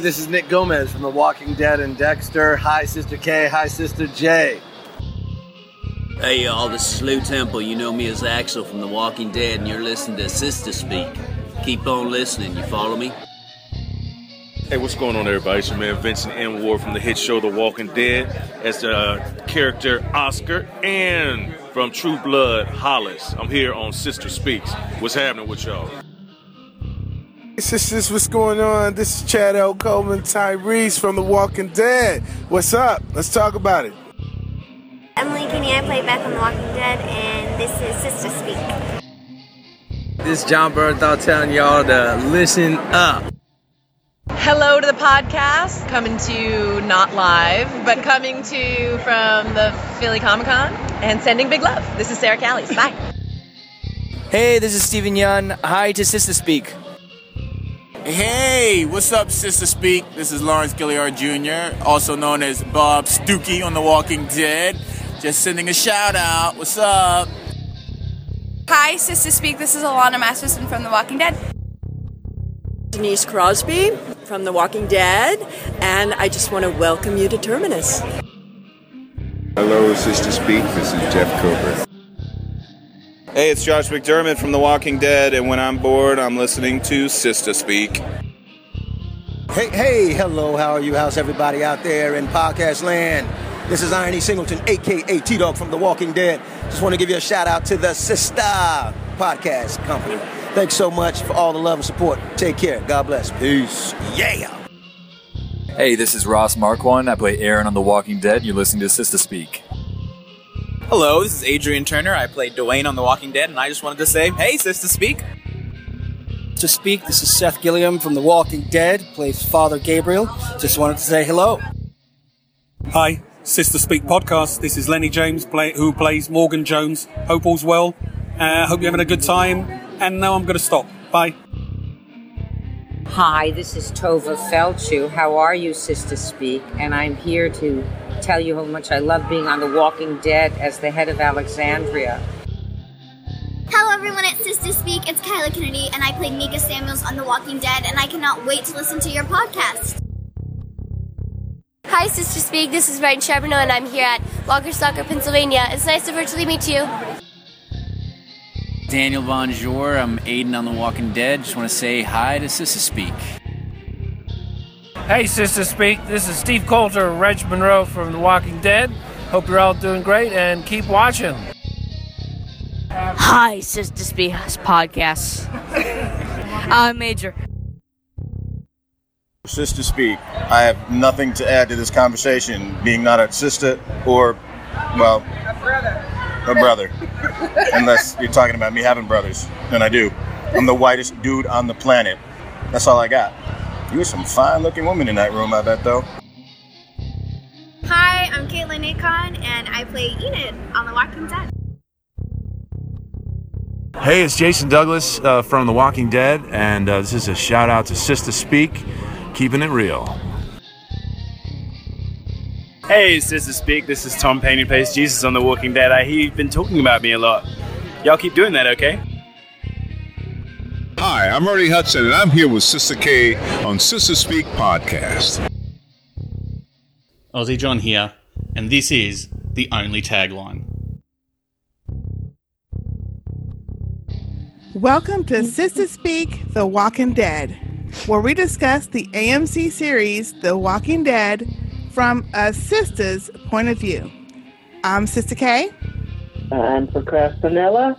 Hey, this is Nick Gomez from The Walking Dead and Dexter. Hi, Sister K. Hi, Sister J. Hey y'all, this is Lew Temple. You know me as Axel from The Walking Dead, and you're listening to Sister Speak. Keep on listening, you follow me? Hey, what's going on, everybody? It's your man Vincent M. Ward from the hit show The Walking Dead as the uh, character Oscar, and from True Blood Hollis. I'm here on Sister Speaks. What's happening with y'all? Sisters, what's going on? This is Chad L. Coleman Tyrese from The Walking Dead. What's up? Let's talk about it. Emily Kinney, I play Beth on The Walking Dead, and this is Sister Speak. This is Jon Bernthal telling y'all to listen up. Hello to the podcast, coming to not live, but coming to you from the Philly Comic Con and sending big love. This is Sarah Callies. Bye. Hey, this is Steven Yeun. Hi to Sister Speak. Hey, what's up, Sister Speak? This is Lawrence Gilliard Jr., also known as Bob Stookey on The Walking Dead. Just sending a shout out. What's up? Hi, Sister Speak. This is Alanna Masterson from The Walking Dead. Denise Crosby from The Walking Dead, and I just want to welcome you to Terminus. Hello, Sister Speak. This is Jeff Cooper. Hey, it's Josh McDermitt from The Walking Dead, and when I'm bored, I'm listening to Sister Speak. Hey, hey, hello, how are you? How's everybody out there in podcast land? This is IronE Singleton, aka T Dog from The Walking Dead. Just want to give you a shout out to the Sister Podcast Company. Thanks so much for all the love and support. Take care. God bless. Peace. Yeah. Hey, this is Ross Marquand. I play Aaron on The Walking Dead. You're listening to Sister Speak. Hello, this is Adrian Turner. I played Dwayne on The Walking Dead, and I just wanted to say, hey, Sister Speak. To speak, this is Seth Gilliam from The Walking Dead, plays Father Gabriel. Just wanted to say hello. Hi, Sister Speak podcast. This is Lennie James, play, who plays Morgan Jones. Hope all's well. Uh, hope you're having a good time. And now I'm going to stop. Bye. Hi, this is Tovah Feldshuh. How are you, Sister Speak? And I'm here to tell you how much I love being on The Walking Dead as the head of Alexandria. Hello, everyone at Sister Speak. It's Kyla Kenedy, and I play Mika Samuels on The Walking Dead, and I cannot wait to listen to your podcast. Hi, Sister Speak. This is Ryan Charbonneau, and I'm here at Walker Stalker, Pennsylvania. It's nice to virtually meet you. Daniel Bonjour. I'm Aiden on The Walking Dead. Just want to say hi to Sister Speak. Hey, Sister Speak. This is Steve Coulter, Reg Monroe from The Walking Dead. Hope you're all doing great and keep watching. Hi, Sister Speak podcast. I'm Major. Sister Speak. I have nothing to add to this conversation, being not a sister or, well, a brother. A brother, unless you're talking about me having brothers, and I do. I'm the whitest dude on the planet. That's all I got. You are some fine looking women in that room, I bet, though. Hi, I'm Katelyn Nacon, and I play Enid on The Walking Dead. Hey, it's Jason Douglas uh, from The Walking Dead, and uh, this is a shout out to Sister Speak, keeping it real. Hey, Sister Speak, this is Tom Payne who plays Jesus on The Walking Dead. I hear you've been talking about me a lot. Y'all keep doing that, okay? Hi, I'm Ernie Hudson, and I'm here with Sister K on Sister Speak Podcast. Aussie John here, and this is the only tagline. Welcome to Sister Speak The Walking Dead, where we discuss the AMC series The Walking Dead from a sister's point of view. I'm Sister K. I'm Procrastinella.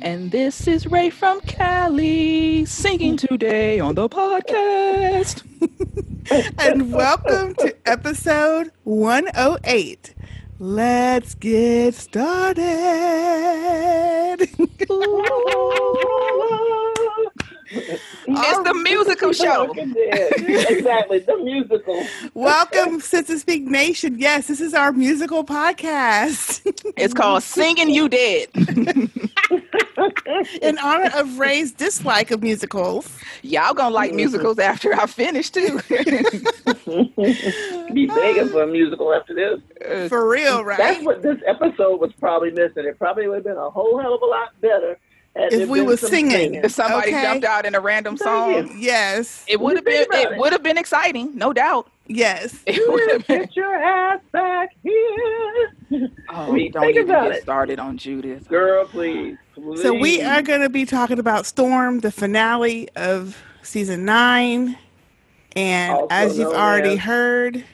And this is Ray from Cali singing today on the podcast. and welcome to episode 108. Let's get started. It's the oh, musical show. exactly, the musical. Welcome, Sister Speak Nation. Yes, this is our musical podcast. It's called Singing You Dead. In honor of Ray's dislike of musicals. Y'all gonna like mm-hmm. musicals after I finish too. Be begging for a musical after this. For real, right? That's what this episode was probably missing. It probably would have been a whole hell of a lot better Had if we were some singing. If somebody okay? jumped out in a random song, Yes. it would have been it it. would have been exciting, no doubt. Yes. It would have been. Get your ass back here. Oh, We don't even get it. started on Judith. Oh, Girl, please. please. So we are going to be talking about Storm, the finale of season nine, and Also as you've already as- heard,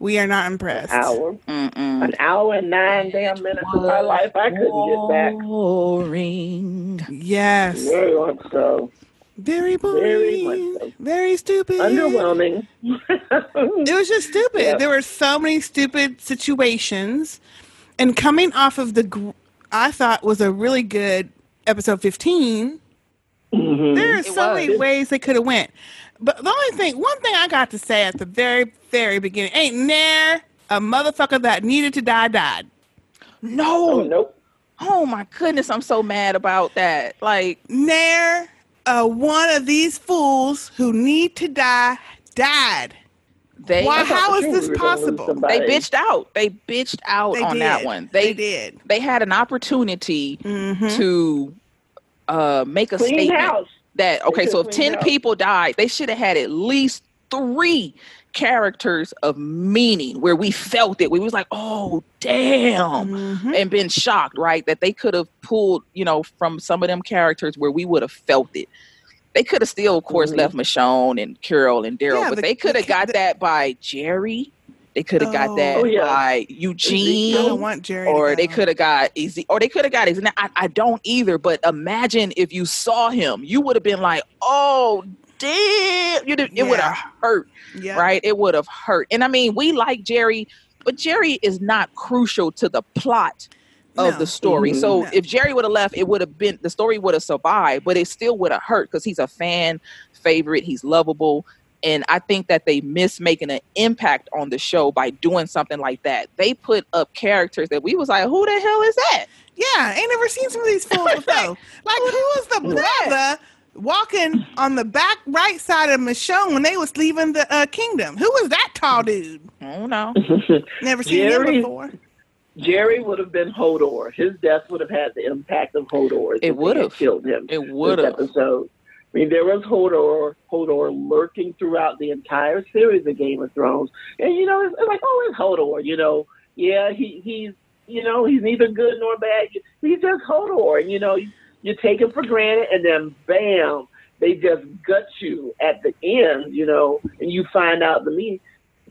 we are not impressed. hour. Mm-mm. An hour and nine damn minutes of my life I couldn't get back. Boring. Yes. Very much so. Very Very boring. much so. Very stupid. Underwhelming. It was just stupid. Yeah. There were so many stupid situations, and coming off of the, gr- I thought was a really good episode 15. Mhm. There are It so many ways they could have went, but the only thing, one thing I got to say at the very, very beginning, ain't near a motherfucker that needed to die died. No. Oh, nope. Oh my goodness, I'm so mad about that. Like, Nair, uh, one of these fools who need to die died. they Why? I thought How for is sure this we were gonna lose possible? they bitched out. They bitched out They on that one. They They did. they had an opportunity Mhm. to uh make a Clean statement house. That okay, so if 10 cleaned people died, they should have had at least 3 characters of meaning where we felt it. We was like, "Oh, damn." Mhm. And been shocked, right? That they could have pulled, you know, from some of them characters where we would have felt it. They could have still, of course, Mhm. left Michonne and Carol and Daryl, Yeah, but the- they could have got the- that by Jerry. They could have got that Oh, yeah. by I Eugene don't want Jerry. or they could have got easy or they could have got easy. Now, I, I don't either, but imagine if you saw him, you would have been like, oh damn, you it would have hurt, Yeah. right? It would have hurt. And I mean, we like Jerry, but Jerry is not crucial to the plot of No. the story. Mhm. So No. if Jerry would have left, it would have been the story would have survived, but it still would have hurt because he's a fan favorite. He's lovable. And I think that they miss making an impact on the show by doing something like that. They put up characters that we was like, who the hell is that? Yeah, I ain't never seen some of these fools before. Like, who was the brother walking on the back right side of Michonne when they was leaving the uh, kingdom? Who was that tall dude? I don't know. Never seen Jerry- him before. Jerry would have been Hodor. His death would have had the impact of Hodor. It would have. killed him. It would have. episode. I mean, there was Hodor, Hodor lurking throughout the entire series of Game of Thrones, and you know, it's, it's like, oh, it's Hodor. You know, yeah, he he's you know he's neither good nor bad. He's just Hodor, and you know, you, you take him for granted, and then bam, they just gut you at the end. You know, and you find out the meaning.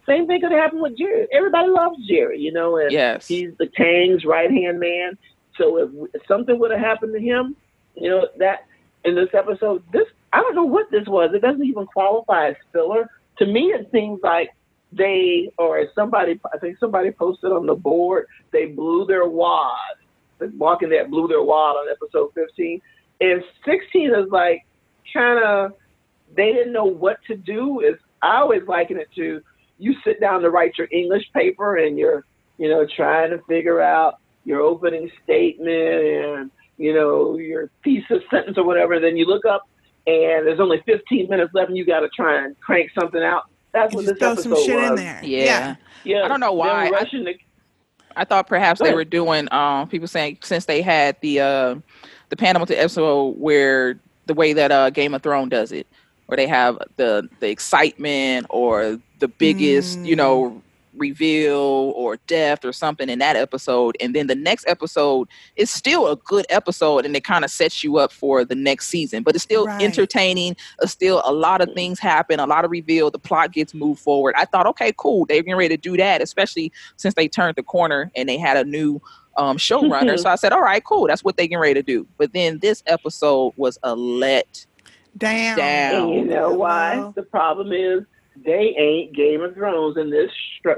Same thing could happen with Jerry. Everybody loves Jerry, you know, and Yes. he's the Kang's right hand man. So if, if something would have happened to him, you know, that in this episode, this I don't know what this was. It doesn't even qualify as filler. To me, it seems like they or somebody. I think somebody posted on the board. They blew their wad. The Walking Dead blew their wad on episode fifteen, and sixteen is like kind of they didn't know what to do. Is I always liken it to you sit down to write your English paper and you're you know trying to figure out your opening statement and you know your thesis sentence or whatever. Then you look up and there's only 15 minutes left and you got to try and crank something out. That's what this throw episode some shit was. in there. Yeah. Yeah, I don't know why. I- to- I thought perhaps they were doing um people saying since they had the uh the penultimate episode where the way that uh Game of Thrones does it, where they have the the excitement or the biggest, you know, reveal or death or something in that episode and then the next episode is still a good episode and it kind of sets you up for the next season but it's still Right. entertaining uh, still a lot of things happen a lot of reveal the plot gets moved forward i thought okay cool they're getting ready to do that especially since they turned the corner and they had a new um, showrunner so i said all right cool that's what they're getting ready to do but then this episode was a let Damn. down And you know why? The problem is they ain't Game of Thrones, and this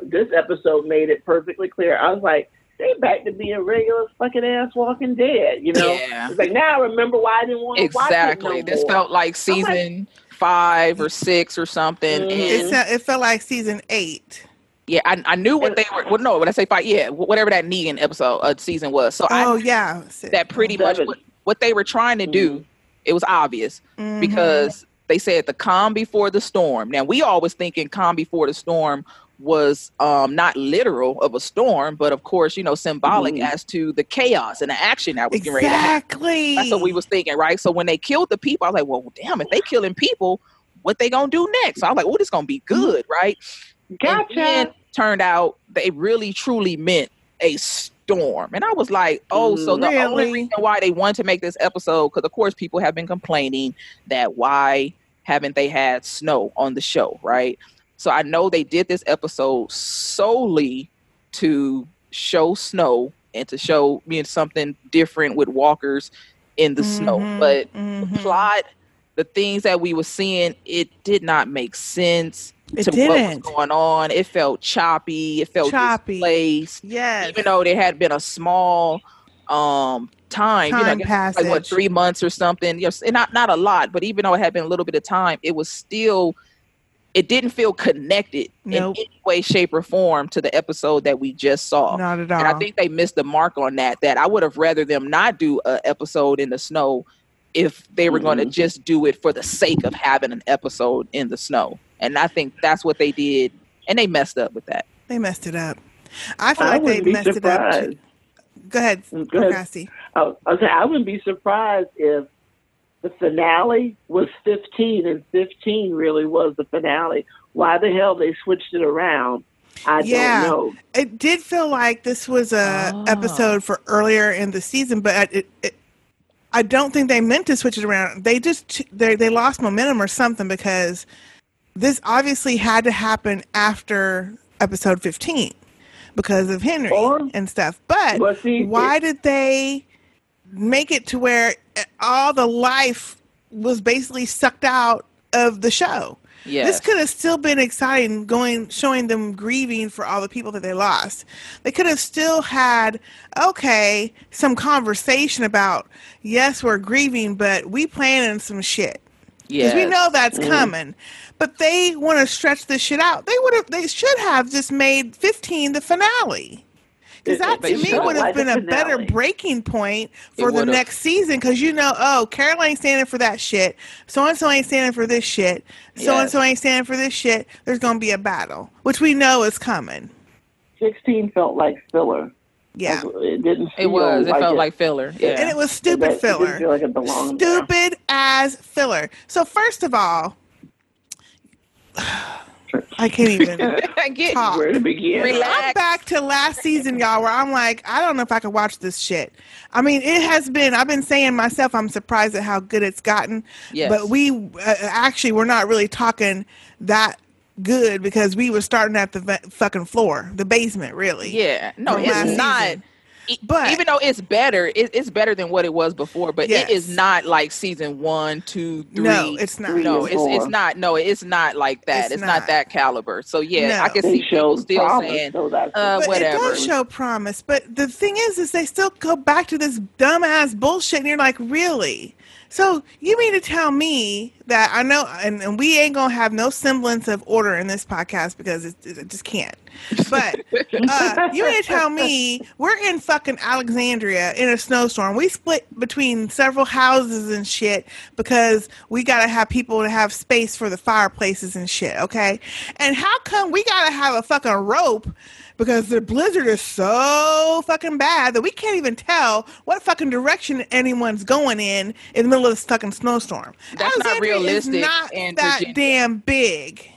this episode made it perfectly clear. I was like, they back to being regular fucking ass Walking Dead. You know, Yeah. it's like now I remember why I didn't want to exactly watch it no this more. felt like season five or six or something Mhm. and It, fe- it felt like season eight. Yeah, I, I knew what they were. Well, no, when I say fight, yeah, whatever that Negan episode uh, season was. So Oh I yeah, that pretty much what, what they were trying to do. It was obvious Mhm. because they said the calm before the storm. Now we always thinking calm before the storm was um not literal of a storm, but of course, you know, symbolic Mhm. as to the chaos and the action that was getting ready to. Exactly. That's what we was thinking, right? So when they killed the people, I was like, well, damn, if they killing people, what they gonna do next? So I was like, oh, this gonna be good, right? Gotcha. And then turned out they really truly meant a storm. And I was like, oh, so the only reason why they wanted to make this episode, because of course people have been complaining that why haven't they had snow on the show, right? So I know they did this episode solely to show snow and to show me something different with walkers in the snow. Mhm, But mhm. the plot, the things that we were seeing, it did not make sense It to didn't. what was going on. It felt choppy. It felt Choppy. displaced. Yes. Even though there had been a small um time, you know, I Time guess like what three months or something. Yes, and not not a lot, but even though it had been a little bit of time, it was still it didn't feel connected Nope. in any way, shape, or form to the episode that we just saw. Not at all. And I think they missed the mark on that. That I would have rather them not do an episode in the snow if they were going to Mm-hmm. just do it for the sake of having an episode in the snow. And I think that's what they did, and they messed up with that. They messed it up. I feel I like they wouldn't be messed it up. Too. Go ahead, Go ahead. Cassie. Oh, okay. I wouldn't be surprised if the finale was 15 and 15 really was the finale. Why the hell they switched it around? I yeah, don't know. it did feel like this was a ah. episode for earlier in the season, but it, it, I don't think they meant to switch it around. They just they they lost momentum or something because this obviously had to happen after episode fifteen because of Henry and stuff. But Well, see, why it- did they make it to where all the life was basically sucked out of the show? This could have still been exciting going showing them grieving for all the people that they lost. They could have still had okay, some conversation about yes, we're grieving, but we planning some shit. Because we know that's Mhm. coming. But they want to stretch this shit out. They would have they should have just made 15 the finale. Because that to me would have been the a better breaking point for the next season. Because you know, oh, Carol ain't standing for that shit. So and so ain't standing for this shit. So and so ain't standing for this shit. There's gonna be a battle, which we know is coming. 16 felt like filler. Yeah. It didn't It feel was. It like feel like filler. Yeah. And it was stupid didn't filler. feel like it belonged there. Stupid as filler. So first of all, I can't even I get talk. Where to begin? I'm back to last season, y'all, where I'm like, I don't know if I could watch this shit. I mean, it has been. I've been saying myself, I'm surprised at how good it's gotten. Yes. But we uh, actually we're not really talking that good because we were starting at the ve- fucking floor, the basement, really. Yeah, no, it's not. season. E- even though it's better, it, it's better than what it was before. But Yes. it is not like season one, two, three. No, it's not. No, it's and it's not. No, it's not like that. It's It's, not. not. that caliber. So yeah, No. I can They see people still promise, saying, so that's- uh, whatever. it does show promise. But the thing is, is they still go back to this dumbass bullshit, and you're like, really? So you mean to tell me that I know, and, and we ain't gonna have no semblance of order in this podcast because it, it just can't. But uh, you mean to tell me we're in fucking Alexandria in a snowstorm? We split between several houses and shit because we gotta have people to have space for the fireplaces and shit. Okay, and how come we gotta have a fucking rope? Because the blizzard is so fucking bad that we can't even tell what fucking direction anyone's going in in the middle of this fucking snowstorm. That's not Alexandria realistic Is not that Virginia. damn big.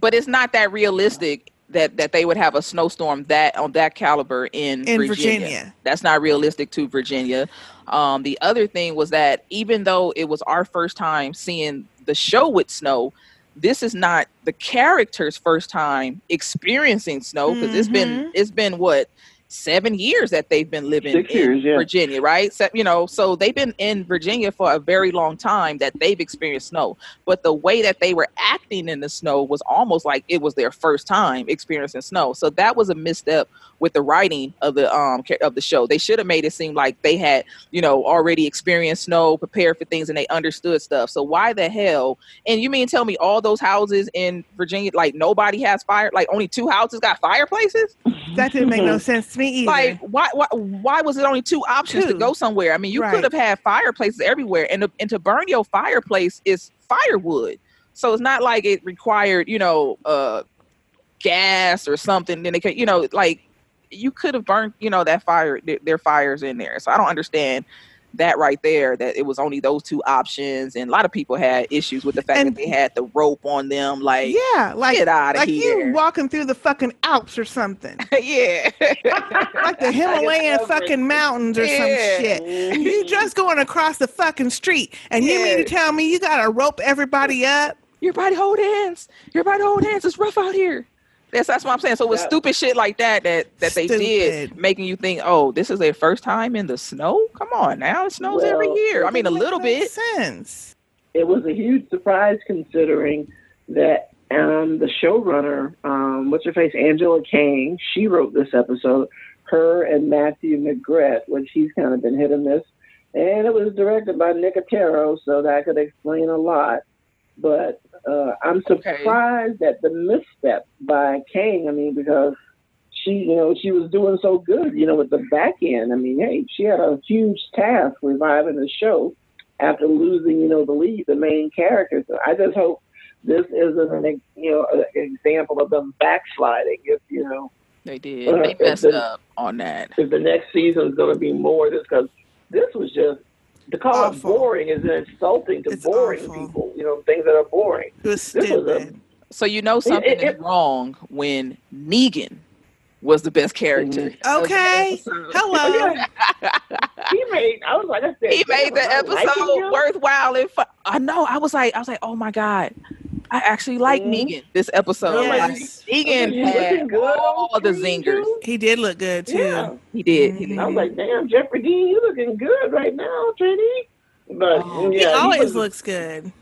but it's not that realistic that that they would have a snowstorm that on that caliber in, In Virginia. Virginia. That's not realistic to Virginia. Um, the other thing was that even though it was our first time seeing the show with snow, this is not the character's first time experiencing snow because it's been mm-hmm. it's been what seven years that they've been living Six in years, yeah. Virginia, right? So, you know, so they've been in Virginia for a very long time that they've experienced snow. But the way that they were acting in the snow was almost like it was their first time experiencing snow. So that was a misstep with the writing of the um of the show. They should have made it seem like they had, you know, already experienced snow, prepared for things, and they understood stuff. So why the hell? And you mean tell me all those houses in Virginia, like nobody has fire, like only two houses got fireplaces? That didn't make no sense to me either. Like, why, why, why was it only two options to go somewhere? I mean, you Right. could have had fireplaces everywhere, and to, and to burn your fireplace is firewood. So it's not like it required, you know, uh, gas or something, then they could, you know, like you could have burnt, you know, that fire, th- their fires in there. So I don't understand that right there that it was only those two options and a lot of people had issues with the fact that they had the rope on them like Yeah, like get out of like here you walking through the fucking Alps or something. yeah. like the Himalayan fucking mountains or Yeah. some shit. You just going across the fucking street and you mean to tell me you gotta rope everybody up? Everybody hold hands. Everybody hold hands. It's rough out here. That's that's what I'm saying. So it was Yeah. stupid shit like that that that they did, making you think, oh, this is their first time in the snow. Come on, now it snows every year. I mean, a little bit. Sense. it was a huge surprise considering that um, the showrunner, um, what's her face, Angela Kang, she wrote this episode. Her and Matthew McGrath, which he's kind of been hit and miss, and it was directed by Nicotero, so that could explain a lot. But uh, I'm surprised at the misstep by Kang. I mean, because she, you know, she was doing so good, you know, with the back end. I mean, hey, she had a huge task reviving the show after losing, you know, the lead, the main character. So I just hope this isn't an, you know, an example of them backsliding. If you know, They did. Uh, They messed the- up on that. if the next season is going to be more, this because this was just to call it boring is insulting to boring people. You know, things that are boring. It This was a- So you know something it- is wrong when Negan was the best character. Mm-hmm. Okay. Hello. he made. I was like, I said, He made the damn, like episode worthwhile and fun. I know. I was like, I was like, oh my god, I actually like mm-hmm. Negan this episode. Yes. Like, Negan He looking had good all the zingers. He did look good too. Yeah. He did. He did. I was like, damn, Jeffrey Dean, you looking good right now, JD. But Oh, yeah, he always was- looks good.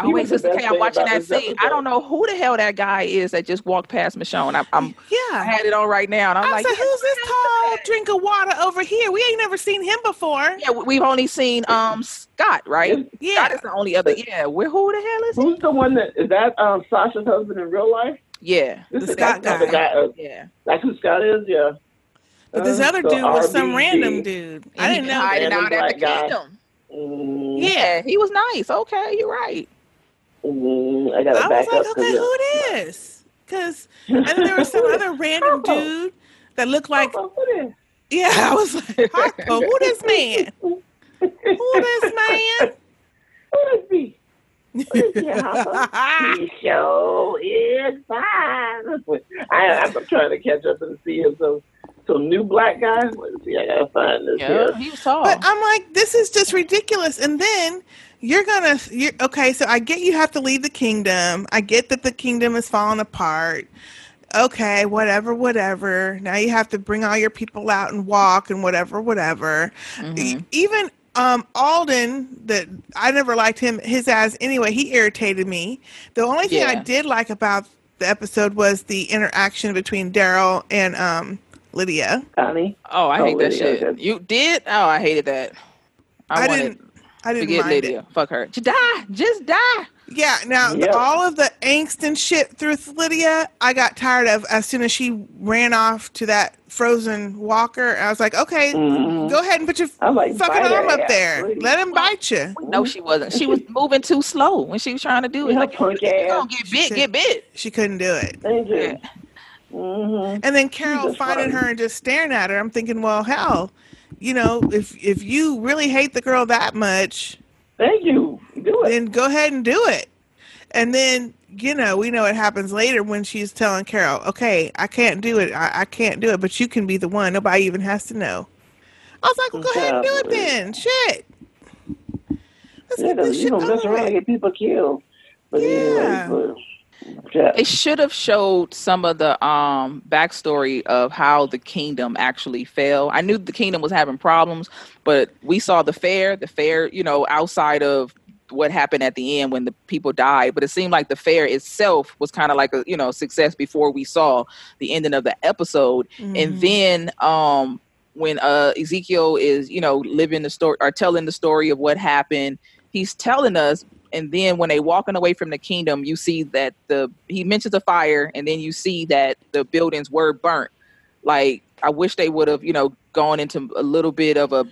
Oh wait, was the Sister best K, I'm watching that this scene. I don't know who the hell that guy is that just walked past Michonne. I'm, I'm Yeah. I had it on right now, and I'm I like, said, who's this tall drink of water over here? We ain't never seen him before. yeah, we- we've only seen um Scott, right? Yeah. Scott is the only other. Yeah, where who the hell is he? Who's the one that is that um, Sasha's husband in real life? Yeah, This The is that's Scott not the guy. uh, yeah. That's who Scott is. Yeah. But this Uh, other so dude was some random dude. I didn't know. hiding Random out at the black guy. kingdom. Mm, Yeah, he was nice. Okay, you're right. Mm, I gotta I back was like, up. okay, 'cause, who it is? Because and then there was some other random dude that looked like. who this? Yeah, I was like, Harpo, who this man? Who this man? Who this be? Yeah, he show is fine. I, I'm trying to catch up and see if some some new black guys. Let's see, I gotta find this. Yeah, here. he was tall. But I'm like, this is just ridiculous. And then you're gonna, you're okay. So I get you have to leave the kingdom. I get that the kingdom is falling apart. Okay, whatever, whatever. Now you have to bring all your people out and walk and whatever, whatever. E- Even um Alden, that I never liked him. His ass anyway. He irritated me. The only thing I did like about the episode was the interaction between Daryl and um Lydia. Connie. Oh, I Oh, hate that shit. You did? Oh, I hated that. I, I wanted didn't- I didn't forget mind Lydia. Fuck her. Just die. Just die. Yeah, now the- all of the angst and shit through Lydia, I got tired of as soon as she ran off to that frozen walker. I was like, okay, Mhm. go ahead and put your like, fucking arm up ass, there. please. Let him bite you. No, she wasn't. She was moving too slow when she was trying to do it. Yeah, Like, punk you ass. gonna get bit, get bit. She couldn't do it. Thank you. Mm-hmm. And then Carol finding Christ. her and just staring at her. I'm thinking, well, hell, you know, if if you really hate the girl that much, Thank you. Do it. then go ahead and do it. And then, you know, we know what happens later when she's telling Carol, okay, I can't do it. I, I can't do it, but you can be the one. Nobody even has to know. I was like, well, go ahead and do it then. Shit. Let's Yeah, get this you shit don't mess around and get people killed. But Yeah. anyway, but, yeah. They should have showed some of the um backstory of how the kingdom actually fell. I knew the kingdom was having problems, but we saw the fair, the fair, you know, outside of what happened at the end when the people died. But it seemed like the fair itself was kind of like a you know success before we saw the ending of the episode. And Mhm. then um when uh Ezekiel is, you know, living the story or telling the story of what happened, he's telling us and then when they walking away from the kingdom, you see that the he mentions a fire, and then you see that the buildings were burnt. Like I wish they would have, you know, gone into a little bit of a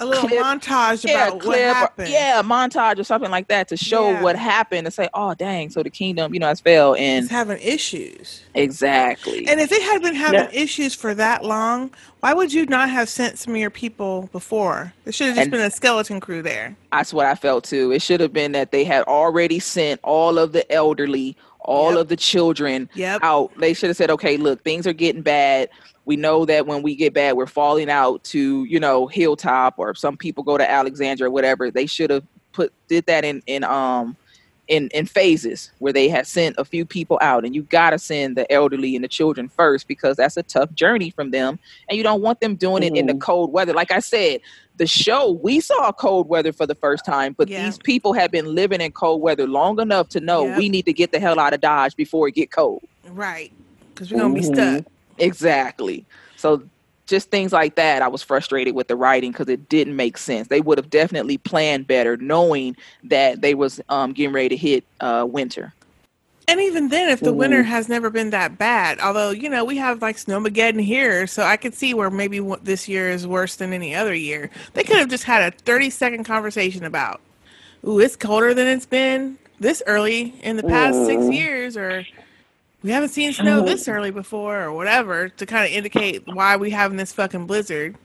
a little clip- montage yeah, about what clip or- happened. yeah, a montage or something like that to show Yeah. what happened and say, oh dang, so the kingdom, you know, has failed. And It's having issues. exactly. And if it had been having Yeah. issues for that long, why would you not have sent some of your people before? There should have just And- been a skeleton crew there. That's what I felt too. It should have been that they had already sent all of the elderly, all of the children out. They should have said, okay, look, things are getting bad. We know that when we get bad, we're falling out to, you know, Hilltop or some people go to Alexandria or whatever. They should have put did that in in um in in phases where they had sent a few people out and you got to send the elderly and the children first because that's a tough journey from them and you don't want them doing it in the cold weather like i said the show we saw cold weather for the first time but Yeah. these people have been living in cold weather long enough to know Yep. we need to get the hell out of dodge before it get cold Right. Because we're going to be stuck. Exactly so just things like that i was frustrated with the writing because it didn't make sense they would have definitely planned better knowing that they was um, getting ready to hit uh, winter And even then, if the Mhm. winter has never been that bad, although, you know, we have like Snowmageddon here, so I could see where maybe this year is worse than any other year. They could have just had a 30 second conversation about, ooh, it's colder than it's been this early in the past six Mhm. years, or we haven't seen snow Mhm. this early before, or whatever, to kind of indicate why we having this fucking blizzard.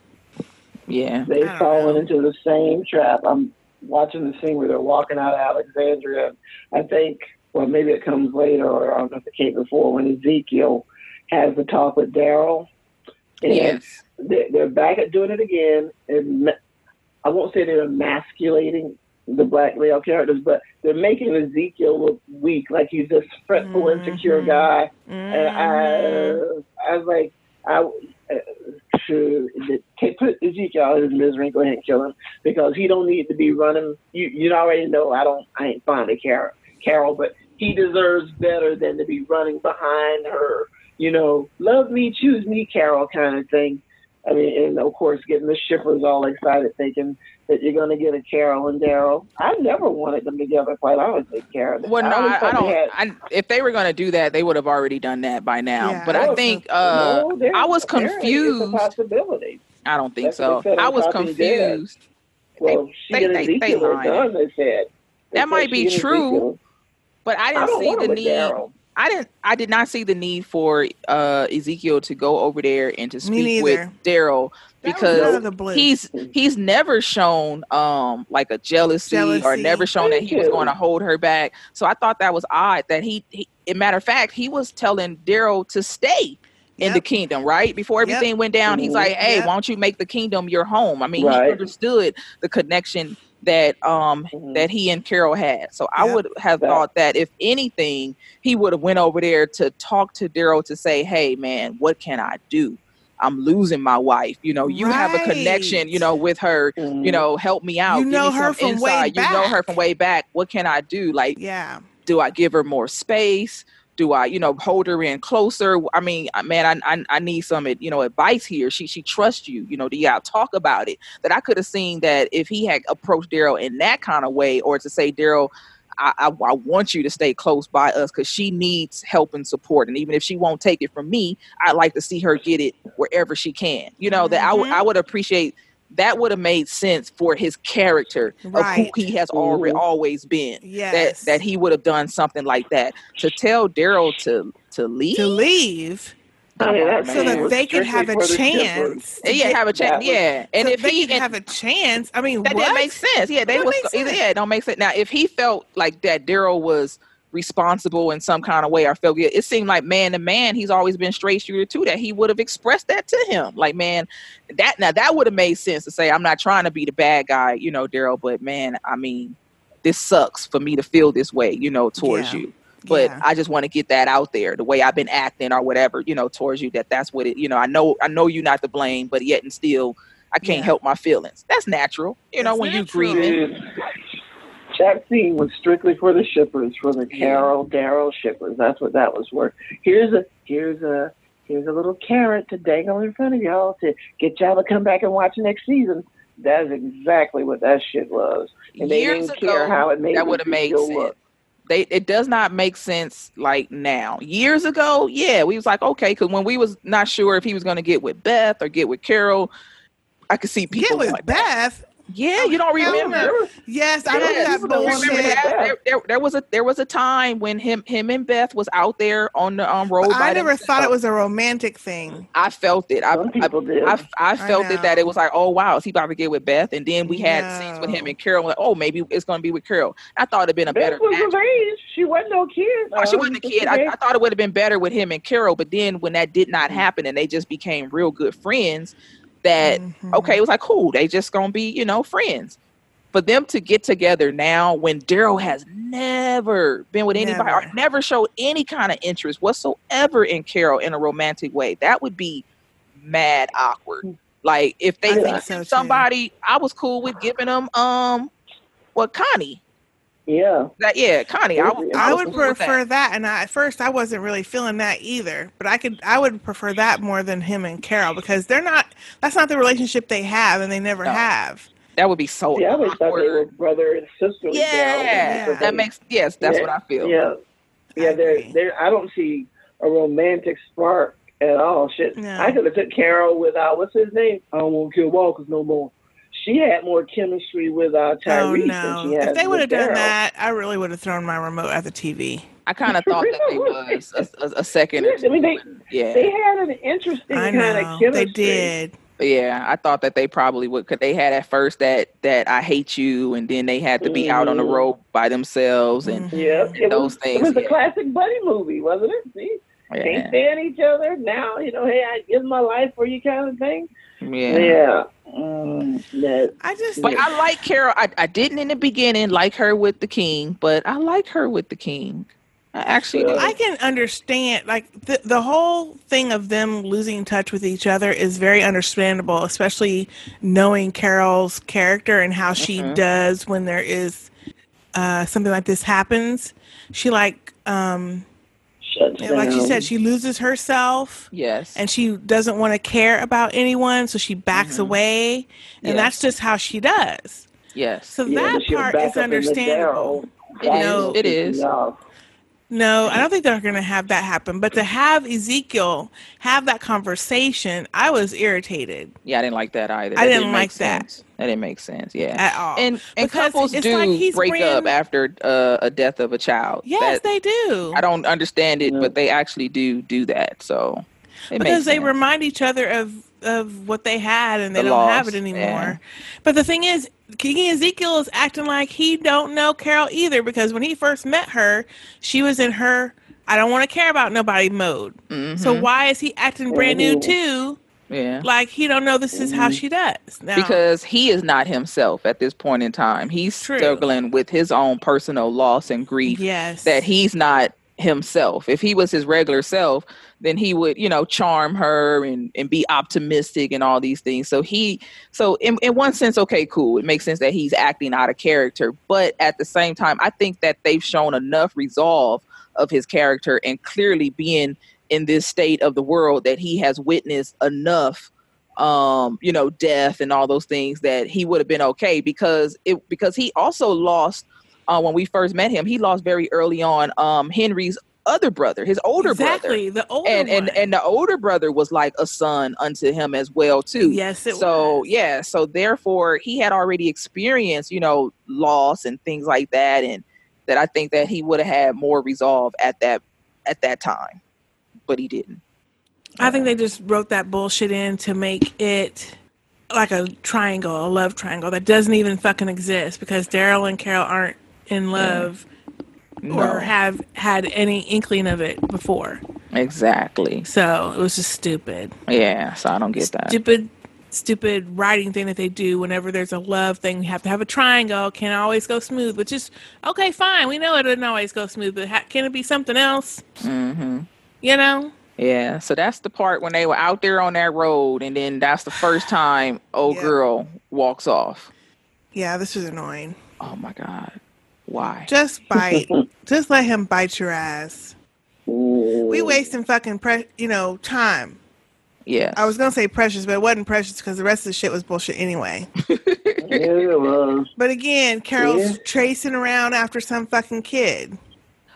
yeah They've fallen into the same trap. I'm watching the scene where they're walking out of Alexandria. I think, well, maybe it comes later, or I don't know if it came before, when Ezekiel has the talk with Daryl. And Yes. They're, they're back at doing it again. And I won't say they're emasculating the black male characters, but they're making Ezekiel look weak, like he's this fretful, insecure guy. And I, I was like, I uh, should put Ezekiel out of his misery and go ahead and kill him because he don't need to be running. You you already know I don't I ain't fond of Carol, Carol, but he deserves better than to be running behind her. You know, love me, choose me, Carol, kind of thing. I mean, and of course, getting the shippers all excited, thinking that you're going to get a Carol and Daryl. I never wanted them together, quite honestly, Carol. Well, no, always I, I don't. had- I, if they were going to do that, they would have already done that by now. Yeah. But I think uh, there's- I was confused. A possibility. I don't think That's so. I was Talking Dead. confused. Well, she they- and they- they Ezekiel done. They said They That said might be true, but I I didn't don't see the need. Daryl. I didn't. I did not see the need for uh, Ezekiel to go over there and to speak with. Daryl That was out because of the blue. he's he's never shown um like a jealousy, or never shown that he was going to hold her back. So I thought that was odd that he. he in matter of fact, he was telling Daryl to stay in the kingdom, right? Before Yep. everything went down, he's like, "Hey, Yep. why don't you make the kingdom your home?" I mean, Right. he understood the connection that um that he and Carol had. So I would have thought that if anything, he would have went over there to talk to Daryl to say, "Hey, man, what can I do?" I'm losing my wife. You know, you have a connection, you know, with her. You know, help me out. You know her from way insight. You know her from way back. What can I do? Like, yeah. do I give her more space? Do I, you know, hold her in closer? I mean, I- man, I, I I need some, you know, advice here. She she trusts you. You know, do y'all talk about it? That I could have seen that if he had approached Daryl in that kind of way, or to say, Daryl, I, I, I want you to stay close by us because she needs help and support. And even if she won't take it from me, I'd like to see her get it wherever she can. You know, that I would I mm-hmm. would appreciate that would have made sense for his character Right. of who he has already always been. Yes. That that he would have done something like that. To tell Daryl to to leave. To leave. I mean, so that they could have a chance. Yeah, have a chance. Yeah, and so if they he could and- have a chance, I mean, that what? didn't make sense. Yeah, they was sense. yeah, it don't make sense. Now, if he felt like that, Daryl was responsible in some kind of way, or felt it seemed like man to man, he's always been straight shooter too. That he would have expressed that to him, like man, that now that would have made sense to say, I'm not trying to be the bad guy, you know, Daryl, but man, I mean, this sucks for me to feel this way, you know, towards Yeah. you. But Yeah. I just want to get that out there, the way I've been acting or whatever, you know, towards you. That that's what it, you know. I know, I know you're not to blame, but yet and still, I can't Yeah. help my feelings. That's natural, you know, That's when natural. you grieving. Dude, that scene was strictly for the shippers, for the Carol Daryl shippers. That's what that was for. Here's a here's a here's a little carrot to dangle in front of y'all to get y'all to come back and watch next season. That's exactly what that shit was. And they Years didn't care ago, how it made that would have made Ezekiel sense. look. They it does not make sense like now. Years ago, yeah, we was like okay, because when we was not sure if he was going to get with Beth or get with Carol, I could see people Get with like Beth. Yeah, you don't hell remember? Yes, I don't remember have bullshit. that? There, there, there was a there was a time when him him and Beth was out there on the um, road. But I never thought it was a romantic thing. I felt it. I, I, I, I felt it that it was like, oh wow, is he about to get with Beth? And then we had scenes with him and Carol. Like, oh, maybe it's going to be with Carol. I thought it'd been a better. Beth was of age. She wasn't no kid. No, she wasn't a kid. I, I thought it would have been better with him and Carol, but then when that did Mm. not happen and they just became real good friends, that Mm-hmm. okay, it was like cool. They just gonna be, you know, friends. For them to get together now when Daryl has never been with anybody or never showed any kind of interest whatsoever in Carol in a romantic way, that would be mad awkward. Like if they I think so, too. somebody, I was cool with giving them um what Connie. Yeah. That yeah, Connie. I, I would prefer that. that. and I, at first I wasn't really feeling that either. But I could, I would prefer that more than him and Carol because they're not. That's not the relationship they have, and they never have. That would be so. Yeah, I always thought they were brother and sister. Yeah, that makes yes. That's what I feel. Yeah, yeah. They're, they're, I don't see a romantic spark at all. Shit, No. I could have took Carol with uh, what's his name? I don't want to kill Walkers no more. She had more chemistry with uh, Oh Tyrese no! than she has If they would have done Daryl. that, I really would have thrown my remote at the TV. I kind of thought that they was a, a, a second. Or I mean, they. Yeah, they had an interesting I kind of chemistry. they did. yeah. I thought that they probably would. Cause they had at first that that I hate you, and then they had to be out on the Mhm. road by themselves, and Yeah, it those was, things. It was a yeah. classic buddy movie, wasn't it? See, Yeah. can't stand each other now. You know, hey, I give my life for you, kind of thing. Yeah. Yeah. Mm, I just. But I like Carol. I, I didn't in the beginning like her with the king, but I like her with the king. I actually do. I can understand like the the whole thing of them losing touch with each other is very understandable, especially knowing Carol's character and how she Mhm. does when there is uh, something like this happens. She like um Shuts yeah, like she said, she loses herself. Yes. And she doesn't want to care about anyone, so she backs mm-hmm. away. And Yes. that's just how she does. Yes. So Yeah, that part is up in the understandable. It is. No, It is. No, I don't think they're going to have that happen. But to have Ezekiel have that conversation, I was irritated. Yeah, I didn't like that either. I That didn't like that. sense. That didn't make sense. Yeah, At all. And and Because couples it's do like he's break bringing- up after uh, a death of a child. Yes, That- they do. I don't understand it, but they actually do do that. So it makes because they remind each other of of what they had and they The don't have it anymore. yeah. But the thing is, King Ezekiel is acting like he don't know Carol either because when he first met her, she was in her I don't want to care about nobody mode. So Mhm. why is he acting brand new too? Yeah. Like he don't know this is how Mhm. she does. Now, because he is not himself at this point in time. He's struggling with his own personal loss and grief. Yes. That he's not himself. If he was his regular self, then he would, you know, charm her and, and be optimistic and all these things. So he so in, in one sense, okay, cool. It makes sense that he's acting out of character. But at the same time, I think that they've shown enough resolve of his character and clearly being in this state of the world that he has witnessed enough um you know death and all those things that he would have been okay because it because he also lost uh, when we first met him he lost very early on um henry's other brother his older brother. Exactly brother the older and, and one. and the older brother was like a son unto him as well too. Yes, it so yeah so therefore he had already experienced you know loss and things like that and that i think that he would have had more resolve at that at that time. But he didn't. I think they just wrote that bullshit in to make it like a triangle, a love triangle that doesn't even fucking exist because Daryl and Carol aren't in love No. or have had any inkling of it before. exactly So it was just stupid. yeah so i don't get that Stupid, stupid writing thing that they do whenever there's a love thing. You have to have a triangle. Can't always go smooth, which is okay, fine. We know it doesn't always go smooth, but ha- can it be something else? hmm You know? Yeah, so that's the part when they were out there on that road, and then that's the first time old girl walks off. Yeah, this was annoying. Oh my god, why? Just bite. Just let him bite your ass. We wasting fucking pre- you know time. Yeah, I was gonna say precious, but it wasn't precious because the rest of the shit was bullshit anyway. yeah, it was. But again, Carol's Yeah. tracing around after some fucking kid.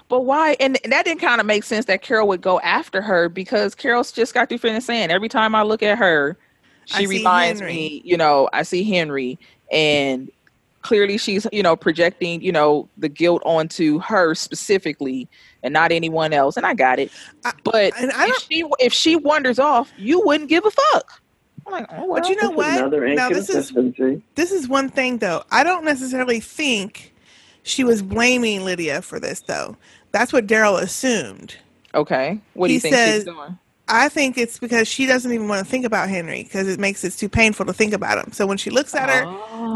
But why? And that didn't kind of make sense that Carol would go after her because Carol's just got through finished saying every time I look at her, She reminds Henry. me, you know, I see Henry and clearly she's, you know, projecting, you know, the guilt onto her specifically and not anyone else. And I got it. But if she if she wanders off, you wouldn't give a fuck. I'm like, oh, But you know what? Now this is this is one thing though. I don't necessarily think she was blaming Lydia for this though. That's what Daryl assumed. Okay. What do you think says- she's doing? I think it's because she doesn't even want to think about Henry because it makes it too painful to think about him. So when she looks at her,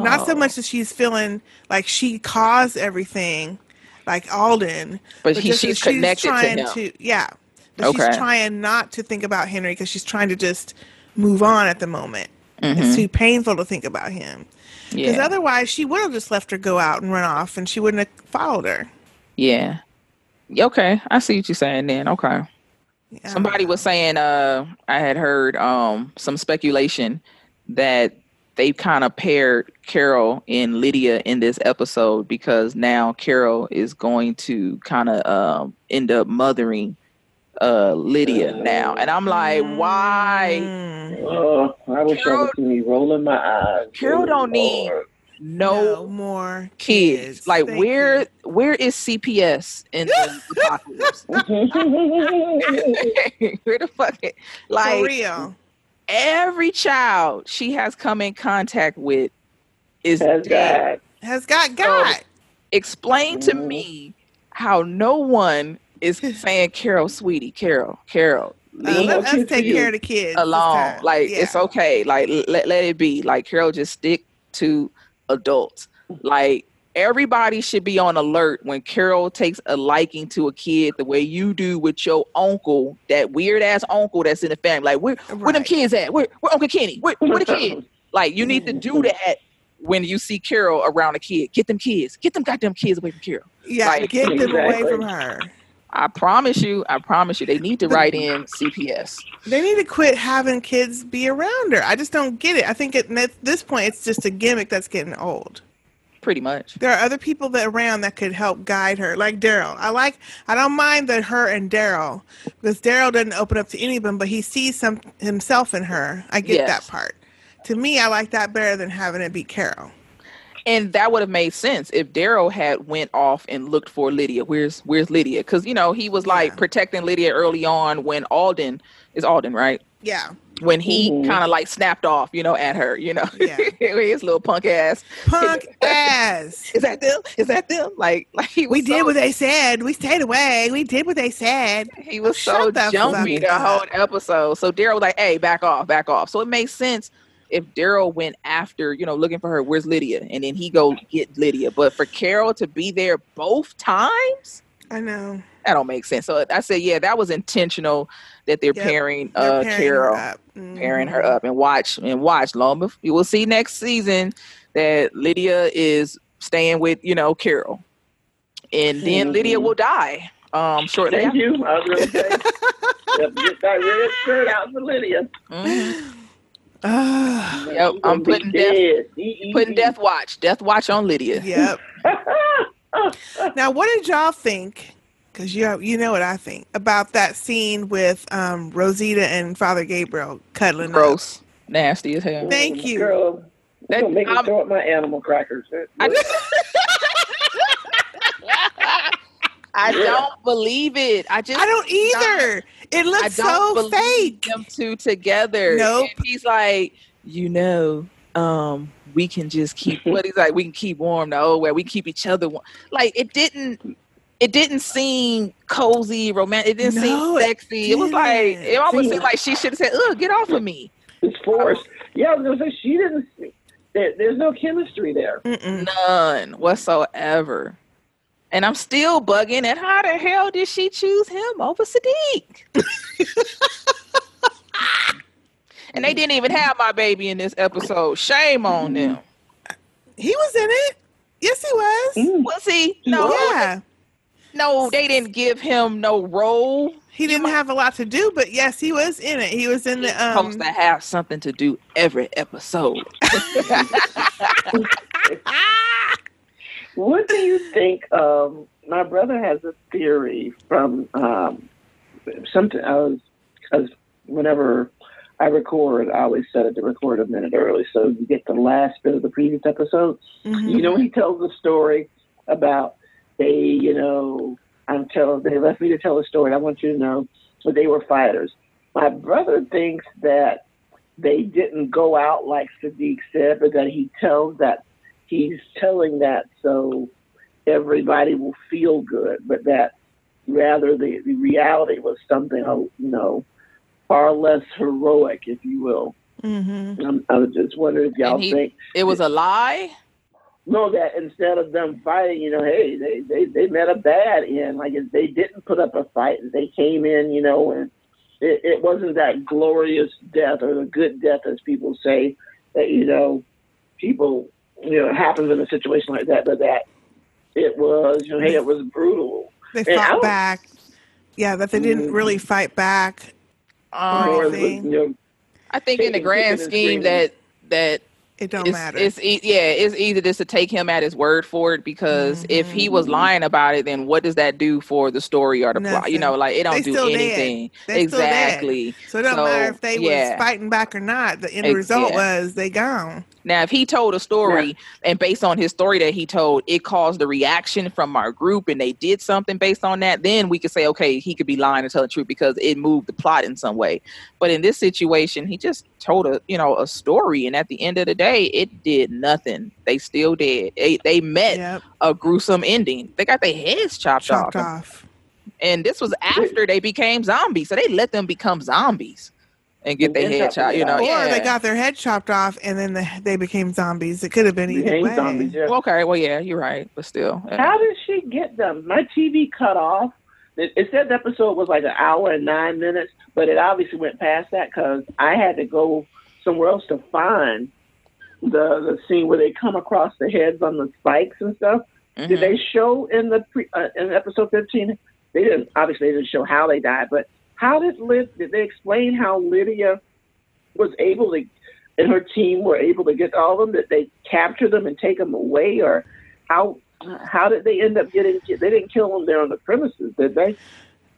not so much that she's feeling like she caused everything, like Alden, But he- just she's that connected to trying him. yeah, but Okay. she's trying not to think about Henry because she's trying to just move on at the moment. Mhm. It's too painful to think about him. Because Yeah. otherwise, she would have just left her go out and run off, and she wouldn't have followed her. Yeah. Okay, I see what you're saying then. Okay. Somebody was saying uh I had heard um some speculation that they kind of paired Carol and Lydia in this episode because now Carol is going to kind of um end up mothering uh Lydia now. And I'm like, why? Oh, I wish I could see me rolling my eyes. Carol don't need no, more kids. Like where where is CPS in the apocalypse? where the fuck it, like For real. every child she has come in contact with is dead. Has got got. Explain to me how no one is saying Carol, sweetie, Carol, Carol. Uh, let us take care of the kids this alone. Like Yeah. it's okay. Like l- let let it be. Like Carol, just stick to adults. Like everybody should be on alert when Carol takes a liking to a kid the way you do with your uncle, that weird ass uncle that's in the family. Like where where them kids at? Where where Uncle Kenny? Where where the kids? Like you need to do that when you see Carol around a kid. Get them kids. Get them goddamn kids away from Carol. Yeah, Like, get them away from her. I promise you, I promise you, they need to write in CPS. They need to quit having kids be around her. I just don't get it. I think at this point, it's just a gimmick that's getting old. Pretty much. There are other people that around that could help guide her, like Daryl. I like. I don't mind that her and Daryl, because Daryl doesn't open up to any of them, but he sees some himself in her. I get Yes. that part. To me, I like that better than having it be Carol. And that would have made sense if Daryl had went off and looked for Lydia. Where's Where's Lydia? Because you know he was like protecting Lydia early on when Alden is Alden, right? Yeah. When he Mhm. kind of like snapped off, you know, at her, you know, yeah. his little punk ass. Punk ass. Is that them? Is that them? Like, like he We was did so- what they said. We stayed away. We did what they said. He was so Shut the jumpy the whole episode. So Daryl was like, "Hey, back off, back off." So it makes sense if Daryl went after, you know, looking for her. Where's Lydia? And then he go get Lydia. But for Carol to be there both times, I know. that don't make sense. So I said, yeah, that was intentional that they're Yep. pairing They're uh pairing her Carol, up. pairing her up, and watch and watch. Long before you will see next season that Lydia is staying with you know Carol, and then Lydia will die. Um, shortly. Thank after. you. I was going to say, yep, get that red shirt out for Lydia. Yep, I'm putting death, putting death watch, death watch on Lydia. Yep. now, what did y'all think? Because you you know what I think about that scene with um, Rosita and Father Gabriel cuddling up. Gross, nasty as hell. Thank you. Girl, That- don't make me I'm- throw up my animal crackers. I don't believe it. I just I don't either. It looks I so fake. Them two together. Nope. And he's like, you know, um, we can just keep. What he's like, we can keep warm the old way. We keep each other warm. Like it didn't. It didn't seem cozy, romantic. It didn't No, seem it sexy. It, was like it almost seemed like she should have said, "Ugh, get off of me." It's forced. Yeah, I was going to say, she didn't. There, there's no chemistry there. None whatsoever. And I'm still bugging at how the hell did she choose him over Siddiq? and they didn't even have my baby in this episode. Shame on them. He was in it. Yes, he was. Was he? No. Yeah. No, they didn't give him no role. He didn't have a lot to do, but yes, he was in it. He was in the um. supposed to have something to do every episode. What do you think? Um, my brother has a theory from um, something. I was because whenever I record. I always set it to record a minute early, so you get the last bit of the previous episode. Mhm. You know, he tells the story about they, you know, I'm telling. They left me to tell the story. I want you to know that they were fighters. My brother thinks that they didn't go out like Siddiq said, but that he tells that he's telling that so everybody will feel good, but that rather the, the reality was something, you know, far less heroic, if you will. Mm-hmm. Um, I was just wondering if y'all he- think It was a lie. no, that instead of them fighting, you know, hey, they they, they met a bad end. Like if they didn't put up a fight, they came in, you know, and it, it wasn't that glorious death or the good death, as people say, that you know, people, you know, happens in a situation like that, but that it was, you know, hey, it was brutal. They And fought don't- back. Yeah, that they didn't Mhm. really fight back. Um, Or it was, you know, I think in the grand scheme that that It don't it's, matter. It's e- yeah, it's easy just to take him at his word for it because if he was lying about it, then what does that do for the story or the plot? You know, like it don't They do still anything. They still exactly. So it don't matter if they yeah. was fighting back or not. The end Ex- result yeah. was they gone. Now, if he told a story and based on his story that he told, it caused a reaction from our group and they did something based on that, then we could say, okay, he could be lying to telling the truth because it moved the plot in some way. But in this situation, he just told a you know a story, and at the end of the day, it did nothing. They still did. They they met a gruesome ending. They got their heads chopped, Chopped off. off. And this was after they became zombies, so they let them become zombies and get their head chopped. You know, or yeah. they got their head chopped off and then the, they became zombies. It could have been either way. Well, okay, well, yeah, you're right, but still, yeah. How did she get them? My TV cut off. It, it said the episode was like an hour and nine minutes, but it obviously went past that because I had to go somewhere else to find the the scene where they come across the heads on the spikes and stuff. Did they show in the pre, uh, in episode fifteen? They didn't. Obviously, they didn't show how they died, but how did Lyd? Did they explain how Lydia was able to, and her team were able to get all of them? Did they capture them and take them away, or how? How did they end up getting? They didn't kill them there on the premises, did they?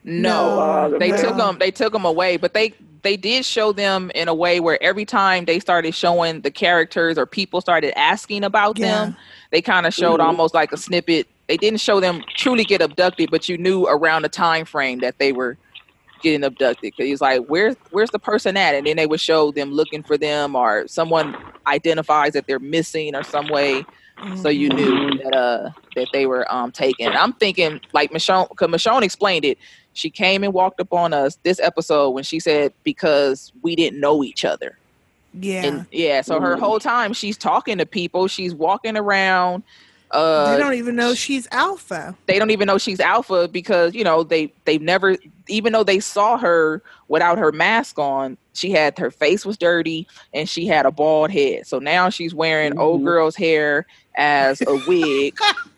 No, uh, the they man- took them. They took them away, but they they did show them in a way where every time they started showing the characters or people started asking about them, they kind of showed Mhm. almost like a snippet. They didn't show them truly get abducted, but you knew around the time frame that they were getting abducted. Because he's like, "Where's where's the person at?" And then they would show them looking for them, or someone identifies that they're missing or some way. So you knew that uh that they were um taken. I'm thinking like Michonne, because Michonne explained it. She came and walked up on us this episode when she said because we didn't know each other. Yeah. And yeah, so her Mhm. whole time she's talking to people. She's walking around. Uh, they don't even know she's alpha. they don't even know she's alpha because you know they they've never even though they saw her without her mask on she had her face was dirty and she had a bald head. So now she's wearing old girl's hair as a wig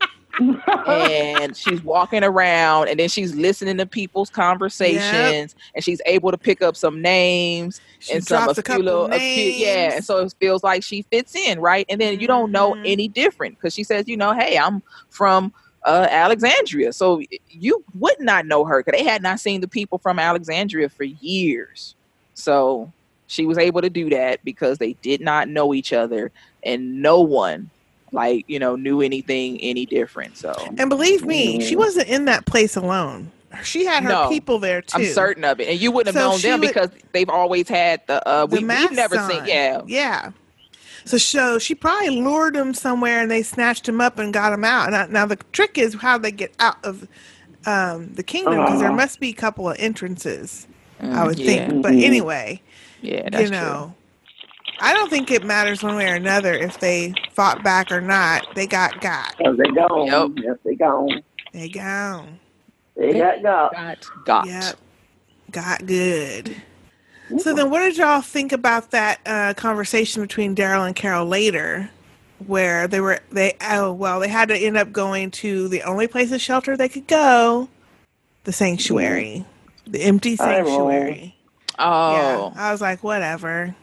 and she's walking around and then she's listening to people's conversations and she's able to pick up some names She and some a few couple little a few, yeah and so it feels like she fits in right? And then you don't know Mm-hmm. any different because she says you know hey i'm from uh, alexandria. So you would not know her because they had not seen the people from alexandria for years. So she was able to do that because they did not know each other and no one like you know knew anything any different so And believe me, she wasn't in that place alone. She had her No, people there too. I'm certain of it, and you wouldn't have So known them would- because they've always had the. Uh, the we, we've never seen. Yeah, yeah. So, so she probably lured him somewhere, and they snatched him up and got him out. Now, now the trick is how they get out of um, the kingdom because there Uh-huh. must be a couple of entrances. I Mm, would yeah. think, but Mhm. anyway, yeah, that's you know, I don't think it matters one way or another if they fought back or not. They got got. Oh, they gone. Yep. Yes, they gone. They gone. They got got. Got got. Yep. Got good. So then, what did y'all think about that uh, conversation between Daryl and Carol later, where they were they oh well they had to end up going to the only place of shelter they could go, the sanctuary, the empty sanctuary. Oh, Yeah, I was like, whatever.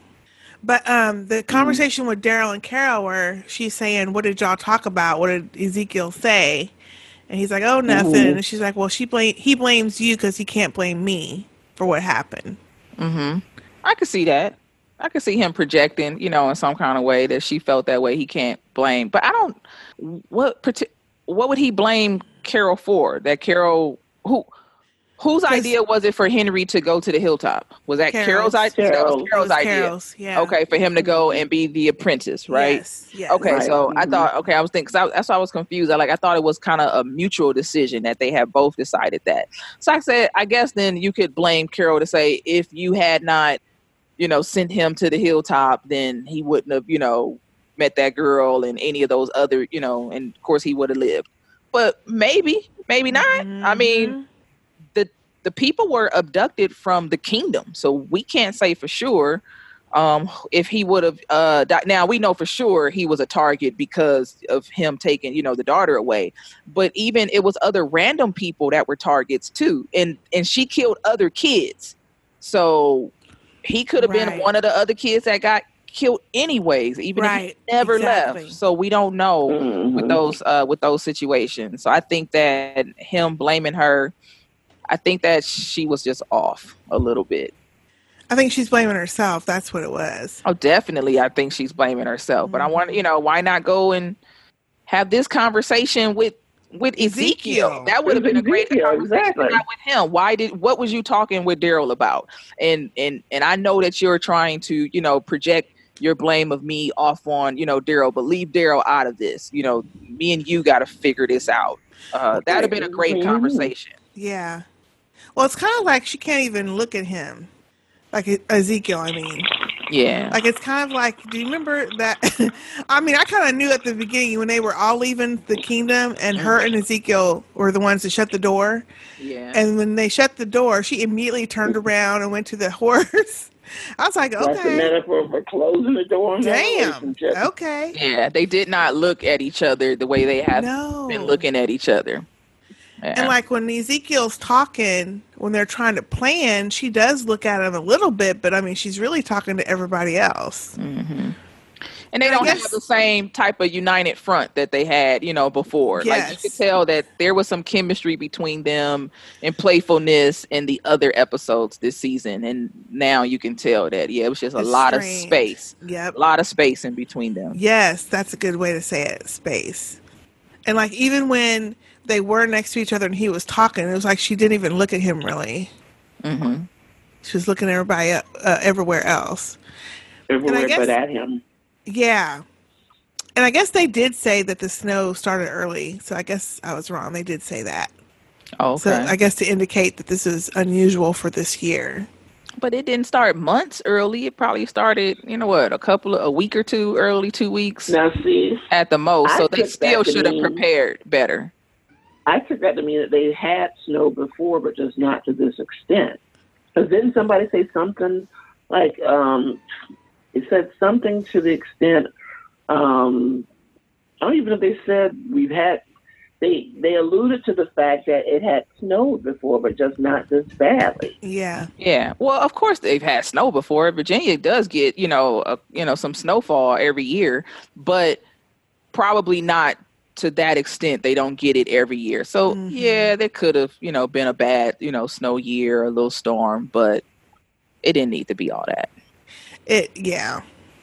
But um, the conversation with Daryl and Carol, where she's saying, "What did y'all talk about? What did Ezekiel say?" And he's like, "Oh, nothing." Mhm. And she's like, "Well, she blame he blames you because he can't blame me for what happened." Mm-hmm. I could see that. I could see him projecting, you know, in some kind of way that she felt that way. He can't blame, but I don't. What what would he blame Carol for? That Carol who whose idea was it for Henry to go to the hilltop? Was that Carol's, Carol's. idea? That was Carol's was idea. Carol's, yeah. Okay, for him to go and be the apprentice, right? Yes, yes. Okay, Right. so I Mhm. thought, okay, I was thinking, cause I, that's why I was confused. I like, I thought it was kind of a mutual decision that they have both decided that. So I said, I guess then you could blame Carol to say if you had not, you know, sent him to the hilltop, then he wouldn't have, you know, met that girl and any of those other, you know, and of course he would have lived. But maybe, maybe not. I mean, the the people were abducted from the kingdom, so we can't say for sure um if he would have uh died. now we know for sure he was a target because of him taking you know the daughter away but even it was other random people that were targets too and and she killed other kids so he could have been one of the other kids that got killed anyways even if he never exactly. left so we don't know Mm-hmm. with those uh with those situations so i think that him blaming her i think that she was just off a little bit I think she's blaming herself. That's what it was. Oh, definitely. I think she's blaming herself. But I want you know, why not go and have this conversation with with Ezekiel? Ezekiel. That would have been a great Ezekiel, conversation exactly. not with him. Why did what was you talking with Daryl about? And and and I know that you're trying to you know project your blame of me off on you know Daryl, but leave Daryl out of this. You know, me and you got to figure this out. Uh, that'd have been a great Mm-hmm. conversation. Yeah. Well, it's kind of like she can't even look at him, like Ezekiel. I mean, Yeah. like it's kind of like. Do you remember that? I mean, I kind of knew at the beginning when they were all leaving the kingdom, and her and Ezekiel were the ones to shut the door. Yeah. And when they shut the door, she immediately turned around and went to the horse. I was like, okay. That's a okay, metaphor for closing the door damn, relationship. okay. Yeah, they did not look at each other the way they have No. been looking at each other. Yeah. And like when Ezekiel's talking, when they're trying to plan, she does look at him a little bit, but I mean, she's really talking to everybody else. Mm-hmm. and they And don't guess- have the same type of united front that they had, you know, before. Like you could tell that there was some chemistry between them and playfulness in the other episodes this season, and now you can tell that yeah, it was just a It's lot strange. of space, Yep. a lot of space in between them. Yes, that's a good way to say it. Space. And like even when they were next to each other and he was talking, it was like she didn't even look at him really. Mm-hmm. She was looking at everybody uh, uh, everywhere else. Everywhere guess- but at him. Yeah. And I guess they did say that the snow started early, so I guess I was wrong. They did say that. Okay, So I guess to indicate that this is unusual for this year. but it didn't start months early. It probably started, you know what, a couple of a week or two early, two weeks Now, see, at the most. I So they still should have prepared better. I took that to mean that they had snow before, but just not to this extent. Because didn't somebody say something like, um, it said something to the extent, um, I don't even know if they said we've had, they, they alluded to the fact that it had snowed before, but just not this badly. Yeah. Yeah. Well, of course they've had snow before. Virginia does get, you know, a, you know, some snowfall every year, but probably not to that extent. They don't get it every year. So, yeah, there could have, you know, been a bad, you know, snow year, a little storm, but it didn't need to be all that. It yeah.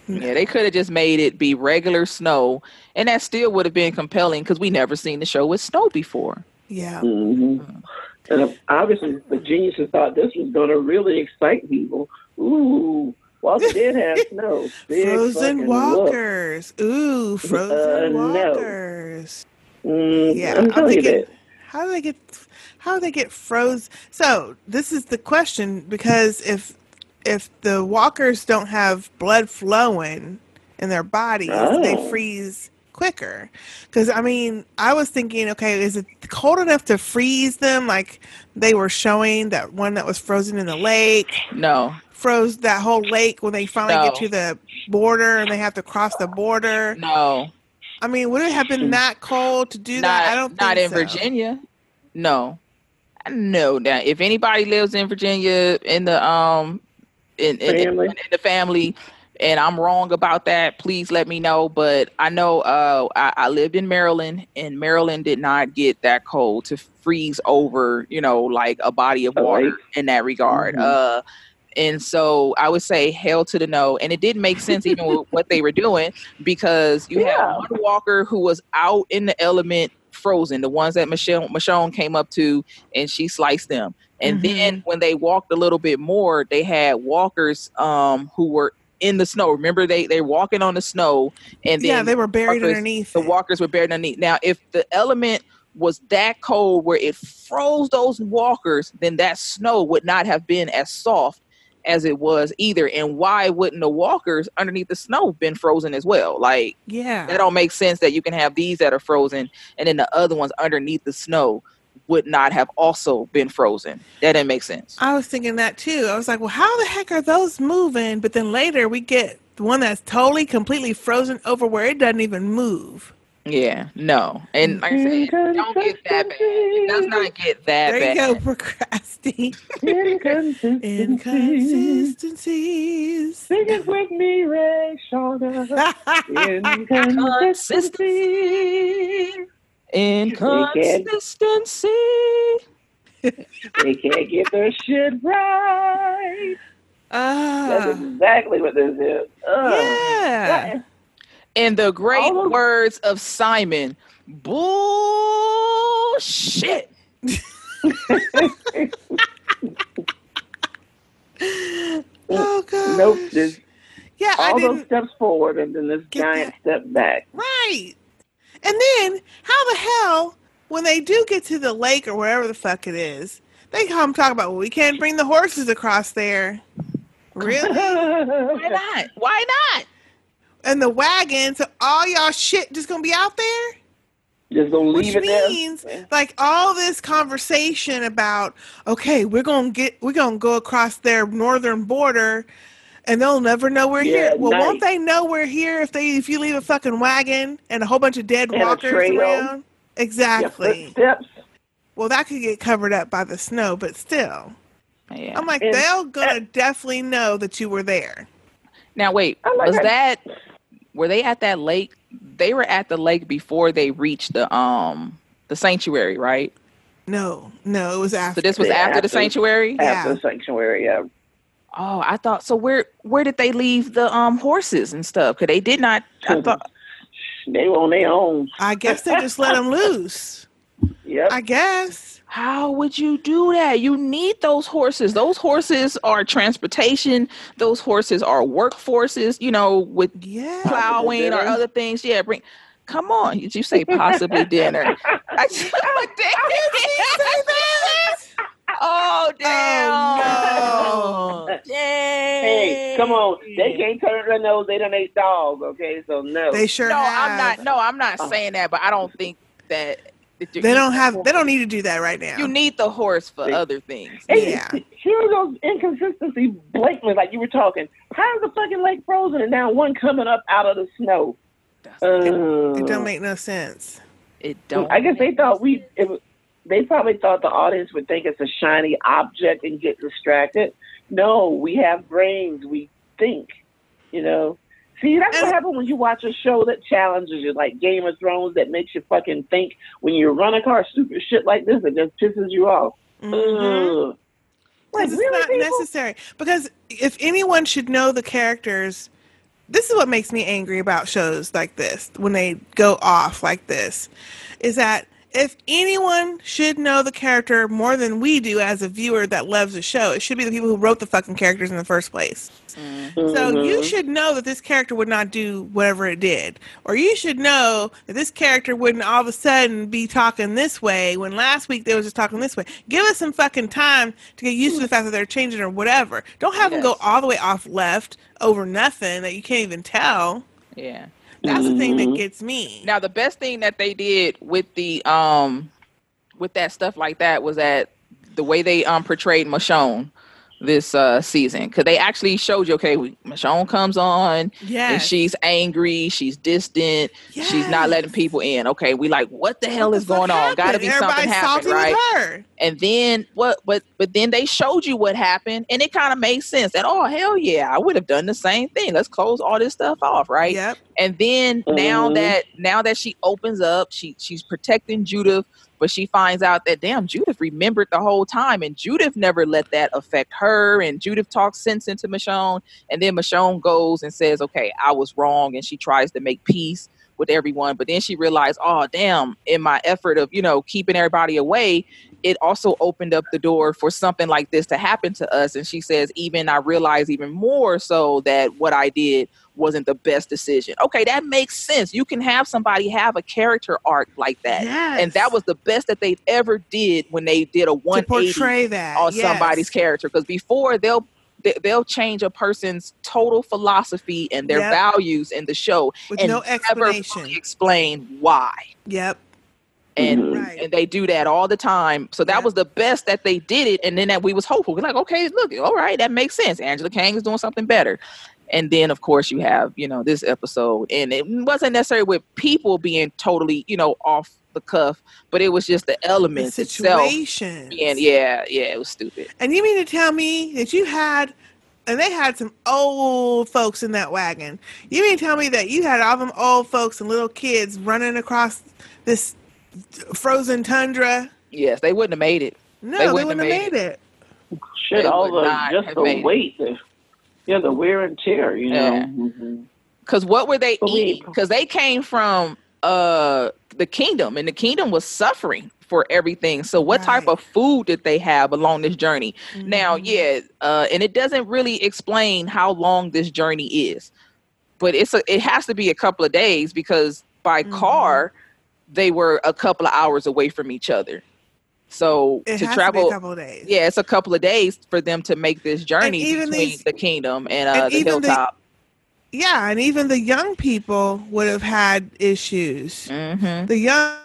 Yeah, they could have just made it be regular snow, and that still would have been compelling because we never seen the show with snow before. Yeah. hmm And obviously, the geniuses thought this was going to really excite people. Ooh, Walker did have snow. Big Frozen fucking walkers. Ooh, frozen Uh, walkers. look. Mm, Yeah. I'm How telling you get that. how do they get how do they get froze? So this is the question because if if the walkers don't have blood flowing in their bodies, they Oh. freeze quicker. Because I mean, I was thinking, okay, is it cold enough to freeze them? Like they were showing that one that was frozen in the lake No, froze that whole lake when they finally get to the border and they have to cross the border. no, I mean, would it have been that cold to do not that? I don't not in so. Virginia. No, no. Now, if anybody lives in Virginia in the um in in, in, Family. in the family, and I'm wrong about that, please let me know. But I know uh I, I lived in Maryland, and Maryland did not get that cold to freeze over, you know, like a body of water lake. in that regard. Mhm. Uh, And so I would say hell to the no. And it didn't make sense even with what they were doing because you Yeah. had one walker who was out in the element frozen, the ones that Michelle Michonne came up to and she sliced them. And Mm-hmm. then when they walked a little bit more, they had walkers um who were in the snow. Remember they they walking on the snow and then Yeah, they were buried walkers- underneath The walkers were buried underneath. Now if the element was that cold where it froze those walkers, then that snow would not have been as soft as it was either. And why wouldn't the walkers underneath the snow been frozen as well? Like Yeah. that don't make sense that you can have these that are frozen and then the other ones underneath the snow would not have also been frozen. That didn't make sense. I was thinking that too. I was like, well, how the heck are those moving? But then later we get the one that's totally, completely frozen over where it doesn't even move. Yeah, no. And like I said, don't get that bad. It does not get that There bad. you go, procrastinate. Inconsistencies. Sing it with me, Ray Shonda. Inconsistency. Inconsistency. they can't get their shit right. That's Ah. exactly what this is. Ugh. Yeah. In the great words of Simon, bullshit. Oh god. Nope. There's Yeah, all those steps forward and then this giant step back. Right. And then how the hell when they do get to the lake or wherever the fuck it is, they come talk about well, we can't bring the horses across there. Really? Why not? Why not? And the wagon, so all y'all shit just gonna be out there? Just gonna Which leave it there. means like all this conversation about okay, we're gonna get we're gonna go across their northern border and they'll never know we're Yeah, here. Well, nice. won't they know we're here if they if you leave a fucking wagon and a whole bunch of dead And a walkers trail. around? Exactly. Steps. Well, that could get covered up by the snow, but still. Yeah. I'm like, And- they're gonna definitely know that you were there. Now wait, like was that. that were they at that lake? They were at the lake before they reached the um the sanctuary, right? No, no, it was after. So this was Yeah, after, the sanctuary? After Yeah. the sanctuary, yeah. Oh, I thought so where where did they leave the um horses and stuff? Cuz they did not I thought They were on their own. I guess they just let them loose. Yep. I guess. How would you do that? You need those horses. Those horses are transportation. Those horses are workforces, you know, with Yeah. plowing or other things. Yeah, bring come on. Did you say possibly dinner? I just, oh damn. no. Hey, come on. They can't turn their nose. They don't eat dogs, okay? So no. They sure No, have. I'm not no, I'm not uh-huh. saying that, but I don't think that that you They don't have. They don't need to do that right now. you need the horse for other things. Hey, Yeah. Here goes inconsistency blatantly, like you were talking. How's the fucking lake frozen and now one coming up out of the snow? Uh, It don't make no sense. It don't I guess they thought we. It, was- they probably thought the audience would think it's a shiny object and get distracted. No, we have brains. We think. You know. See, that's what happens when you watch a show that challenges you, like Game of Thrones, that makes you fucking think. When you run across stupid shit like this, it just pisses you off. Mhm. Like, Because really, it's not people? necessary. Because if anyone should know the characters, this is what makes me angry about shows like this when they go off like this, is that if anyone should know the character more than we do as a viewer that loves the show, it should be the people who wrote the fucking characters in the first place. So you Mhm. should know that this character would not do whatever it did. Or you should know that this character wouldn't all of a sudden be talking this way when last week they was just talking this way. Give us some fucking time to get used to the fact that they're changing or whatever. Don't have them go all the way off left over nothing that you can't even tell. Yeah. That's the thing that Mhm. gets me. Now the best thing that they did with the um with that stuff like that was that the way they um portrayed Michonne this uh season because they actually showed you okay we, Michonne comes on and Yes. she's angry she's distant she's not letting people in. Okay we like what the hell is going on? Got to be something Everybody's happening right? and then what but but then they showed you what happened and it kind of made sense that oh hell yeah i would have done the same thing. Let's close all this stuff off right? Yep. and then now Mhm. that now that she opens up she she's protecting judith but she finds out that damn Judith remembered the whole time, and Judith never let that affect her. And Judith talks sense into Michonne, and then Michonne goes and says, "Okay, I was wrong," and she tries to make peace with everyone. But then she realized, oh damn, in my effort of you know keeping everybody away, it also opened up the door for something like this to happen to us. And she says, even I realized even more so that what I did wasn't the best decision. Okay, that makes sense. You can have somebody have a character arc like that. And that was the best that they've ever did when they did a 180 portray that, on yes. somebody's character. Because before they'll they- they'll change a person's total philosophy and their Yep. values in the show With and no never explanation. fully explain why Yep. And mm-hmm. and they do that all the time. So that was the best that they did it, and then that we was hopeful. We're like, okay, look, all right, that makes sense. Angela Kang is doing something better. And then of course you have, you know, this episode. And it wasn't necessarily with people being totally, you know, off the cuff, but it was just the elements itself. situation. And yeah, yeah, it was stupid. And you mean to tell me that you had, and they had some old folks in that wagon. You mean to tell me that you had all them old folks and little kids running across this frozen tundra? Yes, they wouldn't have made it. No, they wouldn't, have made it. Shit, They all the just the weight, the, yeah, the wear and tear. You know. Yeah. Mhm. Because what were they eating? Because they came from uh the kingdom, and the kingdom was suffering for everything. So what type of food did they have along this journey? Now, yeah, uh, and it doesn't really explain how long this journey is, but it's a, it has to be a couple of days because by car they were a couple of hours away from each other. So It to has travel, to be a couple of days. yeah, it's a couple of days for them to make this journey even between these- the kingdom and uh, and the even the- hilltop. Yeah, and even the young people would have had issues. Mm-hmm. The young,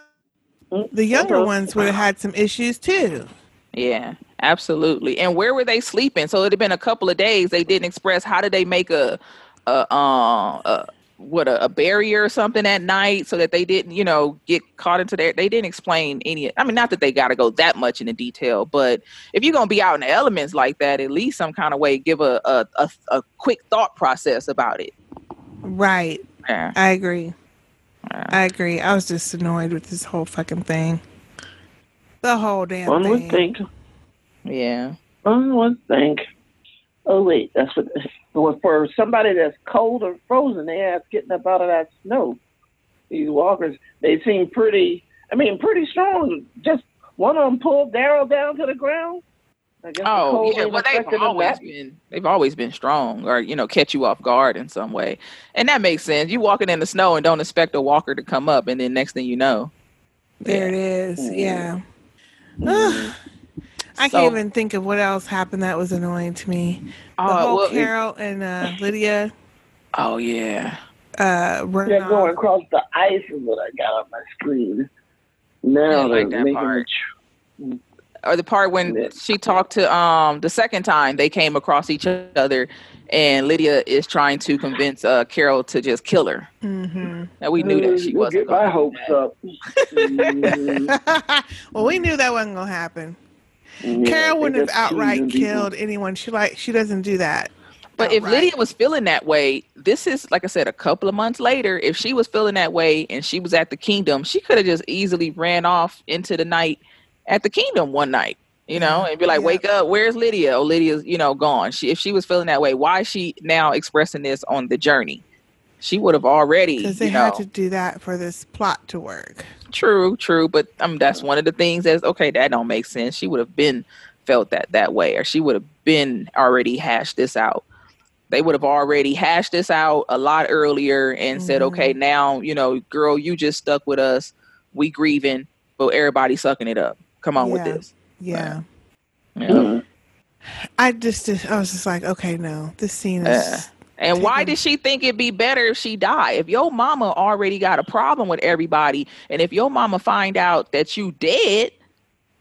the younger Mhm. ones would have had some issues too. Yeah, absolutely. And where were they sleeping? So it had been a couple of days. They didn't express how did they make a, a, uh, a what a, a barrier or something at night so that they didn't, you know, get caught into there. They didn't explain any. I mean, not that they got to go that much into detail, but if you're gonna be out in the elements like that, at least some kind of way give a a, a, a quick thought process about it. Right. Yeah. I agree. I agree. I was just annoyed with this whole fucking thing. The whole damn One thing. would think. Yeah. One would think. Oh wait, that's what. Well, for somebody that's cold or frozen, they have getting up out of that snow. These walkers, they seem pretty. I mean, pretty strong. Just one of them pulled Daryl down to the ground. I guess Oh cold yeah, well they've always been they've always been strong, or you know, catch you off guard in some way, and that makes sense. You walking in the snow and don't expect a walker to come up, and then next thing you know, There it is. Mm-hmm. Yeah. Mm-hmm. Ugh. I So- can't even think of what else happened that was annoying to me. The Oh, whole well, it- Carol and uh, Lydia. Oh yeah. Uh, running Yeah, going across the ice is what I got on my screen. Now I they're like that making part. the or the part when she talked to um the second time they came across each other, and Lydia is trying to convince uh Carol to just kill her. Mm-hmm. And we knew that she You'll wasn't. Get my gonna do hopes that. up. well, we knew that wasn't gonna happen. Yeah, Carol wouldn't have outright choosing people. killed anyone. She like she doesn't do that. But if Lydia was feeling that way, this is like I said, a couple of months later. If she was feeling that way and she was at the kingdom, she could have just easily ran off into the night at the kingdom one night, you know, and be like, "Wake up! Where's Lydia? Oh, Lydia's, you know, gone." She, if she was feeling that way, why is she now expressing this on the journey? She would have already, Because they you know, had to do that for this plot to work. True, true, but um, that's one of the things that's okay. That don't make sense. She would have been felt that that way, or she would have been already hashed this out. They would have already hashed this out a lot earlier and said, okay, now you know, girl, you just stuck with us. We grieving, but everybody sucking it up. Come on with Yeah. this. Yeah. Yeah. I just, I was just like, okay, no, this scene is. Uh, and why did she think it'd be better if she died? If your mama already got a problem with everybody, and if your mama find out that you dead,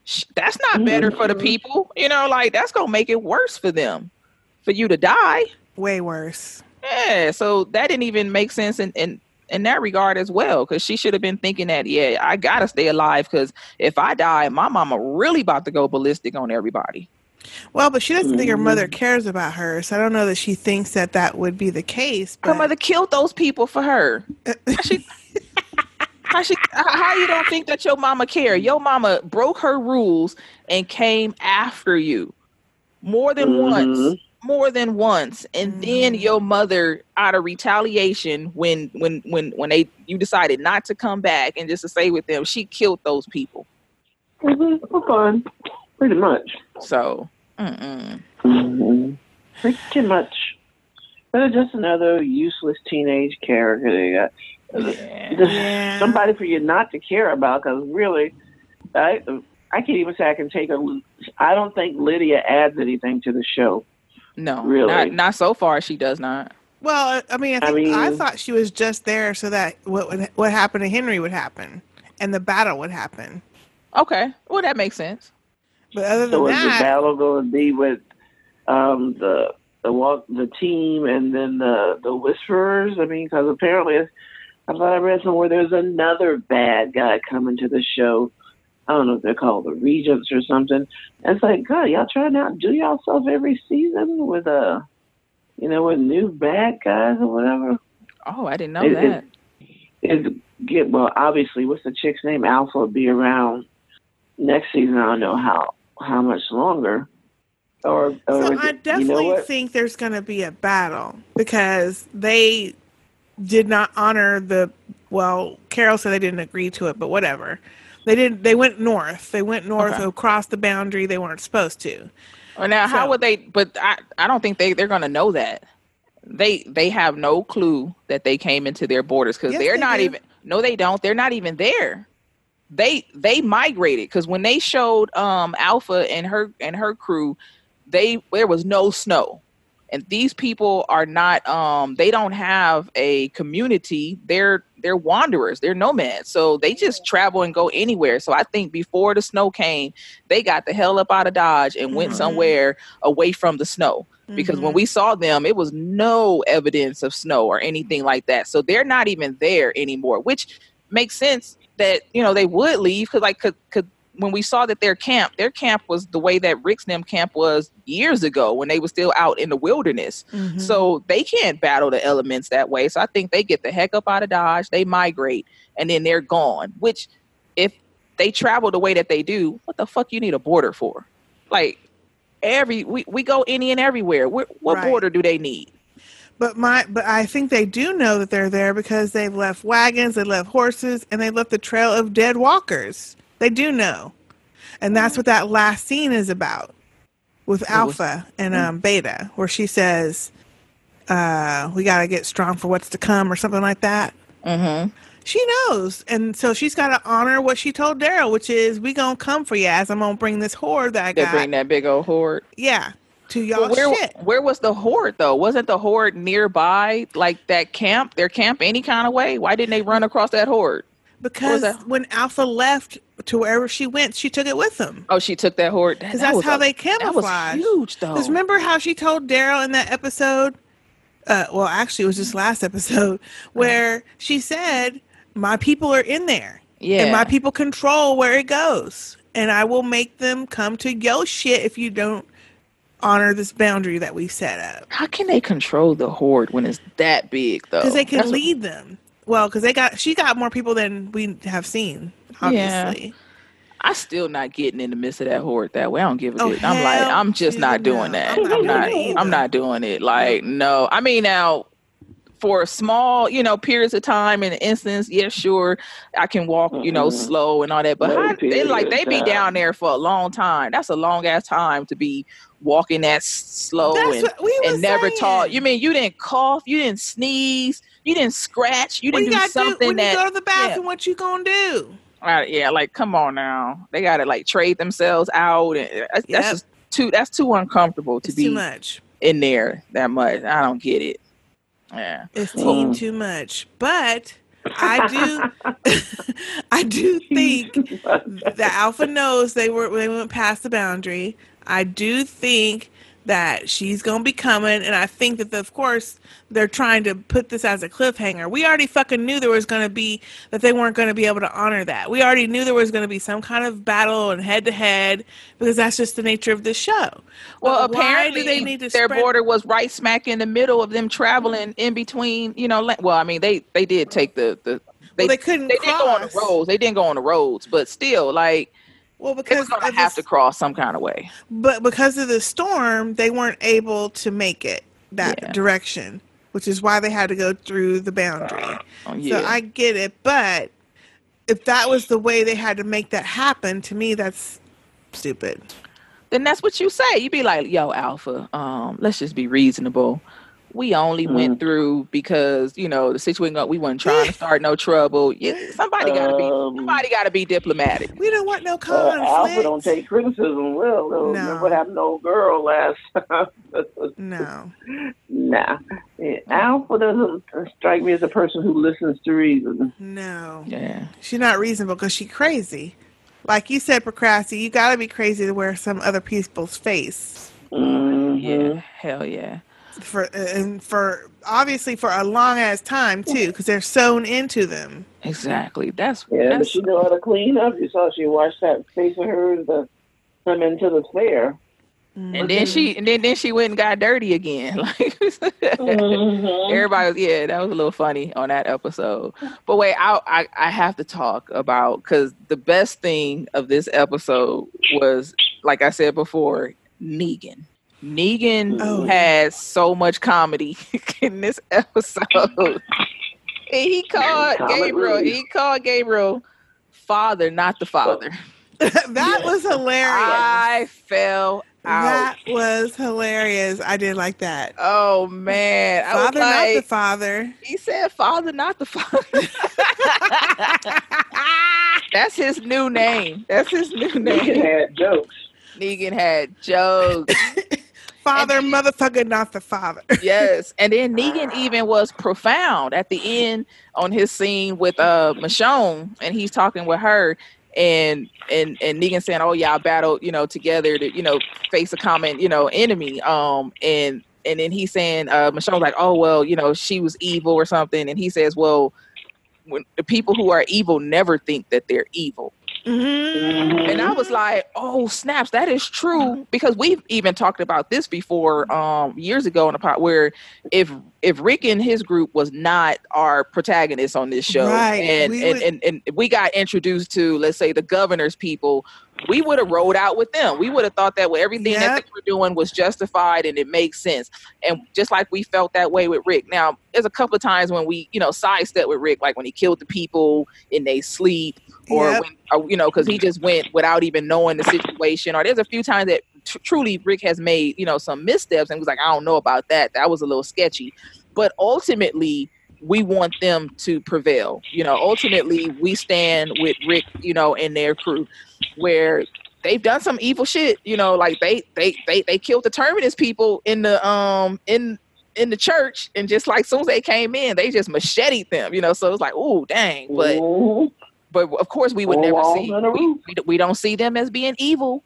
sh- that's not better for the mm-hmm. people. You know, like that's gonna make it worse for them, for you to die. Way worse. Yeah. So that didn't even make sense in in, in that regard as well, because she should have been thinking that, yeah, I gotta stay alive, because if I die, my mama really about to go ballistic on everybody. Well, but she doesn't think her mother Mm-hmm. cares about her, so I don't know that she thinks that that would be the case. Her mother killed those people for her. How she, how she, how you don't think that your mama care? Your mama broke her rules and came after you more than Mhm. once, more than once, and then your mother, out of retaliation, when when when when they you decided not to come back and just to stay with them, she killed those people. Mm-hmm. For fun, pretty much. So, mm-mm. Pretty much. But it's just another useless teenage character they got. Just Somebody for you not to care about, because really, I I can't even say I can take a. I don't think Lydia adds anything to the show. no, Really? not not so far. She does not. Well, I mean, I, I think, I, mean- thought she was just there so that what would, what happened to Henry would happen, and the battle would happen. Okay, well that makes sense. But other than So is the battle going to be with um, the the walk the team and then the the whisperers? I mean, because apparently, I thought I read somewhere there's another bad guy coming to the show. I don't know if they're called the Regents or something. And it's like, God, y'all trying to outdo yourself every season with a, you know, with new bad guys or whatever. Oh, I didn't know It- that. It get well. Obviously, what's the chick's name? Alpha will be around next season. I don't know how how much longer. Or, or so I it- definitely you know think there's going to be a battle because they did not honor the. Well, Carol said they didn't agree to it, but whatever. They did. They went north. They went north Okay. across the boundary they weren't supposed to. Well, now how would they? But I, I don't think they they're gonna know that. They they have no clue that they came into their borders because Yes, they're they not do. even. No, they don't. They're not even there. They they migrated because when they showed um Alpha and her and her crew, they there was no snow, and these people are not um they don't have a community. They're they're wanderers. They're nomads. So they just travel and go anywhere. So I think before the snow came, they got the hell up out of Dodge and went Mhm. somewhere away from the snow. Because when Mhm. we saw them, it was no evidence of snow or anything like that. So they're not even there anymore, which makes sense that you know they would leave because like could, could when we saw that their camp, their camp was the way that Rick's them camp was years ago when they were still out in the wilderness. Mhm. So they can't battle the elements that way. So I think they get the heck up out of Dodge, they migrate, and then they're gone. Which, if they travel the way that they do, what the fuck you need a border for? Like every we, we go any and everywhere. Where, what Right. border do they need? But my, but I think they do know that they're there because they've left wagons, they left horses, and they left the trail of dead walkers. They do know, and that's what that last scene is about with Alpha and um, Beta, where she says, uh, "We got to get strong for what's to come," or something like that. Mm-hmm. She knows, and so she's got to honor what she told Daryl, which is, "We gonna come for you, as I'm gonna bring this horde that I They got." bring that big old horde. yeah, to y'all Well, where, shit. where was the horde though? Wasn't the horde nearby, like that camp? Their camp, any kind of way? Why didn't they run across that horde? Because that? when Alpha left to wherever she went, she took it with them. Oh, she took that horde. Because That that's how a- they That was camouflage. huge though. Because remember how she told Daryl in that episode? Uh, well, actually, it was just last episode where she said, "My people are in there, Yeah. and my people control where it goes, and I will make them come to yo shit if you don't honor this boundary that we set up." How can they control the horde when it's that big though? Because they can That's what- lead them. Well, because they got she got more people than we have seen. Obviously. I still not getting in the midst of that horde that way. I don't give a Oh, shit. I'm like, I'm just not doing no. that. I'm not I'm doing not. it either. I'm not doing it. Like, no. I mean, now for small, you know, periods of time in an instance, yeah, sure, I can walk, you know, slow and all that. But how, they like they be down there for a long time. That's a long ass time to be walking that slow That's and, we and never talk. You mean you didn't cough, you didn't sneeze, you didn't scratch, you What didn't you do gotta do something when that you go to the bathroom? What you gonna do? uh, yeah, like come on now. They gotta like trade themselves out, and uh, that's, that's Yep. just too. That's too uncomfortable to It's be too much. in there that much. I don't get it. Yeah, It's teen too much. But I do I do think the Alpha knows they were they went past the boundary. I do think that she's gonna be coming, and I think that of course they're trying to put this as a cliffhanger. We already fucking knew there was gonna be that they weren't gonna be able to honor that. We already knew there was gonna be some kind of battle and head to head because that's just the nature of the show. Well, But apparently they need to their spread- border was right smack in the middle of them traveling in between. You know, well, I mean they they did take the the They, they couldn't They didn't go on the roads. They didn't go on the roads, but still, like, well, because was gonna have this- to cross some kind of way. But because of the storm, they weren't able to make it that direction, which is why they had to go through the boundary. Oh, So. I get it, but if that was the way they had to make that happen, to me that's stupid. then that's what you say. You'd be like, "Yo, Alpha, um, let's just be reasonable. We only Mm. went through because you know the situation. We weren't trying to start no trouble. Yeah, somebody got to be. Um, Somebody got to be diplomatic. We don't want no Uh, conflict. Alpha don't take criticism well. though. No. Remember what happened to old girl last time? No. Nah. Yeah, Alpha doesn't strike me as a person who listens to reason. No. Yeah. She's not reasonable because she's crazy. Like you said, Procrasti, you got to be crazy to wear some other people's face. Mm-hmm. Yeah, hell yeah. For and for obviously for a long ass time too, because they're sewn into them. Exactly. That's Yeah, but she know how to clean up. You saw she washed that face of hers to come into the fair. and then she and then then she went and got dirty again. Like Mhm. everybody was yeah, that was a little funny on that episode. But wait, I I, I have to talk about because the best thing of this episode was like I said before, Negan. Negan Oh, had so much comedy in this episode. He called Gabriel. He called Gabriel father, not the father. that was hilarious. I fell out. That was hilarious. I did like that. Oh man, I was Father, not the father. He said father, not the father. That's his new name. That's his new name. Negan had jokes. Negan had jokes. Father, motherfucker, not the father. yes. And then Negan even was profound at the end on his scene with uh Michonne and he's talking with her and and and Negan saying, Oh y'all battled, you know, together to, you know, face a common, you know, enemy. Um and and then he's saying, uh Michonne's like, Oh well, you know, she was evil or something, and he says, Well, when the people who are evil never think that they're evil. Mm-hmm. And I was like, oh, snaps, that is true. Because we've even talked about this before um, years ago in a pot where if if Rick and his group was not our protagonist on this show Right, and, we and, would- and, and we got introduced to, let's say, the governor's people, we would have rolled out with them. We would have thought that everything that Yep. they were doing was justified and it makes sense. And just like we felt that way with Rick. Now, there's a couple of times when we, you know, sidestep with Rick, like when he killed the people in they sleep or Yep. when or, you know because he just went without even knowing the situation or there's a few times that tr- truly rick has made you know some missteps and was like i don't know about that that was a little sketchy but ultimately we want them to prevail you know ultimately we stand with rick you know and their crew where they've done some evil shit you know like they they they, they killed the terminus people in the um in in the church and just like soon as they came in they just macheted them you know so it's like oh dang but Mhm. But of course we would Four never see we, we, we don't see them as being evil.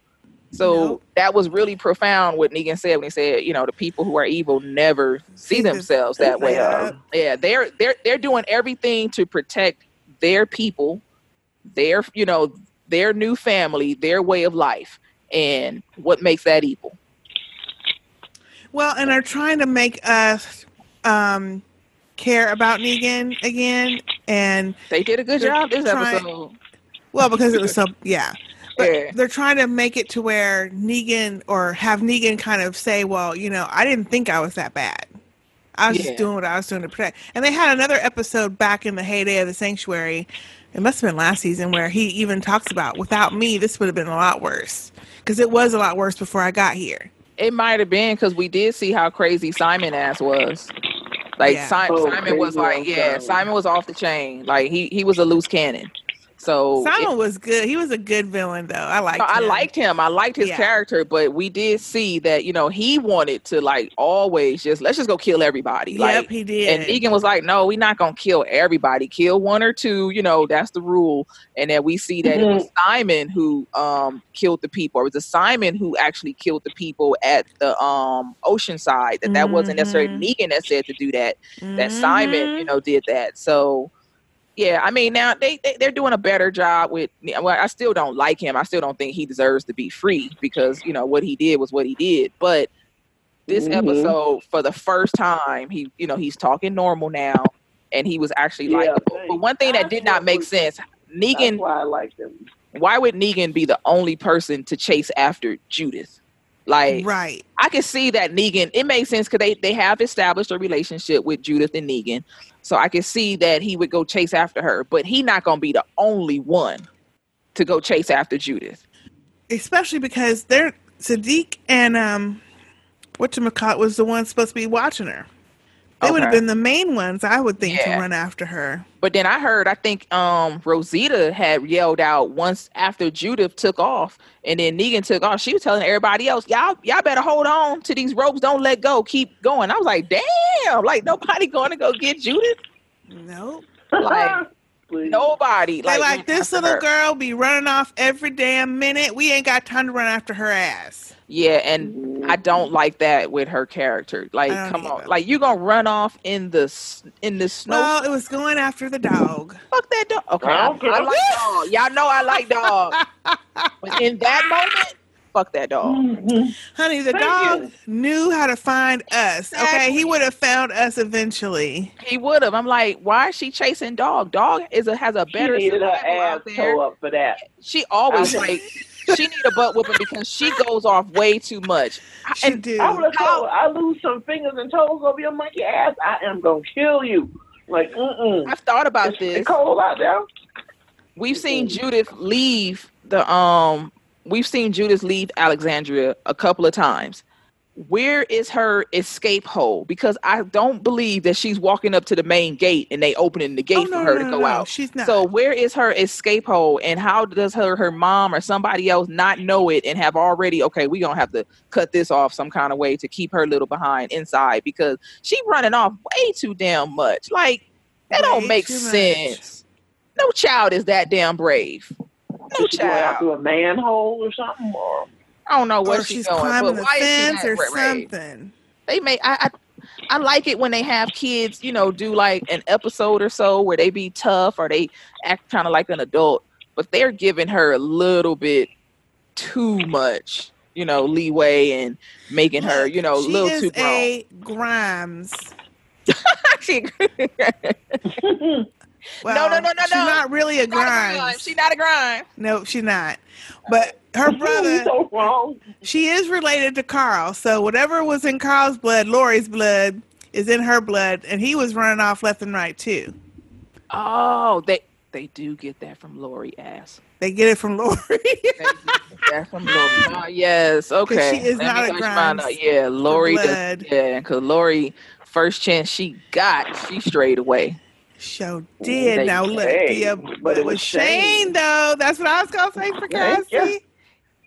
So that was really profound what negan said when he said you know the people who are evil never see See them- themselves that way. Yeah. yeah they're they're they're doing everything to protect their people their you know their new family their way of life and what makes that evil. Well, and are trying to make us um, care about Negan again, and they did a good job this trying- episode Well, because it was so yeah. But Yeah. they're trying to make it to where Negan or have Negan kind of say, "Well, you know, I didn't think I was that bad. I was Yeah. just doing what I was doing to protect." And they had another episode back in the heyday of the Sanctuary. It must have been last season where he even talks about, "Without me, this would have been a lot worse." Because it was a lot worse before I got here. it might have been because we did see how crazy simon ass was like Yeah. Simon, Oh, Simon was like, yeah, Simon. Simon was off the chain. Like he he was a loose cannon. So Simon it- was good. He was a good villain, though. I liked. no, I him. liked him. I liked his Yeah. character, but we did see that you know he wanted to like always just let's just go kill everybody. Yep, like he did. and Negan was like, no, we're not gonna kill everybody. Kill one or two. You know that's the rule. And then we see that it was Simon who um killed the people. It was a Simon who actually killed the people at the um Oceanside. That that wasn't necessarily Mhm. Negan that said to do that. That Simon, you know, did that. So yeah, I mean now they, they they're doing a better job with. Well, I still don't like him. I still don't think he deserves to be free because you know what he did was what he did. But this Mhm. episode, for the first time, he you know he's talking normal now. and he was actually like. Yeah, But one thing that did not make sense, Negan. Why I liked him. Why would Negan be the only person to chase after Judith? Like, right. I can see that Negan. It makes sense because they they have established a relationship with Judith and Negan, so I can see that he would go chase after her. But he not gonna be the only one to go chase after Judith. Especially because they're Siddiq and um whatchamacallit was the one supposed to be watching her. They would have been the main ones, I would think, Yeah. to run after her. But then I heard, I think um Rosita had yelled out once after Judith took off, and then Negan took off. She was telling everybody else, "Y'all, y'all better hold on to these ropes. Don't let go. Keep going." I was like, "Damn! Like nobody going to go get Judith? Nope. Like nobody. They Like, like this little her. girl be running off every damn minute. We ain't got time to run after her ass. Yeah, and I mm-hmm. don't like that with her character. Like, I don't come on, like you gonna run off in the in the snow? Well, it was going after the dog. Fuck that dog. Okay, I, I. I like dog. Y'all know I like dog. but in that moment, fuck that dog. Honey, the Thank dog knew how to find us. Okay, he would have found us eventually. He would have. I'm like, why is she chasing dog? Dog is a, has a better she needed her survival out ass there. toe up for that. She always I- like she need a butt whooping because she goes off way too much. She and I would have told her, I lose some fingers and toes over your monkey ass. I am gonna kill you. Like, mm I've thought about it's, this. It's cold out there. We've seen Judith leave the um we've seen Judith leave Alexandria a couple of times. Where is her escape hole? Because I don't believe that she's walking up to the main gate and they opening the gate Oh, for no, her no, to go no, out. she's not. So where is her escape hole and how does her her mom or somebody else not know it and have already okay, we going to have to cut this off some kind of way to keep her little behind inside because she running off way too damn much. Like that don't make too much. sense. No child is that damn brave. No She going out child. through a manhole or something, or I don't know what Or she's, she's doing, climbing but the why is she fence or brave? something. They may I, I I like it when they have kids, you know, do like an episode or so where they be tough or they act kind of like an adult, but they're giving her a little bit too much, you know, leeway and making her, you know, a she little is too grown. a Grimes. She- Well, no, no, no, no, she's no. not really a She's not a Grimes. grime. She's not a grime. No, she's not. But her brother, so wrong. she is related to Carl. So whatever was in Carl's blood, Lori's blood is in her blood, and he was running off left and right too. Oh, they they do get that from Lori ass. They get it from Lori. That's from Lori. Oh, yes, okay. she is Let not a go find Grimes out. Yeah, Lori. does- yeah, because Lori, first chance she got, she strayed away. Show did. They- now look, Hey, yeah, but but it it was was Shane, Shane. though. That's what I was gonna say for Cassie.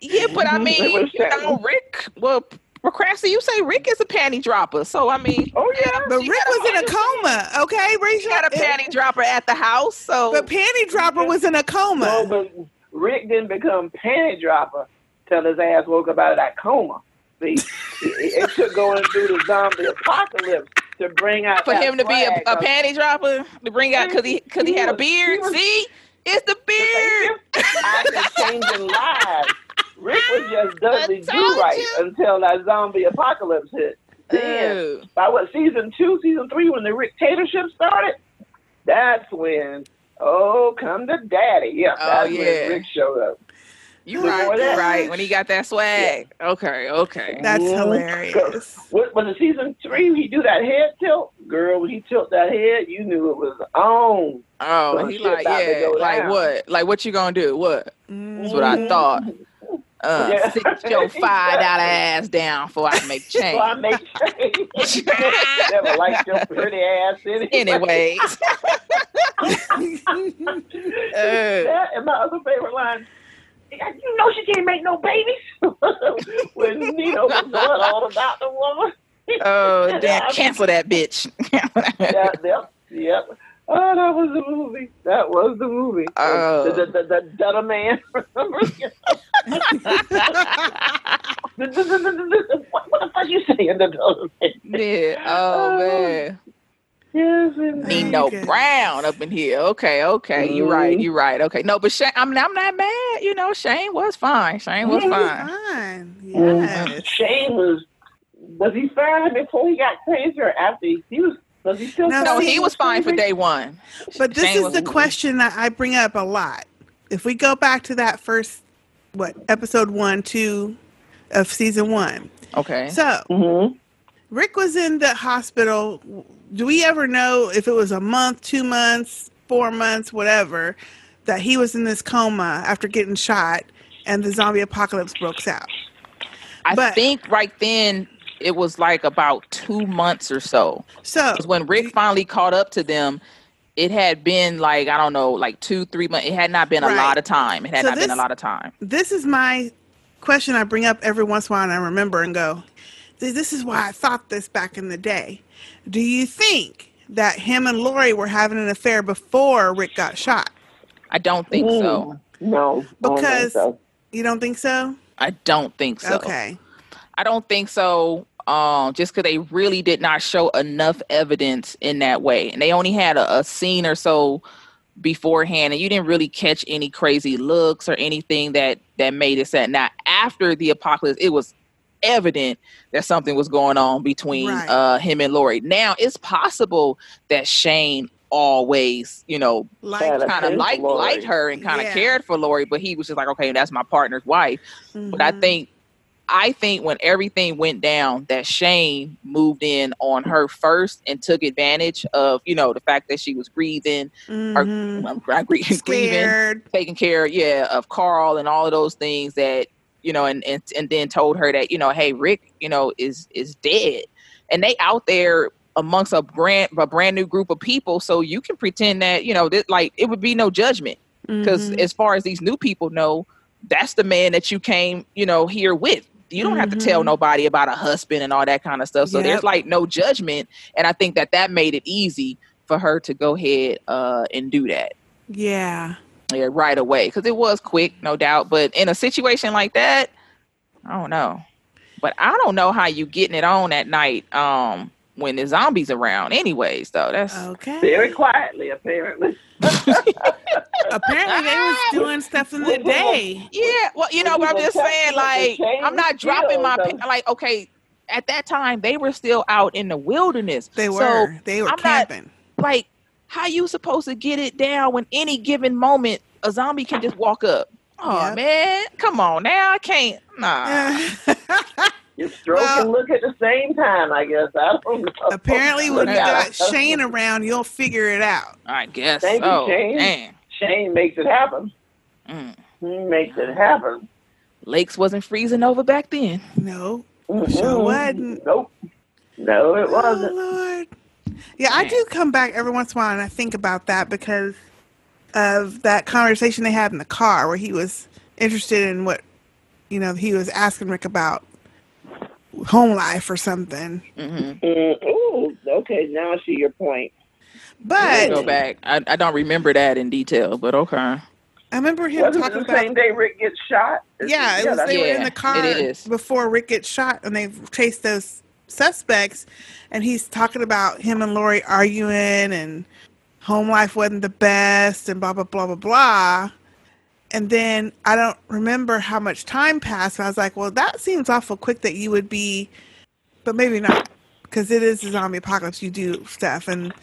Yeah, but I mean, you know, Rick. Well, well, Craftsy, you say Rick is a panty dropper, so I mean, oh yeah, But Rick was in a coma. Okay, Rick She got a eh, panty dropper at the house, so the panty dropper was in a coma. No, but Rick didn't become panty dropper till his ass woke up out of that coma. See, it, it took going through the zombie apocalypse to bring out for him to be a, a panty dropper to bring out because he mm-hmm. because he had a beard. See, it's the beard. After changing lives, Rick was just Dudley Do Right until that zombie apocalypse hit. Then, by what season two, season three, when the dictatorship started, that's when oh come to daddy. Yeah, Oh, that's yeah. when Rick showed up. You Before right, that- you right. When he got that swag. Okay, okay. That's Mhm. hilarious. What was it season three? He do that head tilt, girl. When he tilt that head, you knew it was on. Oh, Some he like yeah, like down. what? Like what you gonna do? What? That's what I Mhm. thought. Uh, Yeah. sit your five dollar ass down before I make change. So I make change. Never liked your pretty ass anyway. Anyways. that and my other favorite line. You know she can't make no babies. when Nino was all about the woman. Oh damn! Cancel that bitch. yeah, yep, yep. Oh, that was the movie. That was the movie. Oh. The, the, the, the Dutta Man. What, what the fuck you saying? The Dutta Man. yeah. Oh, oh man. Yes, indeed. Need no Brown up in here. Okay, okay. you're right. you're right. Okay. No, but Shane, I'm I'm not mad. You know, Shane was fine. Shane was He was fine. Fine. Mhm. Shane was was he fine before he got crazy or after he, he was Was he still? No, No, see- he was fine for day one. But this Shane is the question that I bring up a lot. If we go back to that first, what episode one, two of season one. Okay. So Rick was in the hospital. Do we ever know if it was a month, two months, four months, whatever, that he was in this coma after getting shot and the zombie apocalypse broke out? I think right then it was like about two months or so. So when Rick finally caught up to them, it had been like I don't know, like two, three months. It had not been a lot of time. It had So not been a lot of time. This is my question I bring up every once in a while and I remember and go, "See, this is why I thought this back in the day. Do you think that him and Lori were having an affair before Rick got shot? I don't think so. No, Because you don't think so? I don't think so. Okay. I don't think so. Um, just because they really did not show enough evidence in that way, and they only had a, a scene or so beforehand, and you didn't really catch any crazy looks or anything that that made it sad. Now, after the apocalypse, it was evident that something was going on between Right. uh, him and Lori. Now, it's possible that Shane always, you know, Liked kind of her. liked liked her and kind of Yeah. cared for Lori, but he was just like, okay, that's my partner's wife. But I Mhm. think I think when everything went down, that Shane moved in on her first and took advantage of, you know, the fact that she was breathing, or Mhm. well, grieving, grieving, taking care, yeah, of Carl and all of those things that, you know, and, and and then told her that, you know, hey, Rick, you know, is is dead, and they out there amongst a brand a brand new group of people, so you can pretend that, you know, that like it would be no judgment because Mhm. as far as these new people know, that's the man that you came, you know, here with. You don't have to tell Mhm. nobody about a husband and all that kind of stuff. So Yep. there's like no judgment, and I think that that made it easy for her to go ahead uh, and do that. Yeah. Yeah, right away because it was quick, no doubt. But in a situation like that, I don't know. But I don't know how you getting it on at night um, when the zombies around. Anyways, though, that's okay. Very quietly, apparently. Apparently they was doing stuff in the day. Yeah, well, you know, but I'm just saying, like, I'm not dropping my like. Okay, at that time they were still out in the wilderness. They So, were. they were I'm not- camping. like, how you supposed to get it down when any given moment a zombie can just walk up? Oh man, come on now, I can't. Nah. You stroke and look at the same time, I guess. I don't know. Apparently when you got Shane around, you'll figure it out. I guess Thank so. you, Shane. Man. Shane makes it happen. Mm. He makes it happen. Lakes wasn't freezing over back then. No, Mhm. sure wasn't. Nope. No, it wasn't. Oh, Lord. Yeah, I do come back every once in a while and I think about that because of that conversation they had in the car where he was interested in what, you know, he was asking Rick about home life or something. Mm-hmm. Mm, ooh, okay, now I see your point. But go back. I, I don't remember that in detail, but okay. I remember him Wasn't it talking the about same day Rick gets shot? Yeah, it was, that's- they were in the car before Rick gets shot, and they chased those suspects. And he's talking about him and Lori arguing, and home life wasn't the best, and blah blah blah blah blah. And then I don't remember how much time passed. But I was like, well, that seems awful quick that you would be, but maybe not, because it is a zombie apocalypse. You do stuff, and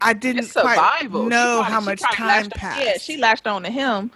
I didn't It's quite survival. Know probably- how much time latched on- passed. Yeah, she latched on to him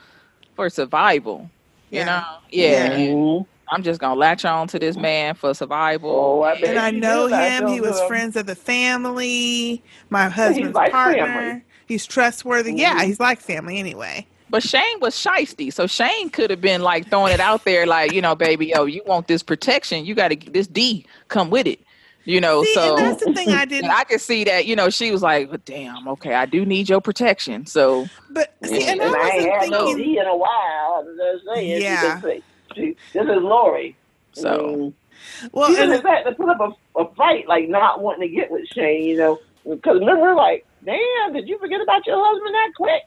for survival. You Yeah. know? Yeah. Mm-hmm. I'm just gonna latch on to this man for survival. Oh, I and I know do that, him. He was you? friends of the family. My husband's like partner. family. He's trustworthy. Yeah, mm-hmm. he's like family anyway. But Shane was shisty, so Shane could have been like throwing it out there, like you know, baby, oh, you want this protection? You got to get this D come with it, you know. See, so that's the thing I didn't. I could see that, you know, she was like, well, "Damn, okay, I do need your protection." So But see, and I And I ain't wasn't had no thinking. D in a while. I'm just saying. She Yeah. Just say, she, this is Lori. So, well, she and just had to put up a, a fight, like not wanting to get with Shane, you know. Because remember, like, damn, did you forget about your husband that quick?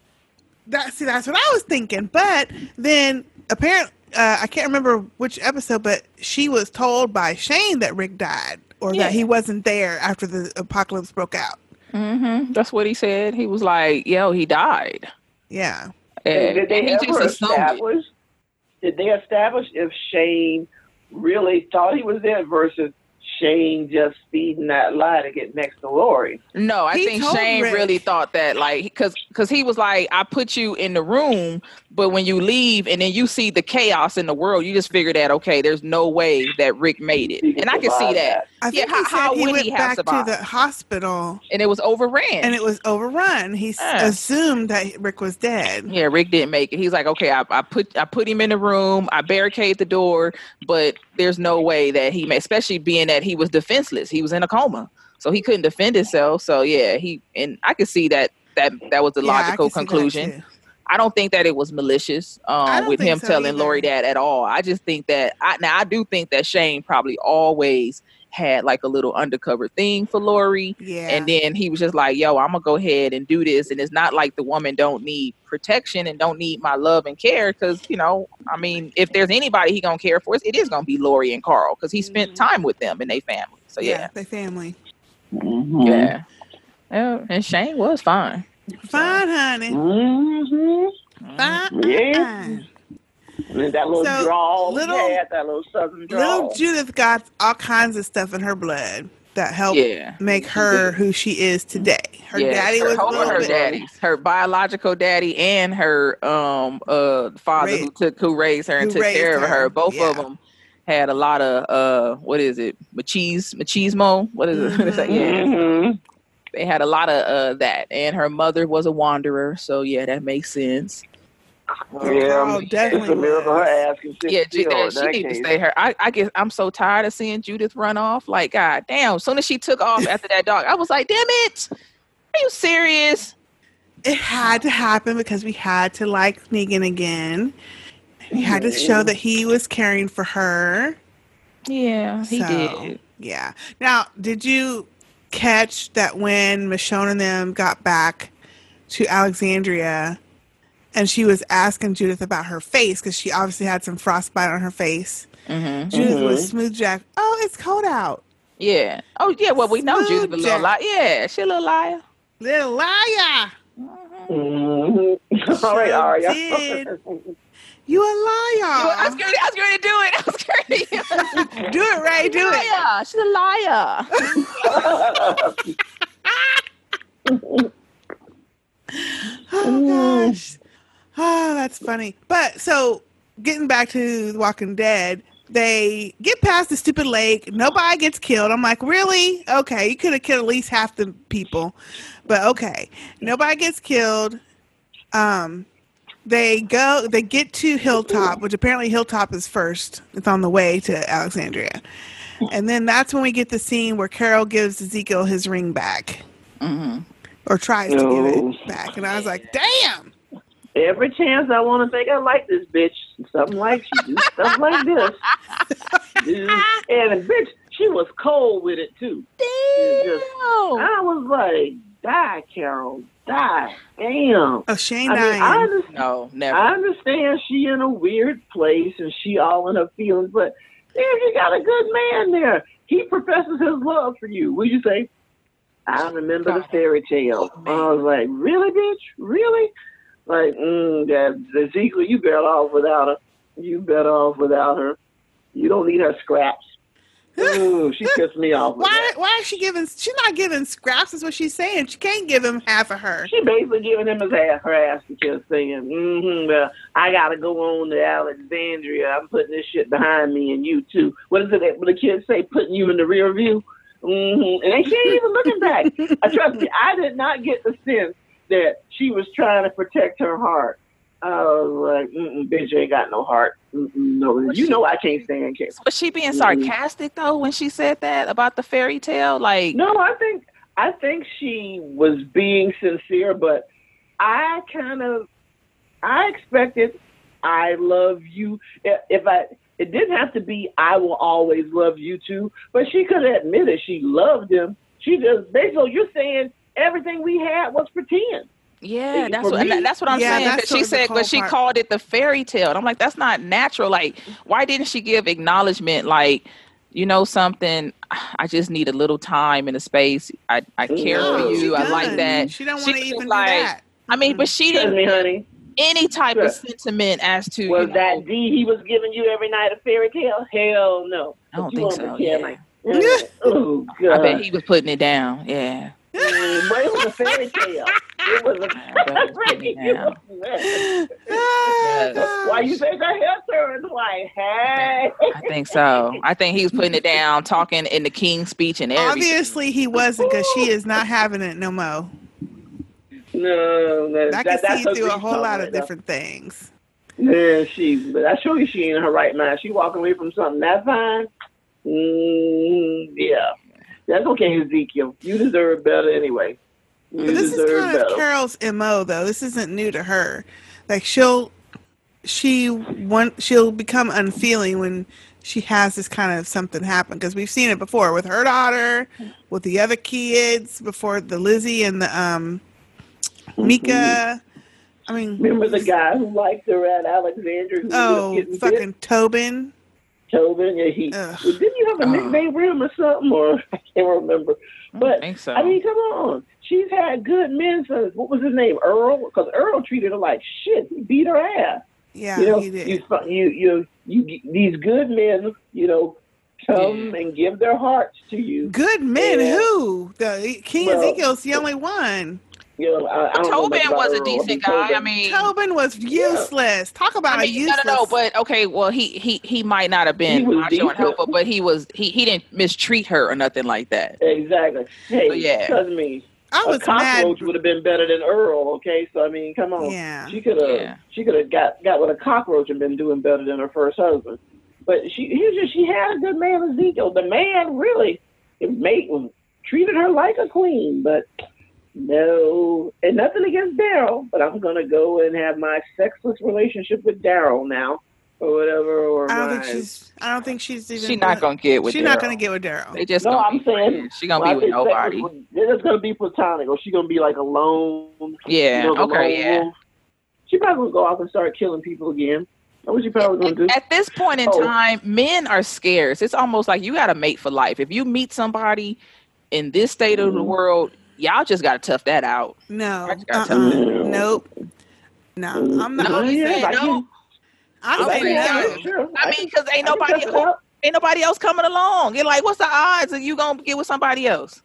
That see, that's what I was thinking. But then apparently, uh, I can't remember which episode, but she was told by Shane that Rick died, or Yeah. that he wasn't there after the apocalypse broke out. hmm that's what he said. He was like, "Yo, he died." Yeah. And, did they and he ever just assumed it. establish? Did they establish if Shane really thought he was dead versus Shane just feeding that lie to get next to Lori. No, I He think Shane Rick- really thought that, like, because because he was like, I put you in the room, but when you leave and then you see the chaos in the world, you just figure that okay, there's no way that Rick made it, and I can see survive that. I think yeah, how, he said how he would went he have back to the hospital and it was overran. and it was overrun. He s Yeah. assumed that Rick was dead. Yeah, Rick didn't make it. He's like, okay, I, I put I put him in the room, I barricade the door, but there's no way that he may, especially being that he was defenseless. He was in a coma, so he couldn't defend himself. So yeah, he and I could see that that that was the Yeah, logical that conclusion. I don't think that it was malicious um, with him so telling either. Lori that at all. I just think that I now I do think that Shane probably always had like a little undercover thing for Lori. Yeah. And then he was just like, yo, I'm gonna go ahead and do this. And it's not like the woman don't need protection and don't need my love and care. Cause, you know, I mean, if there's anybody he gonna care for, it is gonna be Lori and Carl, because he spent time with them and they family. So yeah, yeah. they family. Yeah. Yeah. And Shane was fine. Fine, honey. Mm-hmm. Fine. Yeah. And that little So, drawl little- he that little southern Little. Judith got all kinds of stuff in her blood that helped Yeah. make her who she is today. Her daddy was a little her bit- daddies, her biological daddy and her um uh father who took who raised her and took raised care of her. her, Both yeah. of them had a lot of uh what is it machismo machismo what is it What is that? yeah Mhm. they had a lot of uh that and her mother was a wanderer so yeah that makes sense Yeah, definitely it's a miracle her ass can sit yeah, still that, she that need to stay her. I, I guess I'm so tired of seeing Judith run off. Like, god damn! As soon as she took off after that dog, I was like, damn it! Are you serious? It had to happen because we had to like Negan again. We had to show that he was caring for her. Yeah, he So, did. Yeah. Now, did you catch that when Michonne and them got back to Alexandria and she was asking Judith about her face because she obviously had some frostbite on her face? Mm-hmm. Judith was smooth jack. Oh, it's cold out. Yeah. Oh yeah. Well, we know Judith a little liar. Yeah, she a little liar. Little liar. Mhm. All right, Sure Arya. did. You a liar. I was going to. I was going to do it. I was going to do it, Ray. Do it. Liar. She's a liar. Oh gosh. Oh, that's funny. But so getting back to The Walking Dead, they get past the stupid lake. Nobody gets killed. I'm like, really? Okay, you could have killed at least half the people, but okay, nobody gets killed. Um, they go. They get to Hilltop, which apparently Hilltop is first. It's on the way to Alexandria, and then that's when we get the scene where Carol gives Ezekiel his ring back, mm-hmm. or tries to give it back, and I was like, damn. Every chance I want to think I like this bitch, something like she do stuff like this. Dude. And bitch, she was cold with it too. She was just- I was like, die, Carol, die. Damn. Oh, Shane I mean. I under- No, never. I understand she in a weird place and she all in her feelings, but damn, you got a good man there. He professes his love for you. Would you say? I remember the fairy tale. I was like, really, bitch? Really? Like, mm, that Ezekiel, you better off without her. You better off without her. You don't need her scraps. Ooh, she pissed me off. Why? Why is she giving? She's not giving scraps. Is what she's saying. She can't give him half of her. She basically giving him his ass, her ass to kiss, saying, mm-hmm, well, I got to go on to Alexandria. I'm putting this shit behind me and you too. What is it that the kids say, putting you in the rear view? Mm-hmm. And she ain't even looking back. uh, trust me, I did not get the sense that she was trying to protect her heart. I was like, mm-mm, bitch, you ain't got no heart. Mm-mm, no, you know I can't stand Carol. Was she being sarcastic though when she said that about the fairy tale? Like, No, I think I think she was being sincere, but I kind of I expected I love you. If if I it didn't have to be I will always love you too, but she could have admitted she loved him. She just basically you're saying everything we had was pretend. Yeah, It- that's what me- and that's what I'm Yeah, saying. that's 'cause sort she of the said, but she part. called it the fairy tale. And I'm like, that's not natural. Like, why didn't she give acknowledgement? Like, you know something? I just need a little time and a space. I I mm-hmm. care No, for you. I like that. She don't wanna was even do like- that. I mean, but she Trust didn't me, honey. any type of sentiment as to Was you know, that deed he was giving you every night a fairy tale? Hell no. I don't think so, yeah. Like, mm, oh God! I bet he was putting it down. Yeah. Mm, but it was a fairy tale. It was a fairy. Why you think her hair turned white? Hey. I think so. I think he was putting it down, talking in the King's speech and everything. Obviously, he wasn't because she is not having it no more. No, no, I that, can that's see through a whole lot of there. different things. Yeah, she. But I show you, she ain't in her right mind. She walking away from something that fine. Mm, yeah, that's okay, Ezekiel. You deserve better anyway. You But this is kind of better. Carol's mo, though. This isn't new to her. Like she'll, she want she'll become unfeeling when she has this kind of something happen because we've seen it before with her daughter, with the other kids, before the Lizzie and the um, Mika. I mean, Remember the guy who liked her at Alexandria? Oh, fucking Tobin. Tobin, yeah, he didn't you have a nickname for him or something, or I can't remember. But think so. I mean, come on, she's had good men since what was his name, Earl? Because Earl treated her like shit. He beat her ass. Yeah, you know, he did. You, you, you, you, these good men, you know, come and give their hearts to you. Good men, And, who? The King Well, Ezekiel's the only one. You know, I, I don't Tobin about was a Earl. decent Tobin- guy. I mean, Tobin was useless. Talk about I a mean, useless. no, no, no. But okay, well, he he he might not have been He was macho and decent. helpful, but he was he he didn't mistreat her or nothing like that. Exactly. Hey, So, yeah. trust me. I was mad- cockroach would have been better than Earl. Okay, so I mean, come on. Yeah. She could have. Yeah. She could have got got with a cockroach and been doing better than her first husband. But she, he was just she had a good man, Ezekiel. The man really, it made treated her like a queen. But no, and nothing against Daryl. But I'm gonna go and have my sexless relationship with Daryl now, or whatever. Or I don't my, think she's. I don't think she's even. She's not gonna get with Daryl. She's not gonna get with Daryl. They just no, gonna I'm be saying friends. She gonna well, be with I think nobody. sex is- They're just gonna be platonic, or she gonna be like alone. Yeah, you know, okay, lone yeah. She probably gonna go off and start killing people again. That's what she probably gonna do. At this point in Oh. time, men are scarce. It's almost like you got to mate for life. If you meet somebody in this state of the Mm-hmm. world, y'all just got to tough that out. No. Uh-uh. tell you. Nope. No, I'm not. No, you yeah, saying I no? can- I'm I'm saying saying no. no. Sure. I mean, because ain't nobody tough ain't nobody else coming along. You're like, what's the odds that you gonna get with somebody else?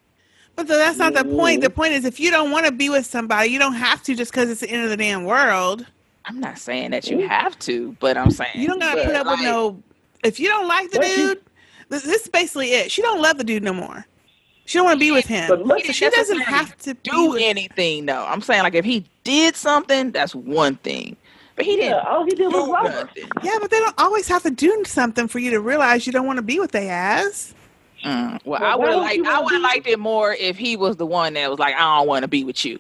But th- that's not the point. Mm-hmm. The point is, if you don't want to be with somebody, you don't have to just because it's the end of the damn world. I'm not saying that you have to, but I'm saying You don't gotta but put up with no. If you don't like the dude, this, this is basically it. She don't love the dude no more. She don't want to be with him. But look, so she doesn't have to do be with anything though. I'm saying like if he did something, that's one thing. But he Yeah, didn't all he did was do love her. Yeah, but they don't always have to do something for you to realize you don't want to be with they ass. Mm, well, Well, I would have liked I would have liked it more if he was the one that was like, I don't want to be with you.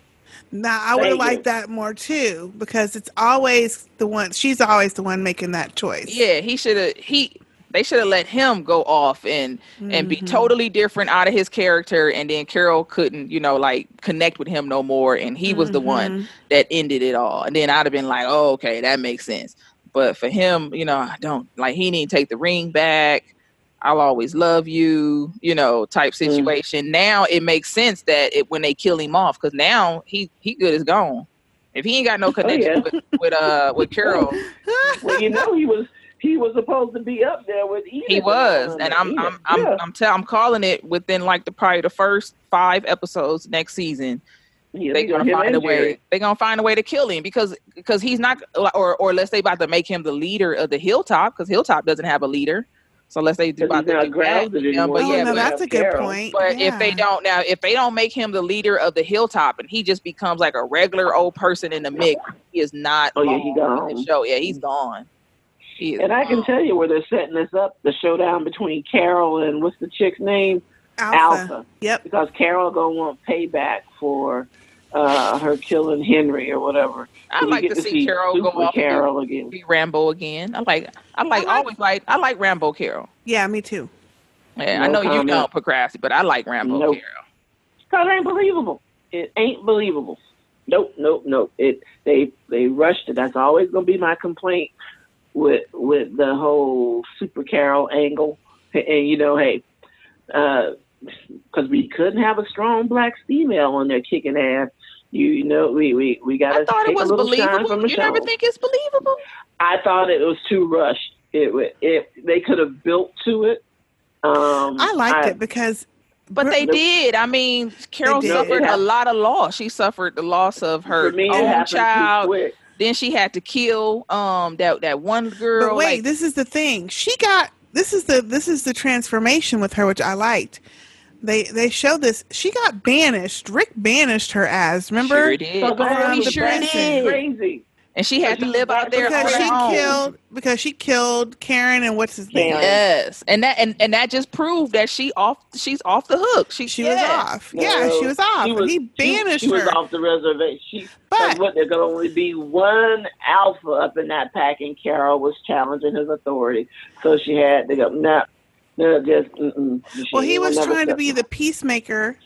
Nah, I would have liked that more too because it's always the one. She's always the one making that choice. Yeah, he should have he they should have let him go off and and be Mhm. totally different out of his character and then Carol couldn't, you know, like connect with him no more and he was the one Mhm. that ended it all. And then I'd have been like, "Oh, okay, that makes sense." But for him, you know, I don't like he didn't take the ring back. I'll always love you, you know, type situation. Now it makes sense that it, when they kill him off, because now he he good is gone. If he ain't got no connection yeah. with, with uh with Carol, well, you know he was he was supposed to be up there with Edith. he was, and I'm Edith. I'm I'm Yeah. I'm, tell, I'm calling it within like the probably the first five episodes next season. Yeah, They're we gonna find a way. They're gonna find a way to kill him because because he's not or or let's say about to make him the leader of the Hilltop because Hilltop doesn't have a leader. So let's say Because about to not do that. grounded Yeah, but Oh, yeah, no, but, that's a good Carol. point. but if they don't now, if they don't make him the leader of the Hilltop and he just becomes like a regular old person in the mix, he is not. Oh, yeah, he long in the gone. show. Yeah, he's gone. He And I can gone. tell you where they're setting this up: the showdown between Carol and what's the chick's name? Alpha. Yep. Because Carol gonna want payback for uh, her killing Henry or whatever. I'd you like get to see Carol go Super off and Carol again. be Rambo again. I like I like like- always like I like Rambo Carol. Yeah, me too. Yeah, I No know you comment. don't procrastinate, but I like Rambo Nope. Carol. Cause it ain't believable. It ain't believable. Nope, nope, nope. It they they rushed it. That's always gonna be my complaint with with the whole Super Carol angle. And, and you know, hey, because we couldn't have a strong black female on there kicking ass. You, you know, we we we got I to thought take it was a little shine believable. from the You show. never think it's believable? I thought it was too rushed. It wa- it they could have built to it Um, I liked I- it because. But they The- did. I mean, Carol suffered a lot of loss. She suffered the loss of her me, own happened too child. Quick. Then she had to kill um that that one girl. But wait, like- this is the thing. She got this is the this is the transformation with her, which I liked. They they show this. She got banished. Rick banished her as remember Sure did. from Oh, he sure did. Crazy. And she had to live out there on because her she own. killed because she killed Karen and what's his name? Yes, and that and, and that just proved that she off. She's off the hook. She She was yeah. off. Yeah, she was off. She and he banished she, she her. was off the reservation. She, But- but what there could only be one alpha up in that pack, and Carol was challenging his authority, so she had to go. No, no, just mm-mm. Well, he was trying to be the peacemaker,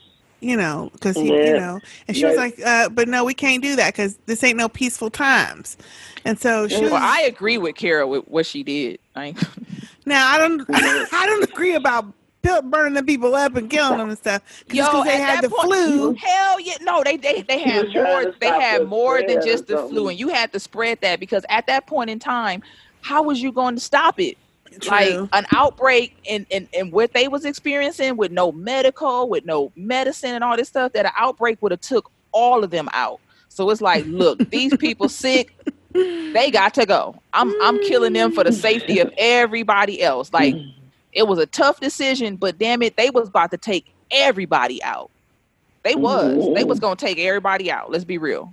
you know, because he, you know, and she was like, uh, "But no, we can't do that because this ain't no peaceful times." And so she was. Well, I agree with Kara with what she did. I now I don't, I don't agree about burning the people up and killing them and stuff because they had the point- flu. Hell yeah, no, they they they had more. They had more than just the flu, and you had to spread that because at that point in time, how was you going to stop it? True. Like an outbreak and and and what they was experiencing with no medical, with no medicine and all this stuff, that an outbreak would have took all of them out. So it's like, look, these people sick. They got to go. I'm I'm killing them for the safety of everybody else. Like mm. it was a tough decision, but damn it, they was about to take everybody out. They was. They was mm. gonna take everybody out. Let's be real.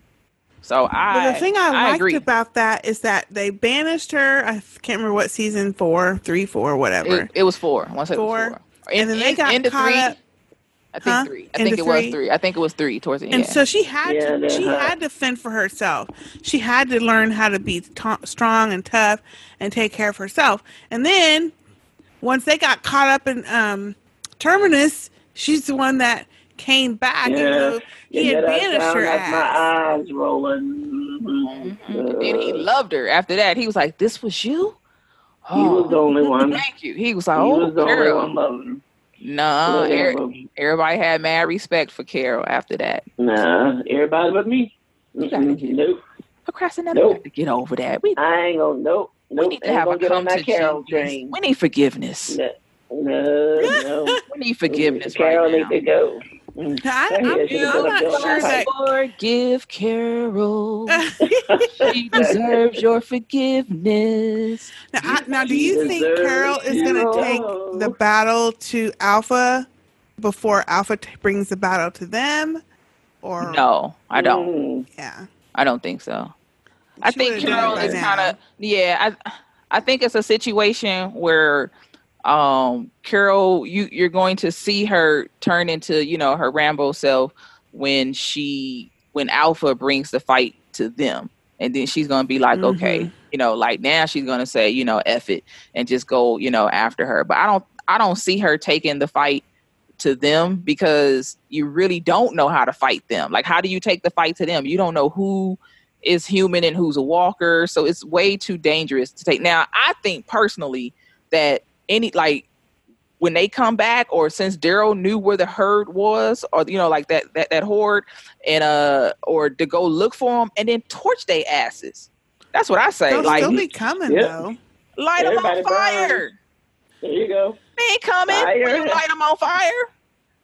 So I But the thing I, liked agree. about that is that they banished her. I can't remember what season four, three, four, whatever. It, it was four. Once it was Four. four. And then they got into caught three. up- I think Huh? three. I Into think it was three? three. I think it was three towards the end. and end. so she had Yeah, to she had- had to fend for herself she had to learn how to be t- strong and tough and take care of herself and then once they got caught up in um terminus she's the one that came back and Yeah, so he yeah, had banished her like my eyes rolling. Mhm. and he loved her. After that, he was like, "This was you." He was the only one. Thank you. He was like, He "Oh, was the only Carol." one loving him. Nah, Yeah, er- everybody had mad respect for Carol after that. Nah, everybody but me. Mm-mm, nope. Procrastinator, we Nope. got to get over that. We, I ain't gonna. Nope. Nope. need to ain't have a gonna get on come to Carol Jesus. train. we need forgiveness. No, no. no. We need forgiveness Carol right now. need to go. I, That I'm, head should've I'm not sure on that Forgive Carol. she deserves your forgiveness. now, I, now do you think carol is going to take the battle to alpha before alpha t- brings the battle to them or No, I don't. Mm. yeah I don't think so. I think would've done it Carol is kind of yeah. I I think it's a situation where um Carol you you're going to see her turn into you know her Rambo self when she when Alpha brings the fight to them, and then she's gonna be like, okay, Mhm. you know, like now she's gonna say you know F it and just go you know after her. But I don't I don't see her taking the fight to them because you really don't know how to fight them. Like, how do you take the fight to them? You don't know who is human and who's a walker. So it's way too dangerous to take. Now, I think personally that any, like, when they come back or since Daryl knew where the herd was or, you know, like that, that, that horde and, uh, or to go look for them and then torch their asses. That's what I say. they'll like, still be coming Yep. though light them on Everybody burn. fire. There you go. They ain't coming. Fire. When you light them on fire.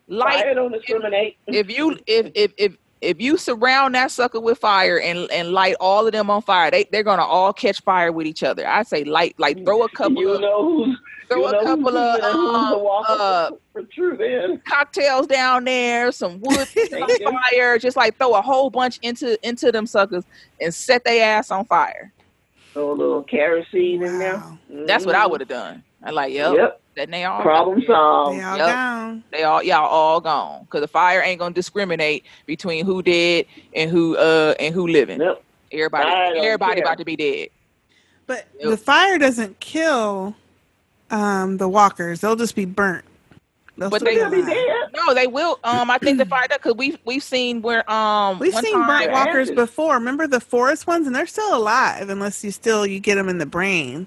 Light Fire don't discriminate. if you if if if if you surround that sucker with fire and and light all of them on fire, they they're gonna all catch fire with each other. I say light like throw a couple You of know who's throw you a couple of human and who's the um, uh, for true then. cocktails down there, some wood on fire, just like throw a whole bunch into into them suckers and set their ass on fire. Throw a little kerosene in there. Wow. That's what I Mhm. would have done. I like, yep, Yep. then they all Problem solved. they all Yep. gone They all y'all all gone because the fire ain't gonna discriminate between who dead and who uh and who living. Yep. Everybody, everybody care. about to be dead. But Yep. the fire doesn't kill um, the walkers. They'll just be burnt. They'll But they- They'll be dead. No, they will. Um, I think the fire because we've we've seen where um We've seen burnt walkers ashes. before. Remember the forest ones, and they're still alive unless you still you get them in the brain.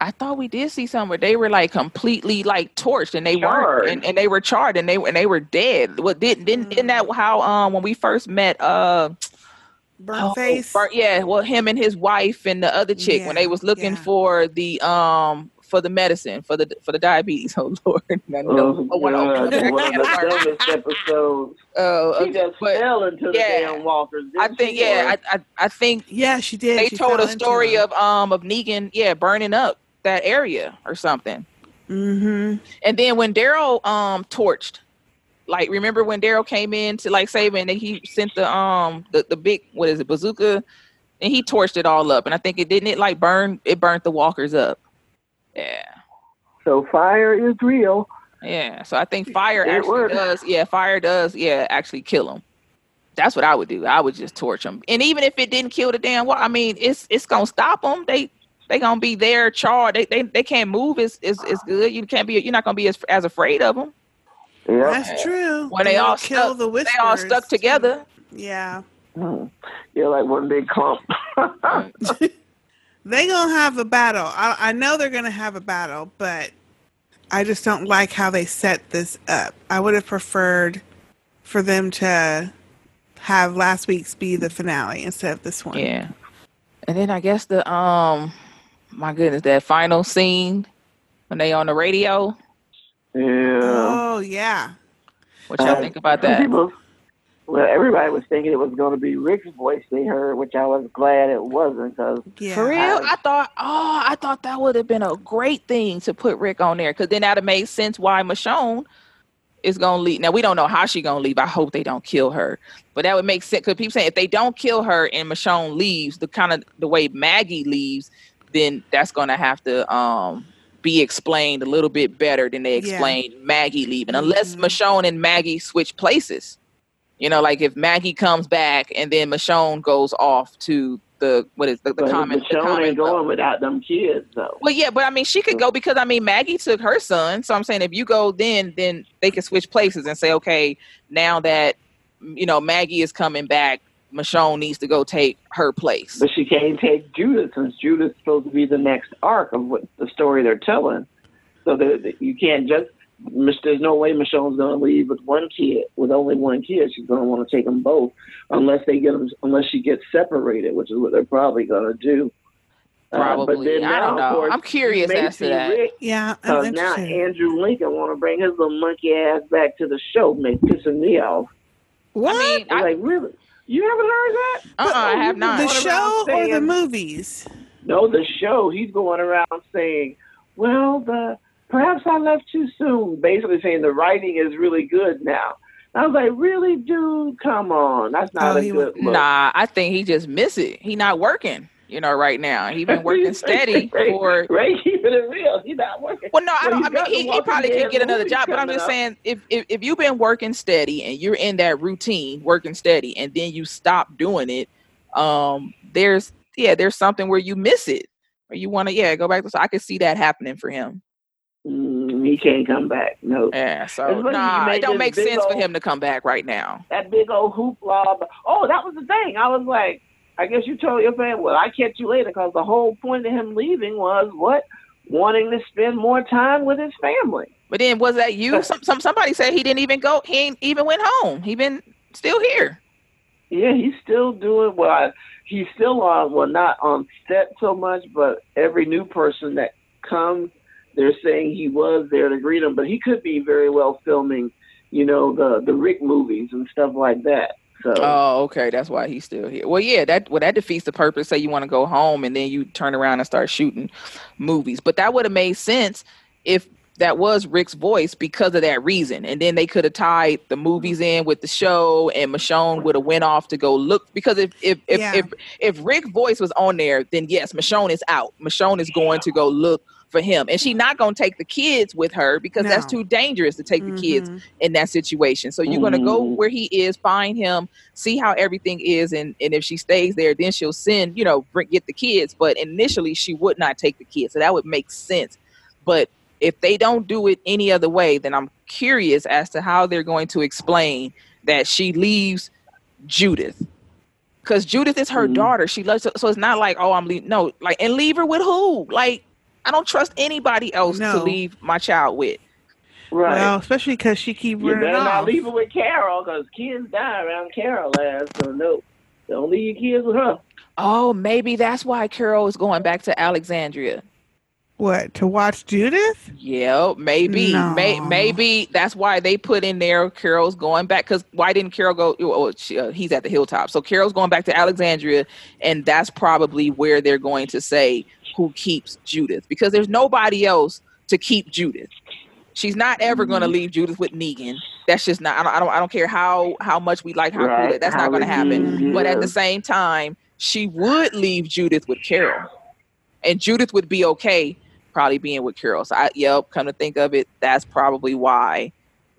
I thought we did see some where they were like completely like torched and they Charred. weren't and, and they were charred and they and they were dead. What didn't didn't isn't that how um when we first met uh Burnt oh, face. burnt- yeah well him and his wife and the other chick when they was looking yeah. for the um for the medicine for the for the diabetes. Oh Lord, no, no. Oh, one of- God, one of the dumbest episodes. Uh, She just but- fell into the yeah. damn walkers. I think she? yeah, I, I I think yeah, she did. They She told a story of um of Negan, yeah, burning up that area or something. Mm-hmm. And then when Daryl um torched, like remember when Daryl came in to like save it and he sent the um the, the big what is it bazooka and he torched it all up and I think it didn't it like burn it burnt the walkers up. Yeah. So fire is real. Yeah. So I think fire It actually works. does yeah, fire does yeah actually kill them. That's what I would do. I would just torch them. And even if it didn't kill the damn wall, I mean, it's it's gonna stop them. They they gonna be there charred. They they, they can't move. It's, it's it's good. You can't be. You're not gonna be as as afraid of them. Yeah, that's true. When they They'll all kill stuck, the they all stuck together. Yeah. Hmm. You're like one big clump. They gonna have a battle. I, I know they're gonna have a battle, but I just don't like how they set this up. I would have preferred for them to have last week's be the finale instead of this one. Yeah. And then I guess the um, my goodness, that final scene when they on the radio. Yeah. Oh yeah. What y'all Uh, think about some that? people- well, everybody was thinking it was going to be Rick's voice they heard, which I was glad it wasn't because For real, I thought, oh, I thought that would have been a great thing to put Rick on there because then that'd have made sense why Michonne is gonna leave. Now we don't know how she gonna leave. I hope they don't kill her, but that would make sense because people saying if they don't kill her and Michonne leaves, the kind of the way Maggie leaves, then that's gonna have to um be explained a little bit better than they Yeah. explained Maggie leaving, unless Michonne and Maggie switch places. You know, like if Maggie comes back and then Michonne goes off to the what is the, the but common the Michonne common ain't going without them kids, though. well, yeah, but I mean, she could go because I mean, Maggie took her son. So I'm saying if you go, then then they can switch places and say, okay, now that you know Maggie is coming back, Michonne needs to go take her place. But she can't take Judith since Judith's supposed to be the next arc of what the story they're telling. So that you can't just. Mich- There's no way Michonne's going to leave with one kid. With only one kid, she's going to want to take them both, unless they get them. Unless she gets separated, which is what they're probably going to do. Uh, but Probably. then I don't know. Course, I'm curious you as to that. Rick, Yeah, I'm Because now interested. Andrew Lincoln want to bring his little monkey ass back to the show, make pissing me off. What? I mean, I, like really? You haven't heard that? Uh-uh, I Oh, have you've not. The show around or the movies? No, the show. He's going around saying, "Well, the perhaps I left too soon." Basically saying the writing is really good now. I was like, "Really, dude? Come on, that's not Oh, a he good look." Nah, I think he just miss it. He not working. You know, right now he been working steady for. Ray, keeping it real. He's not working. Well, no, I don't. I mean, he, he probably could get another job, but I'm just up. saying, if, if if you've been working steady and you're in that routine, working steady, and then you stop doing it, um, there's yeah, there's something where you miss it, or you want to yeah go back to. So I could see that happening for him. Mm, he can't come back. No. Yeah, so It's funny you nah, it don't make sense for him to come back right now. that big old hoopla. Oh, that was the thing. I was like, I guess you told your family, well, I catch you later because the whole point of him leaving was what? Wanting to spend more time with his family. But then was that you? Some, some somebody said he didn't even go. He ain't even went home. He been still here. Yeah, he's still doing well. I, he's still on, well, not on set so much, but every new person that comes, they're saying he was there to greet him. But he could be very well filming, you know, the the Rick movies and stuff like that. So Oh, okay. That's why he's still here. Well, yeah, that well that defeats the purpose. Say you want to go home and then you turn around and start shooting movies. But that would have made sense if that was Rick's voice because of that reason. And then they could have tied the movies in with the show and Michonne would have went off to go look because if if if, Yeah. if if Rick's voice was on there, then yes, Michonne is out. Michonne is going to go look for him. And she's not gonna take the kids with her because that's too dangerous to take the kids Mhm. in that situation. So you're gonna go Mhm. where he is, find him, see how everything is, and and if she stays there, then she'll send you know bring get the kids. But initially, she would not take the kids, so that would make sense. But if they don't do it any other way, then I'm curious as to how they're going to explain that she leaves Judith. Because Judith is her Mhm. daughter. She loves her, so it's not like, oh, I'm leaving. No, like, and leave her with who? Like, I don't trust anybody else to leave my child with. right. Well, especially because she keep You running better not off. leave it with Carol because kids die around Carol last. So no, don't leave your kids with her. Oh, maybe that's why Carol is going back to Alexandria. What to watch Judith? Yeah, maybe, No. may, maybe that's why they put in there Carol's going back. Because why didn't Carol go? Oh, she, uh, he's at the hilltop, so Carol's going back to Alexandria, and that's probably where they're going to say who keeps Judith because there's nobody else to keep Judith. She's not ever going to leave Judith with Negan. That's just not. I don't. I don't, I don't care how how much we like how cool Right, that. That's how not going to happen. redeemed, But at the same time, she would leave Judith with Carol, and Judith would be okay probably being with Carol. So I, yep, come to think of it, that's probably why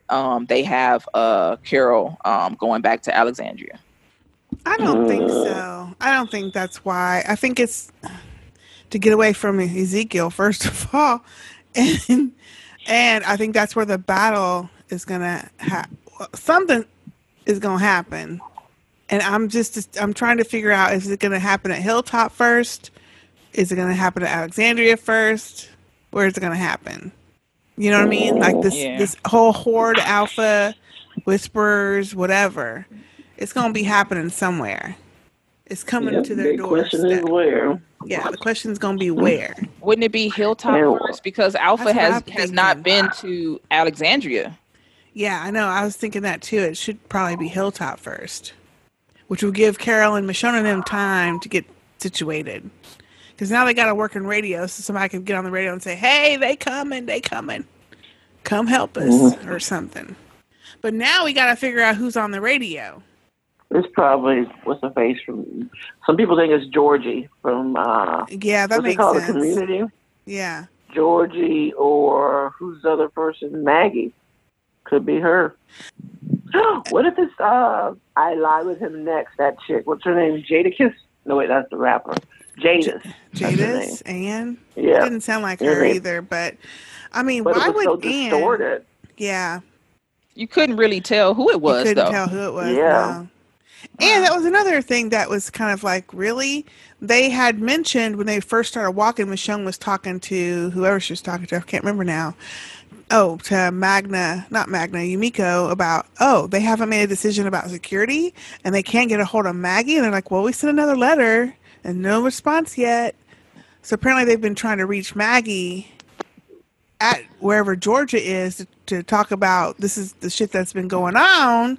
um, they have uh, Carol um, going back to Alexandria. I don't think so. I don't think that's why. I think it's to get away from Ezekiel first of all, and and I think that's where the battle is gonna ha- something is gonna happen, and I'm just I'm trying to figure out is it gonna happen at Hilltop first? Is it gonna happen at Alexandria first? Where is it gonna happen? You know what I mean? Like this Yeah. this whole horde alpha whisperers whatever. It's gonna be happening somewhere. It's coming Yeah, to their big question is where. Yeah, the question's gonna be where. Wouldn't it be Hilltop Yeah. first? Because Alpha That's has has not been to Alexandria. Yeah, I know. I was thinking that too. It should probably be Hilltop first, which will give Carol and Michonne and them time to get situated. Because now they got to work in radio, so somebody can get on the radio and say, "Hey, they coming, they coming, come help us" Mhm. or something. But now we got to figure out who's on the radio. It's probably what's the face from. Some people think it's Georgie from. uh Yeah, that makes called? sense. The community. Yeah. Georgie or who's the other person? Maggie. Could be her. what if it's uh I lie with him next, that chick. What's her name? Jadakiss? No wait, that's the rapper. Jadis. That's her name. Jadis, Anne. Yeah. Didn't sound like Yeah, her they- either, but I mean, But why it was so would Anne? distorted. Yeah. You couldn't really tell who it was, you couldn't though. tell who it was. Yeah. no. And that was another thing that was kind of like, really? They had mentioned when they first started walking, Michonne was talking to whoever she was talking to, I can't remember now. Oh, to Magna, not Magna, Yumiko about, oh, they haven't made a decision about security and they can't get a hold of Maggie. And they're like, well, we sent another letter and no response yet. So apparently they've been trying to reach Maggie at wherever Georgia is to, to talk about this is the shit that's been going on,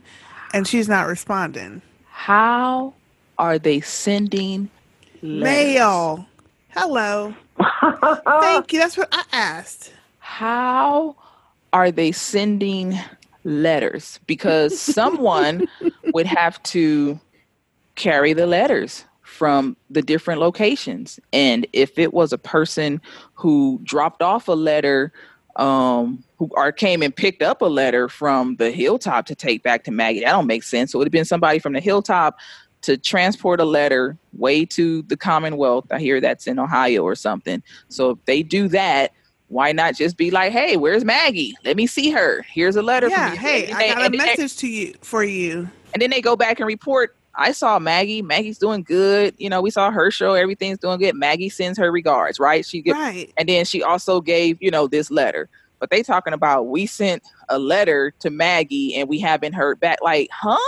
and she's not responding. How are they sending letters? Mail. Hello. Thank you. That's what I asked. How are they sending letters? Because someone would have to carry the letters from the different locations. And if it was a person who dropped off a letter, um, who or came and picked up a letter from the hilltop to take back to Maggie, that don't make sense. So it would have been somebody from the hilltop to transport a letter way to the Commonwealth. I hear that's in Ohio or something. So if they do that, why not just be like, "Hey, where's Maggie? Let me see her. Here's a letter Yeah. from you." Hey, I got a they- message to you for you. and then they go back and report i saw maggie maggie's doing good you know we saw her show everything's doing good maggie sends her regards right she get, Right. and then she also gave you know this letter but they talking about we sent a letter to maggie and we haven't heard back like huh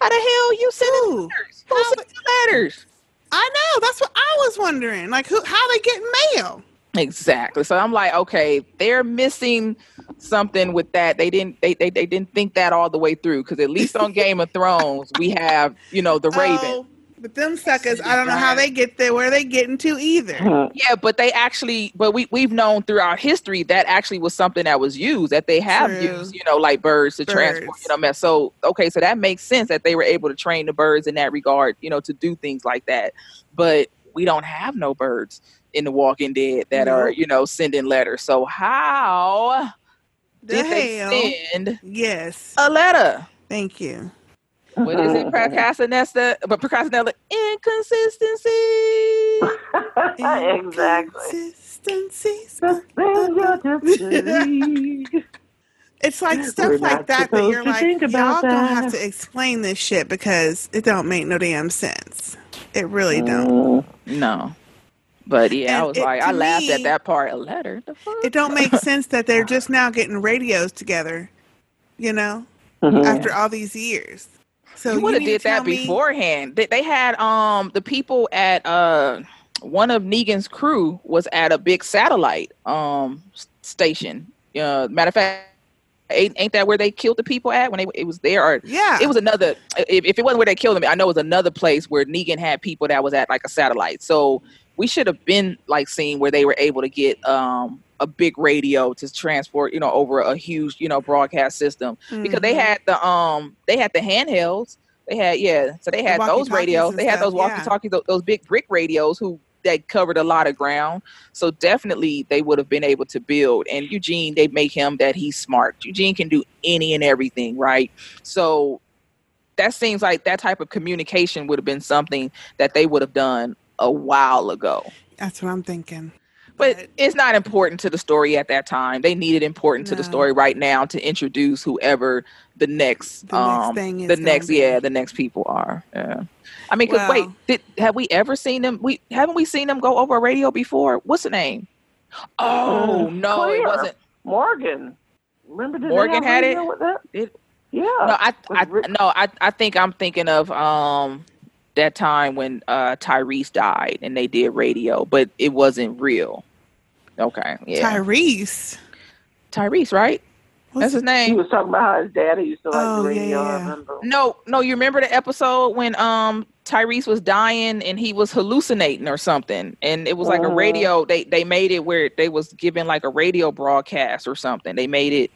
how the hell you sending letters who sent the letters I know. That's what I was wondering. Like, who? How they getting mail? exactly so i'm like okay they're missing something with that they didn't they, they, they didn't think that all the way through because at least on game of thrones we have you know the raven Oh, but them suckers, I don't know how they get there. Where they getting to either? Yeah, but they actually, but we we've known throughout history that actually was something that was used that they have True. used, you know, like birds to transport, you know. mess. So okay, so that makes sense that they were able to train the birds in that regard, you know, to do things like that. But we don't have no birds in the Walking Dead that are, you know, sending letters. So how The did hell? they send Yes. a letter? Thank you. What is it, procrastinesta? But procrastinella inconsistency. exactly. It's like stuff We're like that that supposed you're like, think y'all about gonna have to explain this shit because it don't make no damn sense. It Mm. really don't. No. But yeah, I was it- like, I laughed me- at that part. A letter. The fuck? It don't make sense that they're just now getting radios together. You know, Mhm. after all these years. So you would have did that me- beforehand. They, they had um the people at uh one of Negan's crew was at a big satellite um station. Uh, matter of fact, ain't, ain't that where they killed the people at when they it was there? Or Yeah. it was another. If, if it wasn't where they killed them, I know it was another place where Negan had people that was at like a satellite. So we should have been like seeing where they were able to get um a big radio to transport, you know, over a huge, you know, broadcast system because they Mhm. had the um they had the handhelds. They had yeah, so they The had those radios. They had stuff, those walkie-talkies, those, those big brick radios who that covered a lot of ground. So definitely they would have been able to build. And Eugene, they make him that he's smart. Eugene can do any and everything, right? So that seems like that type of communication would have been something that they would have done a while ago. That's what I'm thinking. But it's not important to the story at that time. They need it important to the story right now to introduce whoever the next, The next um, thing is the gonna next, be. yeah, the next people are. Yeah. I mean, 'cause Well- wait, did have we ever seen them? We haven't we seen them go over a radio before? What's the name? Oh Mm, no, it wasn't. Morgan. Remember did they Morgan have had radio it? With that? It- yeah. No, I, I no, I, I think I'm thinking of um that time when uh Tyrese died and they did radio, but it wasn't real. Okay, yeah, Tyrese. Tyrese, right? That's his name. He was talking about how his daddy used to like Oh, the yeah, radio. I yeah. remember. No, no, you remember the episode when um Tyrese was dying and he was hallucinating or something, and it was like a Mhm. radio. They they made it where they was giving like a radio broadcast or something. They made it.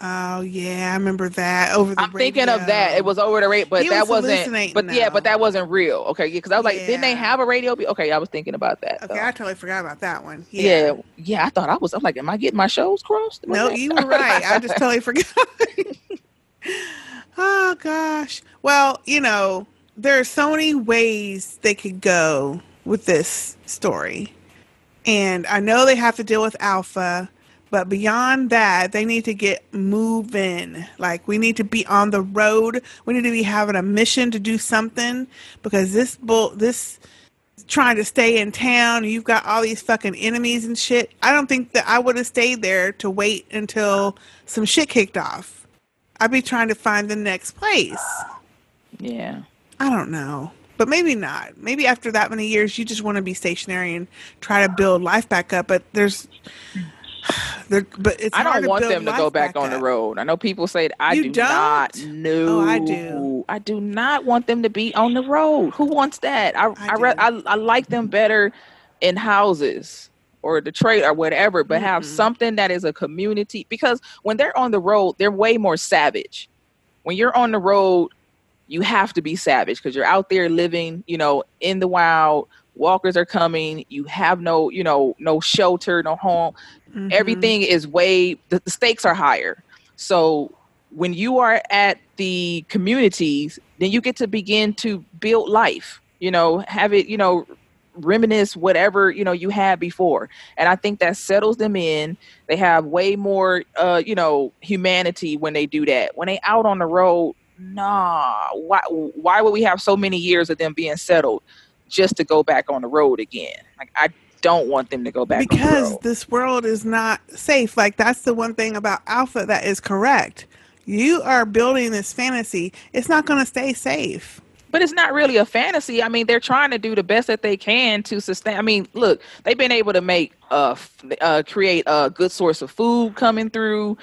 Oh yeah, I remember that over the I'm thinking of that. It was over the radio, but He that was wasn't. hallucinating, But yeah, but that wasn't real. Okay, yeah, because I was like, didn't they have a radio? be- Okay, I was thinking about that. Okay. I totally forgot about that one. Yeah. yeah, I thought I was. I'm like, am I getting my shows crossed? Am No, you were right. I just totally forgot. oh gosh. Well, you know, there are so many ways they could go with this story. And I know they have to deal with Alpha, but beyond that, they need to get moving. Like we need to be on the road. We need to be having a mission to do something because this bull this trying to stay in town you've got all these fucking enemies and shit. I don't think that I would have stayed there to wait until some shit kicked off. I'd be trying to find the next place. Yeah. I don't know. But maybe not. Maybe after that many years you just want to be stationary and try to build life back up, but there's there, but it's I don't want them to go back on the road. I know people say I You do don't? not. No, Oh, I do. I do not want them to be on the road. Who wants that? I I re- I, I like them better in houses or the trade or whatever, but have mm-hmm. something that is a community because when they're on the road, they're way more savage. When you're on the road, you have to be savage because you're out there living, you know, in the wild. Walkers are coming. You have no, you know, no shelter, no home. Mm-hmm. Everything is way the, the stakes are higher. So when you are at the communities, then you get to begin to build life. You know, have it, you know, reminisce whatever you know you had before and i think that settles them in they have way more uh you know humanity when they do that when they out on the road nah why why would we have so many years of them being settled just to go back on the road again like i don't want them to go back because road. this world is not safe. Like that's the one thing about Alpha that is correct. You are building this fantasy. It's not going to stay safe. but it's not really a fantasy. I mean, they're trying to do the best that they can to sustain. I mean, look, they've been able to make uh, f- uh create a good source of food coming through.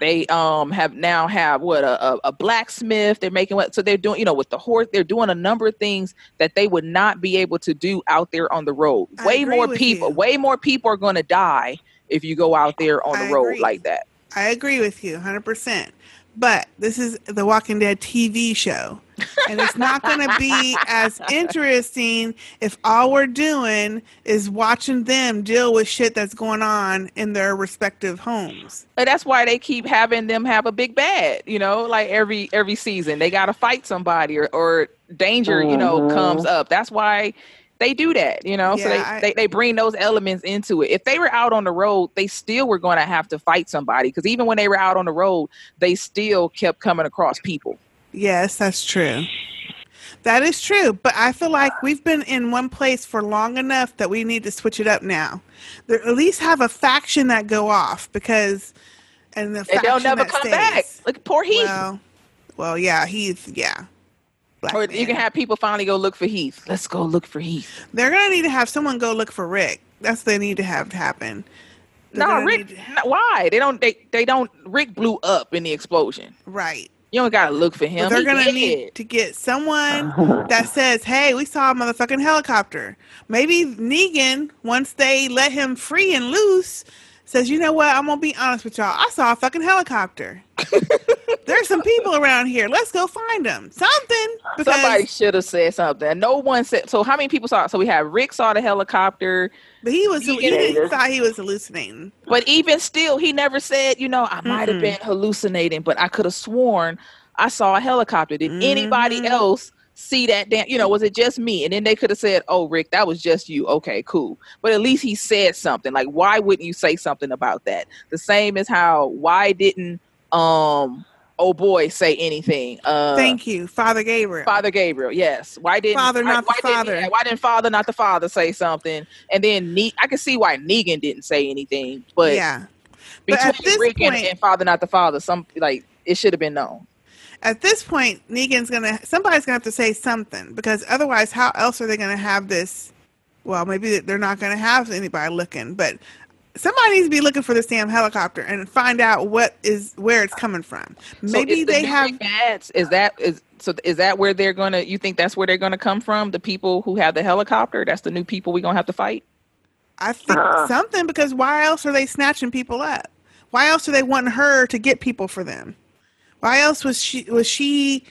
They um have now have what a, a, blacksmith. They're making what so they're doing you know with the horse. They're doing a number of things that they would not be able to do out there on the road. I way more people. you. Way more people are going to die if you go out there on I the road agree. like that. I agree with you 100%. But this is the Walking Dead TV show. And it's not going to be as interesting if all we're doing is watching them deal with shit that's going on in their respective homes. And that's why they keep having them have a big bad, you know, like every every season. They gotta fight somebody or, or danger, you know, comes mm-hmm. up. That's why they do that, you know. so they, I- they, they bring those elements into it. If they were out on the road, they still were gonna have to fight somebody. Because even when they were out on the road, they still kept coming across people. Yes, that's true. That is true, but I feel like we've been in one place for long enough that we need to switch it up now. There, at least have a faction that go off because, and the And they'll never that come stays. back. Look poor Heath. Well, well, yeah, Heath, yeah, Black or you can have people finally go look for Heath. Let's go look for Heath. They're gonna need to have someone go look for Rick. That's what they need to have happen. They're No, gonna Rick. no, Why they don't? They they don't. Rick blew up in the explosion. Right. You don't gotta look for him. But they're He gonna dead. need to get someone that says, "Hey, we saw a motherfucking helicopter." Maybe Negan, once they let him free and loose, says, "You know what? I'm gonna be honest with y'all. I saw a fucking helicopter. There's some people around here. Let's go find them. Something." Because Somebody should have said something. No one said. So how many people saw? it? So we had Rick saw the helicopter, but he was he didn't thought he was hallucinating. But even still, he never said, you know, I might have Mm-mm. been hallucinating, but I could have sworn I saw a helicopter. Did anybody mm-hmm. else see that damn, you know, was it just me? And then they could have said, oh, Rick, that was just you. Okay, cool. But at least he said something. Like, why wouldn't you say something about that? The same as how, why didn't, um, oh boy, say anything? Uh, Thank you, Father Gabriel. Father Gabriel, yes. Why didn't Father, why, not the why didn't- father. why didn't Father, not the Father, say something? And then ne- I can see why Negan didn't say anything, but yeah. But between this Rick and, point- and Father, not the Father, some like it should have been known. At this point, Negan's gonna somebody's gonna have to say something because otherwise, how else are they gonna have this? Well, maybe they're not gonna have anybody looking, but somebody needs to be looking for this damn helicopter and find out what is where it's coming from. So Maybe is the they new have. Rick Bads, is that is so is that where they're gonna? You think that's where they're gonna come from? The people who have the helicopter? That's the new people we're gonna have to fight. I think uh-huh. something because why else are they snatching people up? Why else are they wanting her to get people for them? Why else was she was she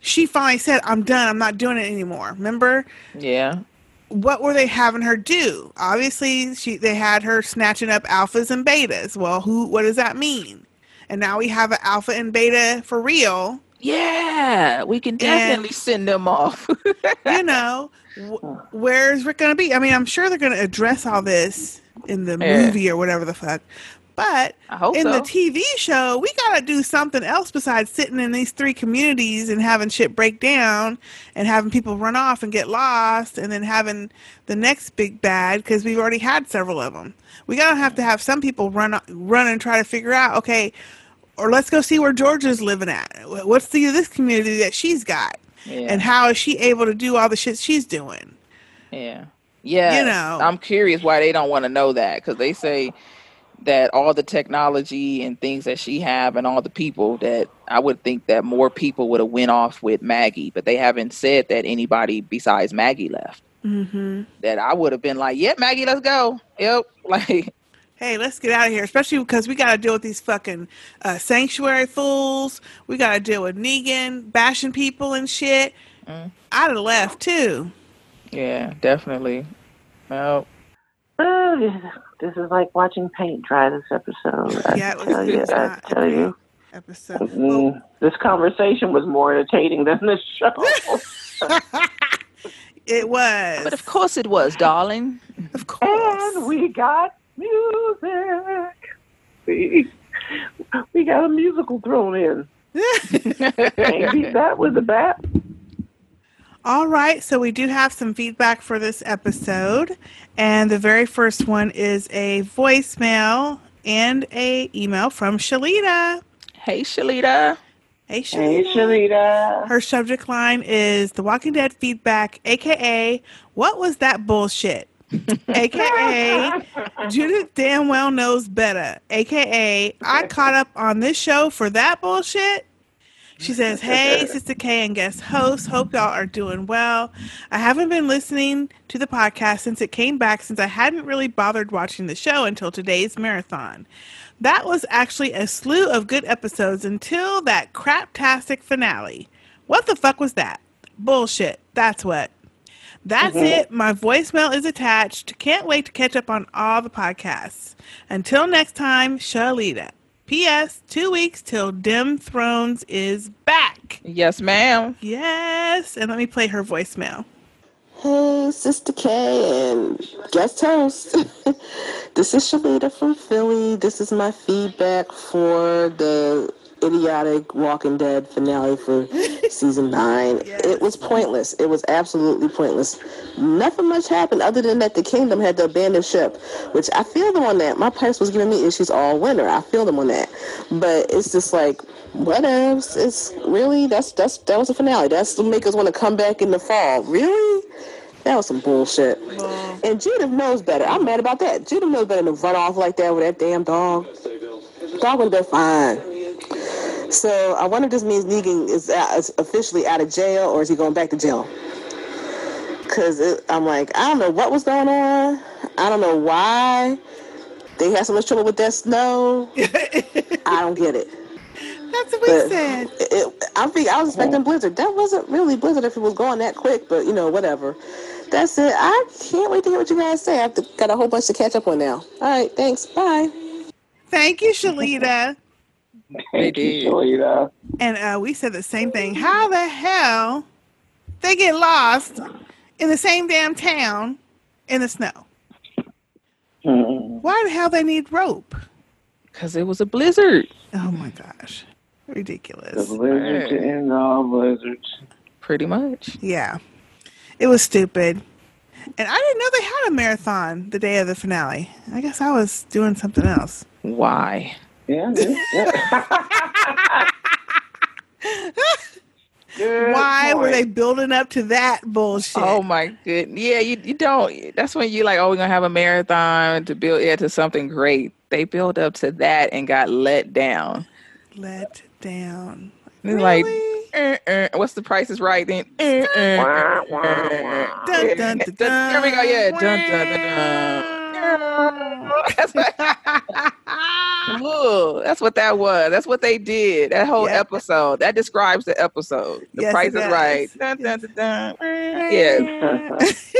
she finally said, I'm done, I'm not doing it anymore. Remember? Yeah. What were they having her do? Obviously she they had her snatching up alphas and betas. Well who what does that mean? And now we have an alpha and beta for real. Yeah, we can definitely send them off. you know, wh- where's Rick going to be? I mean, I'm sure they're going to address all this in the Yeah. movie or whatever the fuck. But in the. TV show, we got to do something else besides sitting in these three communities and having shit break down and having people run off and get lost and then having the next big bad because we've already had several of them. We got to have to have some people run run and try to figure out, okay, or let's go see where Georgia's living at. What's the this community that she's got? Yeah. And how is she able to do all the shit she's doing? Yeah. Yeah. You know. I'm curious why they don't want to know that because they say that all the technology and things that she have and all the people that I would think that more people would have went off with Maggie, but they haven't said that anybody besides Maggie left. Mm-hmm. That I would have been like, "Yep, Maggie, let's go." Yep, like Hey, let's get out of here, especially because we got to deal with these fucking uh, sanctuary fools. We got to deal with Negan bashing people and shit. Mm. I'd have left too. yeah, definitely. Well, Oh, this is like watching paint dry this episode. I Yeah, it tell it you, I tell you. Episode. Mm, this conversation was more entertaining than the show. It was. But of course it was, darling. Of course. And we got music. We, we got a musical thrown in. Can't that with a bat. All right, so we do have some feedback for this episode, and the very first one is a voicemail and a email from Shalita. Hey, Shalita. Hey, Hey, Shalita. Shalita. Her subject line is The Walking Dead feedback, aka What was that bullshit? aka Judith damn well knows better, aka I caught up on this show for that bullshit. She says, Hey, Sister K and guest host, hope y'all are doing well. I haven't been listening to the podcast since it came back, since I hadn't really bothered watching the show until today's marathon. That was actually a slew of good episodes until that craptastic finale. What the fuck was that? Bullshit. That's what. That's Mhm. it. My voicemail is attached. Can't wait to catch up on all the podcasts. Until next time, Shalita. P.S. Two weeks till Dim Thrones is back. Yes, ma'am. Yes. And let me play her voicemail. Hey, Sister K and guest host. this is Shalita from Philly. This is my feedback for the idiotic Walking Dead finale for season nine. It was pointless. It was absolutely pointless. Nothing much happened other than that the kingdom had to abandon ship, which I feel them on that. My purse was giving me issues all winter. I feel them on that. But it's just like, what else? It's really that's that's that was the finale. That's to make us want to come back in the fall. Really? That was some bullshit. And Judith knows better. I'm mad about that. Judith knows better than to run off like that with that damn dog. Dog would have been fine. So I wonder if this means Negan is, out, is officially out of jail or is he going back to jail? Because I'm like, I don't know what was going on. I don't know why they had so much trouble with that snow. I don't get it. That's what we But said. It, I think I was expecting Blizzard. That wasn't really Blizzard if it was going that quick, but you know, whatever. That's it. I can't wait to hear what you guys say. I've got a whole bunch to catch up on now. All right, thanks. Bye. Thank you, Shalita. Thank you, Shalita. And uh, we said the same thing. How the hell they get lost in the same damn town in the snow? Why the hell they need rope? Because it was a blizzard. Oh my gosh. Ridiculous. The blizzard to end all blizzards. Pretty much. Yeah. It was stupid. And I didn't know they had a marathon the day of the finale. I guess I was doing something else. Why? Yeah. Why were they building up to that bullshit? Oh my goodness. Yeah, you, you don't. That's when you're like, oh, we're gonna have a marathon to build yeah to something great. They built up to that and got let down. Let down. It's like, uh, uh, what's the price is right then? Uh, uh, uh, uh. Dun, dun, dun, There we go. Yeah. That's what, that's what that was. That's what they did. That whole episode. That describes the episode. The Yes, price is right. Dun, dun, dun. Yes.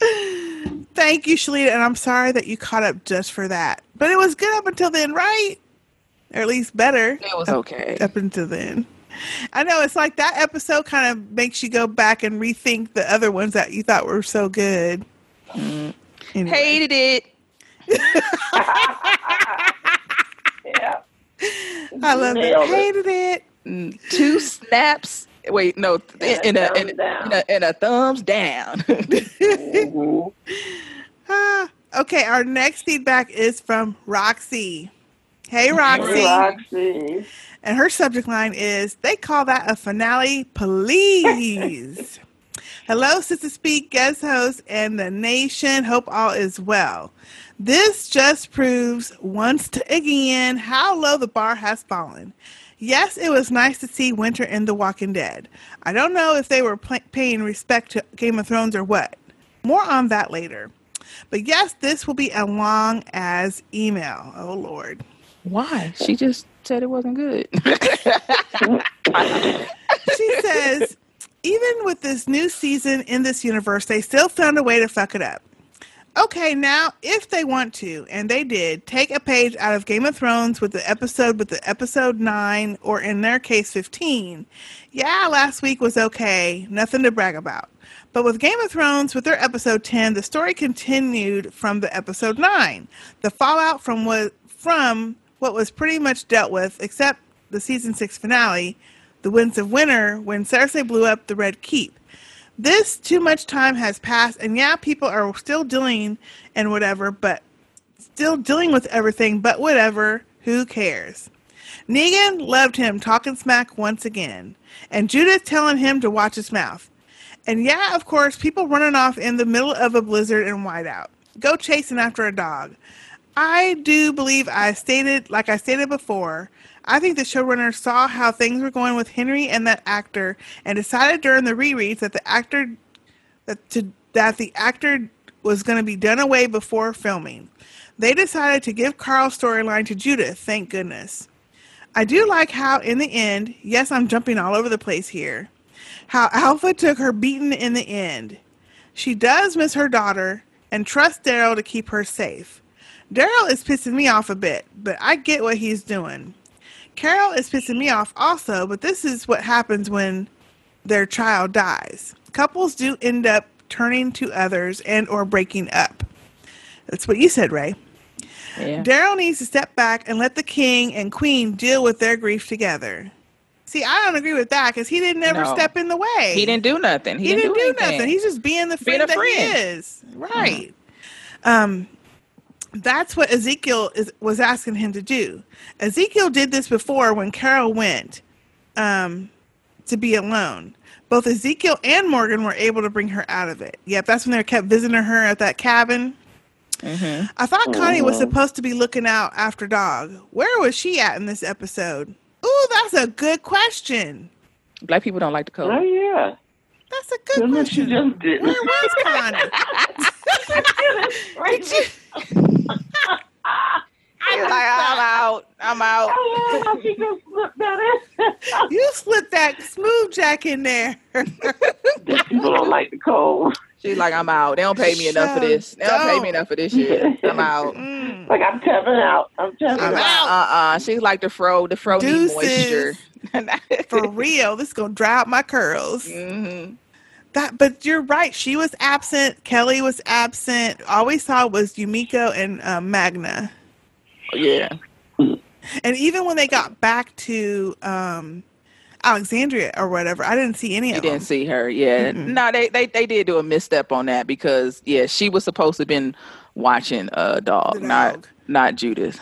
Thank you, Shalita, and I'm sorry that you caught up just for that. But it was good up until then, right? Or at least better. It was up- okay. Up until then. I know it's like that episode kind of makes you go back and rethink the other ones that you thought were so good. Mm. Anyway. Hated it. yeah. I love it. Nailed it. Hated it. Two snaps. Wait, no, in a, in, a, in, a, in a thumbs down. Ah, okay, our next feedback is from Roxy. Hey, Roxy. Roxy. And her subject line is They call that a finale, please. Hello, Sister Speak, guest host, and the nation. Hope all is well. This just proves once again how low the bar has fallen. Yes, it was nice to see Winter in The Walking Dead. I don't know if they were paying respect to Game of Thrones or what. More on that later. But yes, this will be a long as email. Oh, Lord. Why? She just said it wasn't good. she says, even with this new season in this universe, they still found a way to fuck it up. Okay, now if they want to, and they did, take a page out of Game of Thrones with the episode with the episode 9 or in their case 15. Yeah, last week was okay, nothing to brag about. But with Game of Thrones with their episode 10, the story continued from the episode 9. The fallout from what from what was pretty much dealt with except the season 6 finale, The Winds of Winter when Cersei blew up the Red Keep. This too much time has passed, and yeah, people are still dealing and whatever, but still dealing with everything, but whatever, who cares? Negan loved him talking smack once again, and Judith telling him to watch his mouth. And yeah, of course, people running off in the middle of a blizzard and whiteout. Go chasing after a dog. I do believe I stated, like I stated before, I think the showrunner saw how things were going with Henry and that actor and decided during the rereads that the actor that to that the actor was going to be done away before filming. They decided to give Carl's storyline to Judith, thank goodness. I do like how in the end, yes, I'm jumping all over the place here, how Alpha took her beaten in the end. She does miss her daughter and trusts Daryl to keep her safe. Daryl is pissing me off a bit, but I get what he's doing. Carol is pissing me off also, but this is what happens when their child dies. Couples do end up turning to others and or breaking up. That's what you said, Ray. Yeah. Daryl needs to step back and let the king and queen deal with their grief together. See, I don't agree with that because he didn't ever No. step in the way. He didn't do nothing. He, He, didn't, do, anything. nothing. He's just being the Being friend a that he is. Right. Um, that's what Ezekiel is, was asking him to do. Ezekiel did this before when Carol went um, to be alone. Both Ezekiel and Morgan were able to bring her out of it. Yep, that's when they kept visiting her at that cabin. Mm-hmm. I thought Connie was Mhm. supposed to be looking out after Dog. Where was she at in this episode? Ooh, that's a good question. Black people don't like the color. Oh yeah. That's a good question. She just didn't. Where was Connie? Did you- I'm like, I'm out. I'm out. Oh, she just slipped that in. you slipped that smooth jack in there. People don't like the cold. She's like, I'm out. They don't pay me enough for this. They don't pay me enough for this shit. I'm out. Like I'm tapping out. I'm tapping I'm out. out. Uh uh She's like the fro. The fro need Deuces. moisture. For real, this is gonna dry out my curls. Mm-hmm. That, but you're right. She was absent. Kelly was absent. All we saw was Yumiko and uh, Magna. Yeah. And even when they got back to um, Alexandria or whatever, I didn't see any You of them. You didn't see her. Yeah. No, they, they they did do a misstep on that because yeah, she was supposed to have been watching uh dog, not not Judith.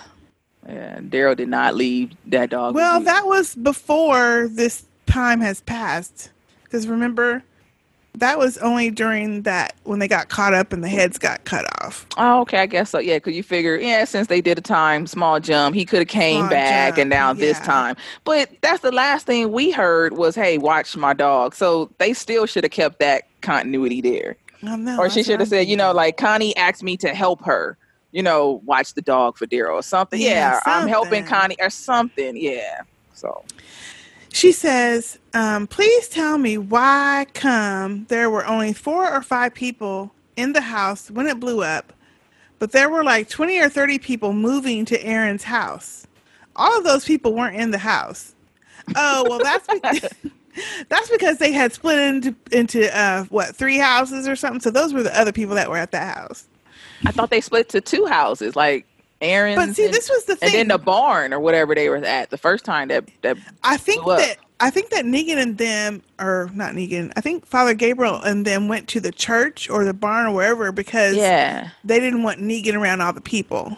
and Daryl did not leave that dog. Well, that was before this time has passed. Because remember, that was only during that when they got caught up and the heads got cut off. Oh, okay, I guess so. Yeah, because you figure, yeah, since they did a time small jump, he could have came Small back, jump, and now this time. But that's the last thing we heard was, "Hey, watch my dog." So they still should have kept that continuity there, or she should have said, you know, like Connie asked me to help her, you know, watch the dog for Daryl or something. Yeah, Yeah, I'm helping. Connie or something. Yeah. So She says, um, please tell me why come there were only four or five people in the house when it blew up, but there were like 20 or 30 people moving to Aaron's house. All of those people weren't in the house. Oh, well, that's because, that's because they had split into, into uh, what, three houses or something. So those were the other people that were at that house. I thought they split to two houses, like Aaron's. But see, and- this was the thing. and then the barn or whatever they were at the first time that that I think that I think that Negan and them, or not Negan, I think Father Gabriel and them went to the church or the barn or wherever because Yeah. they didn't want Negan around all the people.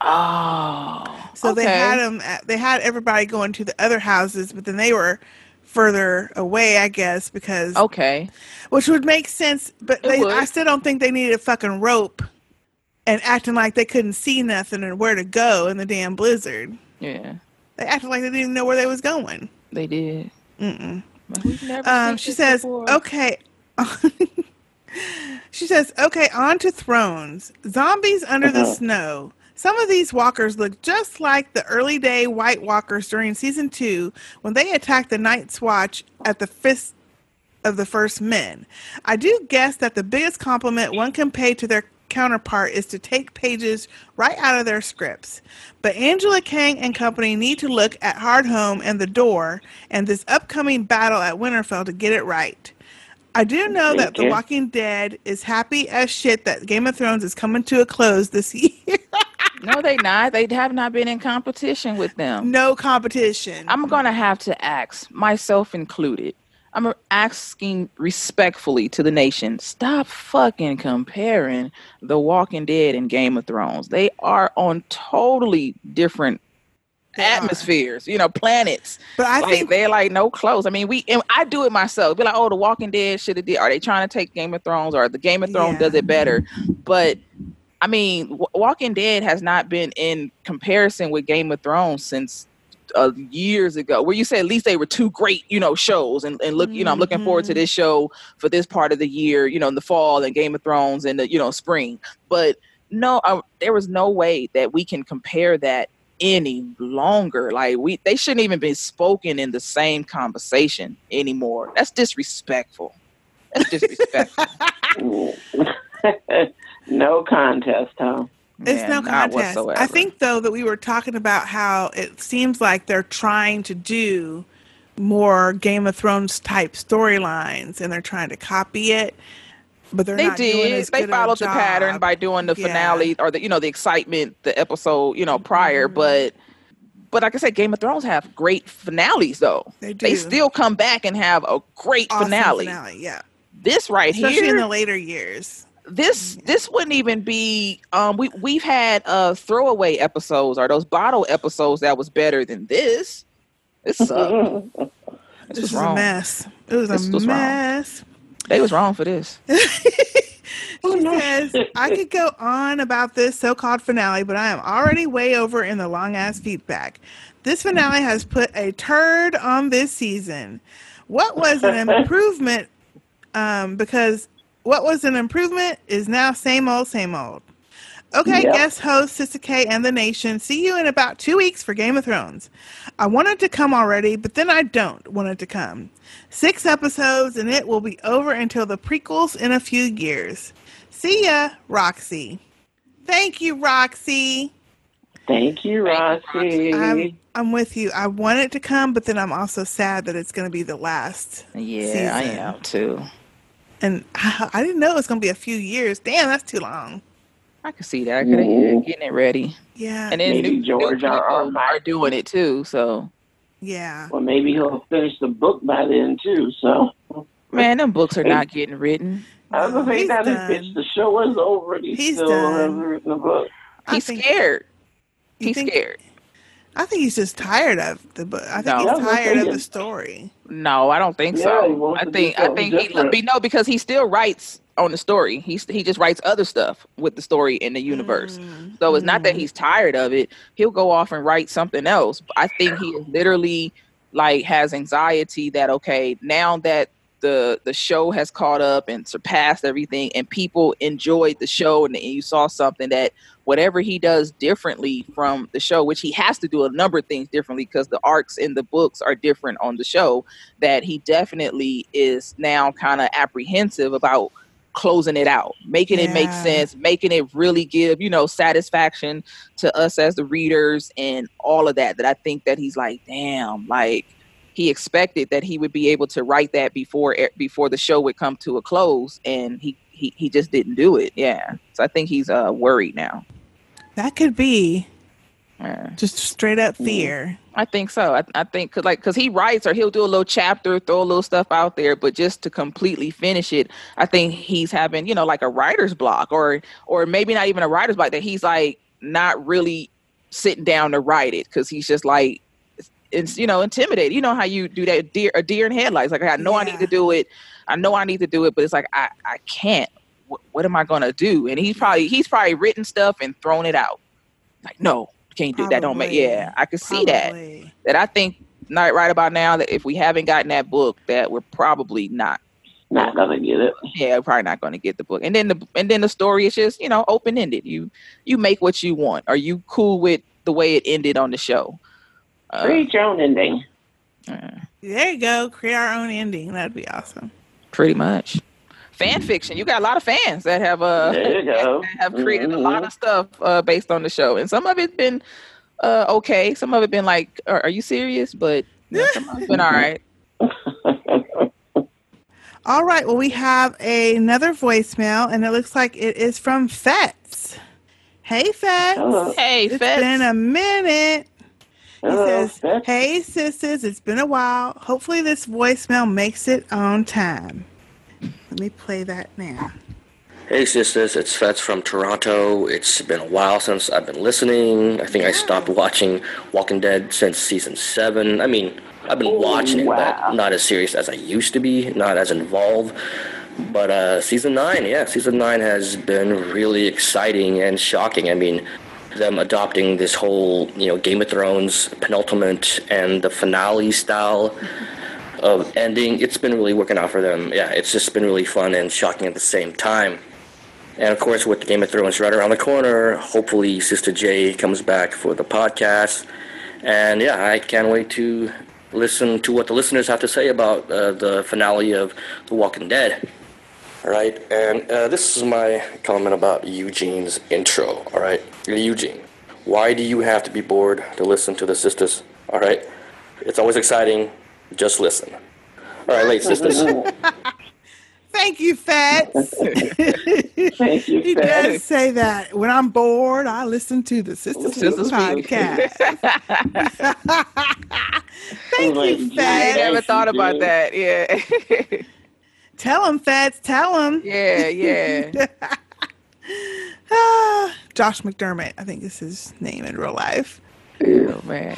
Oh, So they had them. At, they had everybody going to the other houses, but then they were further away, I guess, because okay, which would make sense. But they. I still don't think they needed a fucking rope and acting like they couldn't see nothing or where to go in the damn blizzard. yeah, They acted like they didn't know where they was going. they did. Mm-mm. We've never Um, she says, before. okay. she says, okay, on to thrones. Zombies under the Uh-huh. snow. Some of these walkers look just like the early day White Walkers during season two when they attacked the Night's Watch at the Fist of the First Men. I do guess that the biggest compliment one can pay to their counterpart is to take pages right out of their scripts. But Angela Kang and company need to look at Hardhome and The Door and this upcoming battle at Winterfell to get it right. I do know that The Walking Dead is happy as shit that Game of Thrones is coming to a close this year. no, they not. They have not been in competition with them. No competition. I'm gonna have to ask myself included. I'm asking respectfully to the nation: stop fucking comparing The Walking Dead and Game of Thrones. They are on totally different atmospheres, you know, planets. But I like, think- they're like no close. I mean, we and I do it myself. Be like, oh, The Walking Dead should have did. Are they trying to take Game of Thrones or the Game of Thrones does it better? But I mean, W- Walking Dead has not been in comparison with Game of Thrones since uh, years ago. Where you say at least they were two great, you know, shows. And and look, you know, I'm looking forward to this show for this part of the year. You know, in the fall and Game of Thrones in the you know spring. But no, uh, there was no way that we can compare that any longer. Like we, they shouldn't even be spoken in the same conversation anymore. That's disrespectful. That's disrespectful. no contest, huh? It's Yeah, no contest. I think though that we were talking about how it seems like they're trying to do more Game of Thrones type storylines and they're trying to copy it, but they're they not doing did. They followed the job. pattern by doing the Yeah. finale or the you know the excitement, the episode you know prior. Mm-hmm. But but like I said, Game of Thrones have great finales though. They do. They still come back and have a great Awesome finale. finale, yeah. This right Especially here, in the later years. This this wouldn't even be. Um, we we've had uh throwaway episodes or those bottle episodes that was better than this. This sucked. this This was is a mess. It was This a was wrong. mess. They was wrong for this. She says, I could go on about this so called finale, but I am already way over in the long ass feedback. This finale has put a turd on this season. What was an improvement? Um, because what was an improvement is now same old, same old. Okay, Yep. guest host Sister K and the Nation. See you in about two weeks for Game of Thrones. I wanted to come already, but then I don't want it to come. Six episodes, and it will be over until the prequels in a few years. See ya, Roxy. Thank you, Roxy. Thank you, Roxy. I'm I'm with you. I want it to come, but then I'm also sad that it's going to be the last. Yeah, I am too. And I, I didn't know it was going to be a few years. Damn, that's too long. I could see that. I could mm-hmm. have getting it ready. Yeah. And then Maybe new, George new R. R. are doing it too. So Yeah. Well, maybe he'll finish the book by then too. So man, them books are not getting written. I don't think He's that done. if the show is over, and he He's still done. hasn't written a book. He's scared. He's think- scared. I think he's just tired of the book. I think No. he's Yeah, I was tired of the story. No, I don't think Yeah, so. wants I think I something think he different. be no because he still writes on the story. He's he just writes other stuff with the story in the universe. Mm. So it's not that he's tired of it. He'll go off and write something else. I think he literally like has anxiety that okay, now that the the show has caught up and surpassed everything and people enjoyed the show and, and you saw something that whatever he does differently from the show which he has to do a number of things differently because the arcs in the books are different on the show that he definitely is now kind of apprehensive about closing it out making it make sense making it really give you know satisfaction to us as the readers and all of that that i think that he's like damn like he expected that he would be able to write that before before the show would come to a close and he he, he just didn't do it yeah. So i think he's uh worried now That could be yeah. just straight up fear. I think so. I, I think cause like cause he writes or he'll do a little chapter, throw a little stuff out there, but just to completely finish it, I think he's having you know like a writer's block or or maybe not even a writer's block that he's like not really sitting down to write it because he's just like it's you know intimidated. You know how you do that deer a deer in headlights. Like I know I need to do it. I know I need to do it, but it's like I I can't. What, what am I gonna do? And he's probably he's probably written stuff and thrown it out. Like no, can't do that. Don't make yeah. I could see that that I think not right about now that if we haven't gotten that book, that we're probably not Not gonna get it. yeah, we're probably not going to get the book. And then the and then the story is just you know open ended. You you make what you want. Are you cool with the way it ended on the show? Uh, Create your own ending. There you go. Create our own ending. That'd be awesome. pretty much. Fan fiction. You got a lot of fans that have uh There you go. that have created a lot of stuff uh, based on the show, and some of it's been uh, okay. Some of it been like, are, are you serious? But you know, some of it's been all right. All right. Well, we have another voicemail, and it looks like it is from Fets. Hey, Fets. Hello. Hey, It's Fets. been a minute. He Hello, says, Fets. Hey, sisters, it's been a while. Hopefully, this voicemail makes it on time. Let me play that now. Hey sisters, it's Fets from Toronto. It's been a while since I've been listening. I think I stopped watching Walking Dead since season seven. I mean, I've been watching it, but not as serious as I used to be, not as involved. But uh, season nine, yeah, season nine has been really exciting and shocking. I mean, them adopting this whole, you know, Game of Thrones penultimate and the finale style of ending. It's been really working out for them. Yeah, it's just been really fun and shocking at the same time. And of course, with Game of Thrones right around the corner, hopefully Sister J comes back for the podcast. And yeah, I can't wait to listen to what the listeners have to say about uh, the finale of The Walking Dead. All right, and uh, this is my comment about Eugene's intro. All right, Eugene, why do you have to be bored to listen to the sisters? All right, it's always exciting. Just listen. All right, late sisters. Thank you, Fats. Thank you, he Fats. does say that. When I'm bored, I listen to the Sister Speak Sister podcast. Thank Like, you, I Fats. never thought about Jay. that. Yeah. Tell him, Fats. Tell him. yeah, yeah. Ah, Josh McDermitt, I think is his name in real life. Oh man.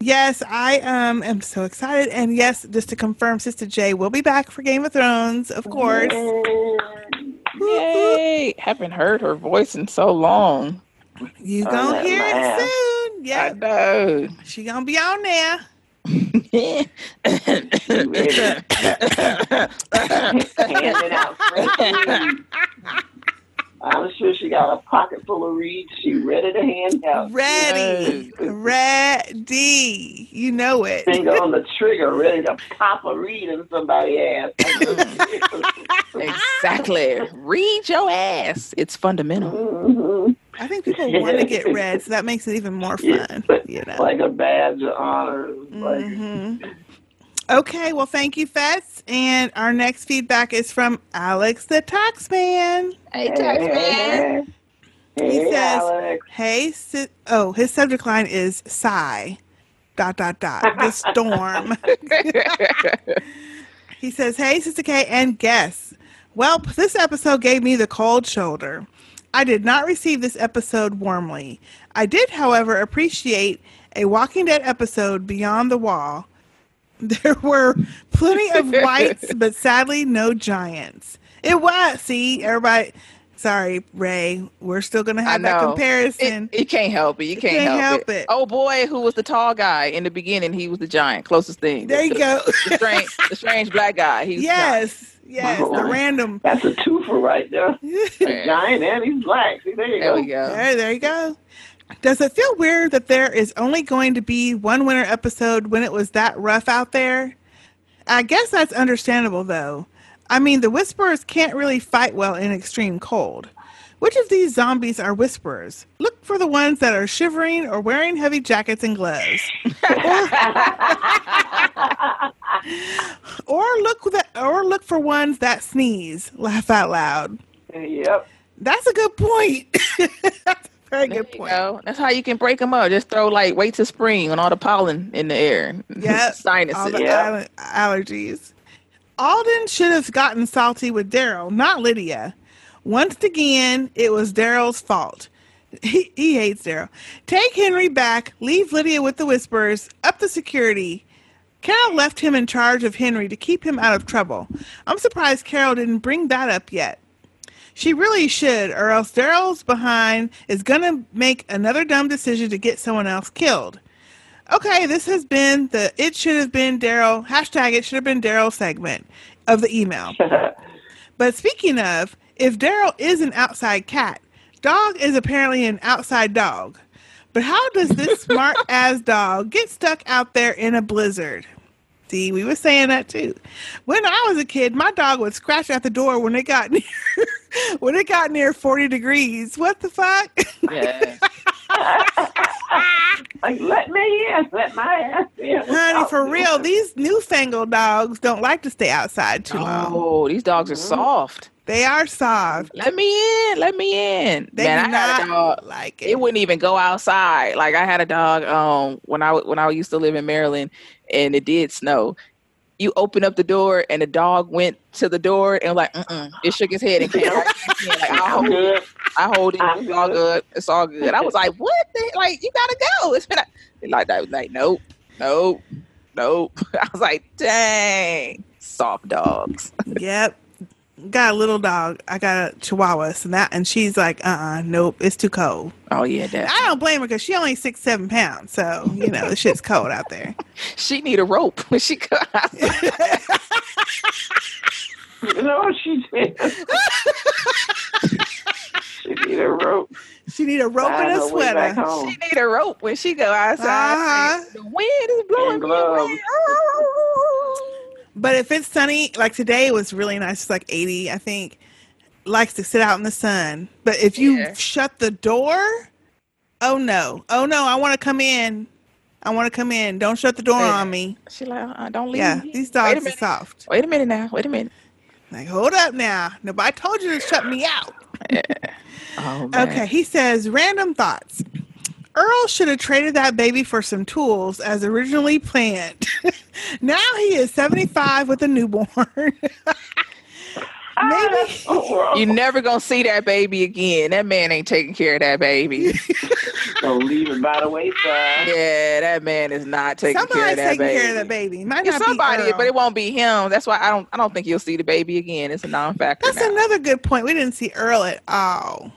Yes, I um am so excited. And yes, just to confirm, Sister J will be back for Game of Thrones, of course. Yay! Haven't heard her voice in so long. You Oh, gonna that hear it soon. Yeah. I know. she gonna be on there. Handing out fresh reads. I'm sure she got a pocket full of reads. She ready to hand out. Ready, ready. You know it. Finger on the trigger, ready to pop a read in somebody's ass. exactly. Read your ass. It's fundamental. Mhm. I think people want to get read, so that makes it even more fun. You know. like a badge of honor. Like, Mhm. Okay, well, thank you, Fats. And our next feedback is from Alex the Taxman. Hey, hey, He hey, says, Alex. Hey, si- oh, his subject line is sigh, dot, dot, dot, the storm. he says, Hey, Sister K and guests. Well, this episode gave me the cold shoulder. I did not receive this episode warmly. I did, however, appreciate a Walking Dead episode Beyond the Wall. There were plenty of whites, but sadly no giants. It was, see, everybody. Sorry, Ray. We're still gonna have that comparison. It, you can't help it. You can't, can't help, help it. Oh boy, who was the tall guy in the beginning? He was the giant, closest thing. there you the, go. The strange, the strange black guy. He was the giant. yes, yes, the random. That's a twofer right there. Yeah. Giant and he's black. See, there you There go. we go. There, there you go. Does it feel weird that there is only going to be one winter episode when it was that rough out there? I guess that's understandable, though. I mean, the whisperers can't really fight well in extreme cold. Which of these zombies are whisperers? Look for the ones that are shivering or wearing heavy jackets and gloves. or look or look for ones that sneeze, laugh out loud. Yep. That's a good point. Very good point. go. That's how you can break them up. Just throw like wait till spring when all the pollen in the air. Yeah, Sinuses. Yeah. aller- allergies. Alden should have gotten salty with Daryl, not Lydia. Once again, it was Daryl's fault. He, he hates Daryl. Take Henry back, leave Lydia with the whispers, up the security. Carol left him in charge of Henry to keep him out of trouble. I'm surprised Carol didn't bring that up yet. She really should, or else Daryl's behind is gonna make another dumb decision to get someone else killed. Okay, this has been the it should have been Daryl hashtag it should have been Daryl segment of the email. But speaking of, if Daryl is an outside cat, dog is apparently an outside dog. But how does this smart ass dog get stuck out there in a blizzard? See, we were saying that too. When I was a kid, my dog would scratch at the door when it got near when it got near 40 degrees. What the fuck? Yeah. Like, let me in. Let my ass in. Honey, for real, these newfangled dogs don't like to stay outside too long. Oh, these dogs are Mm-hmm. soft. They are soft. Let me in. Let me in. They Man, do I had a dog. like It it. wouldn't even go outside. Like I had a dog um when I when I used to live in Maryland and it did snow. You open up the door and the dog went to the door and like mm it shook his head and came right back. Like I hold it. I hold it. It's all good. good. It's all good. I was like, what? The? Like you gotta go. It's been a, like that. Like nope, nope, nope. I was like, dang, soft dogs. Yep. Got a little dog. I got a Chihuahua, so that, and she's like, uh, uh nope, it's too cold. Oh yeah, that. I don't blame her because she only six, seven pounds, so you know the shit's cold out there. She need a rope when she comes. You know what she did? she need a rope. She need a rope Find and a sweater. She need a rope when she go outside. Uh-huh. The wind is blowing And me away. But if it's sunny, like today, it was really nice. It's like eighty, I think. Likes to sit out in the sun. But if you Yeah. shut the door, oh no, oh no, I want to come in. I want to come in. Don't shut the door Yeah. on me. She like, uh, don't leave. Yeah, me. these dogs are soft. Wait a minute now. Wait a minute. Like, hold up now. Nobody told you to shut me out. Oh. Okay, he says random thoughts. Earl should have traded that baby for some tools as originally planned. now he is 75 with a newborn. Maybe oh, You never gonna see that baby again. That man ain't taking care of that baby. Gonna leave it by the wayside. yeah, that man is not taking care of that taking baby. care of the baby. Might Yeah, not somebody, be Earl. but it won't be him. That's why I don't. I don't think you'll see the baby again. It's a non-factor. That's now. another good point. We didn't see Earl at all.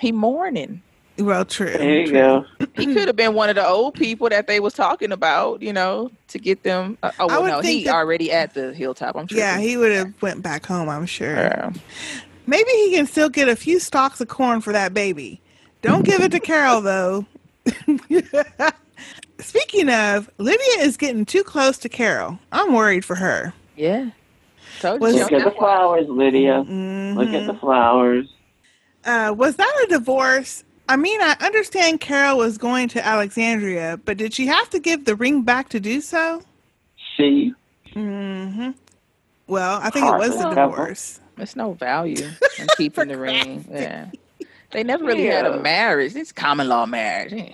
He mourning. Well, true. There you true. go. He could have been one of the old people that they was talking about. You know, to get them. Uh, oh well, no, he that- already at the hilltop. I'm sure. Yeah, he would have went back home. I'm sure. Yeah. Maybe he can still get a few stalks of corn for that baby. Don't give it to Carol though. Speaking of, Lydia is getting too close to Carol. I'm worried for her. Yeah. Told Was- you. Look at the flowers, Lydia. Mm-hmm. Look at the flowers. Uh, was that a divorce? I mean, I understand Carol was going to Alexandria, but did she have to give the ring back to do so? See, hmm Well, I think it was the devil. divorce. There's no value in keeping the ring. Yeah. They never really had a marriage. It's common law marriage. Yeah.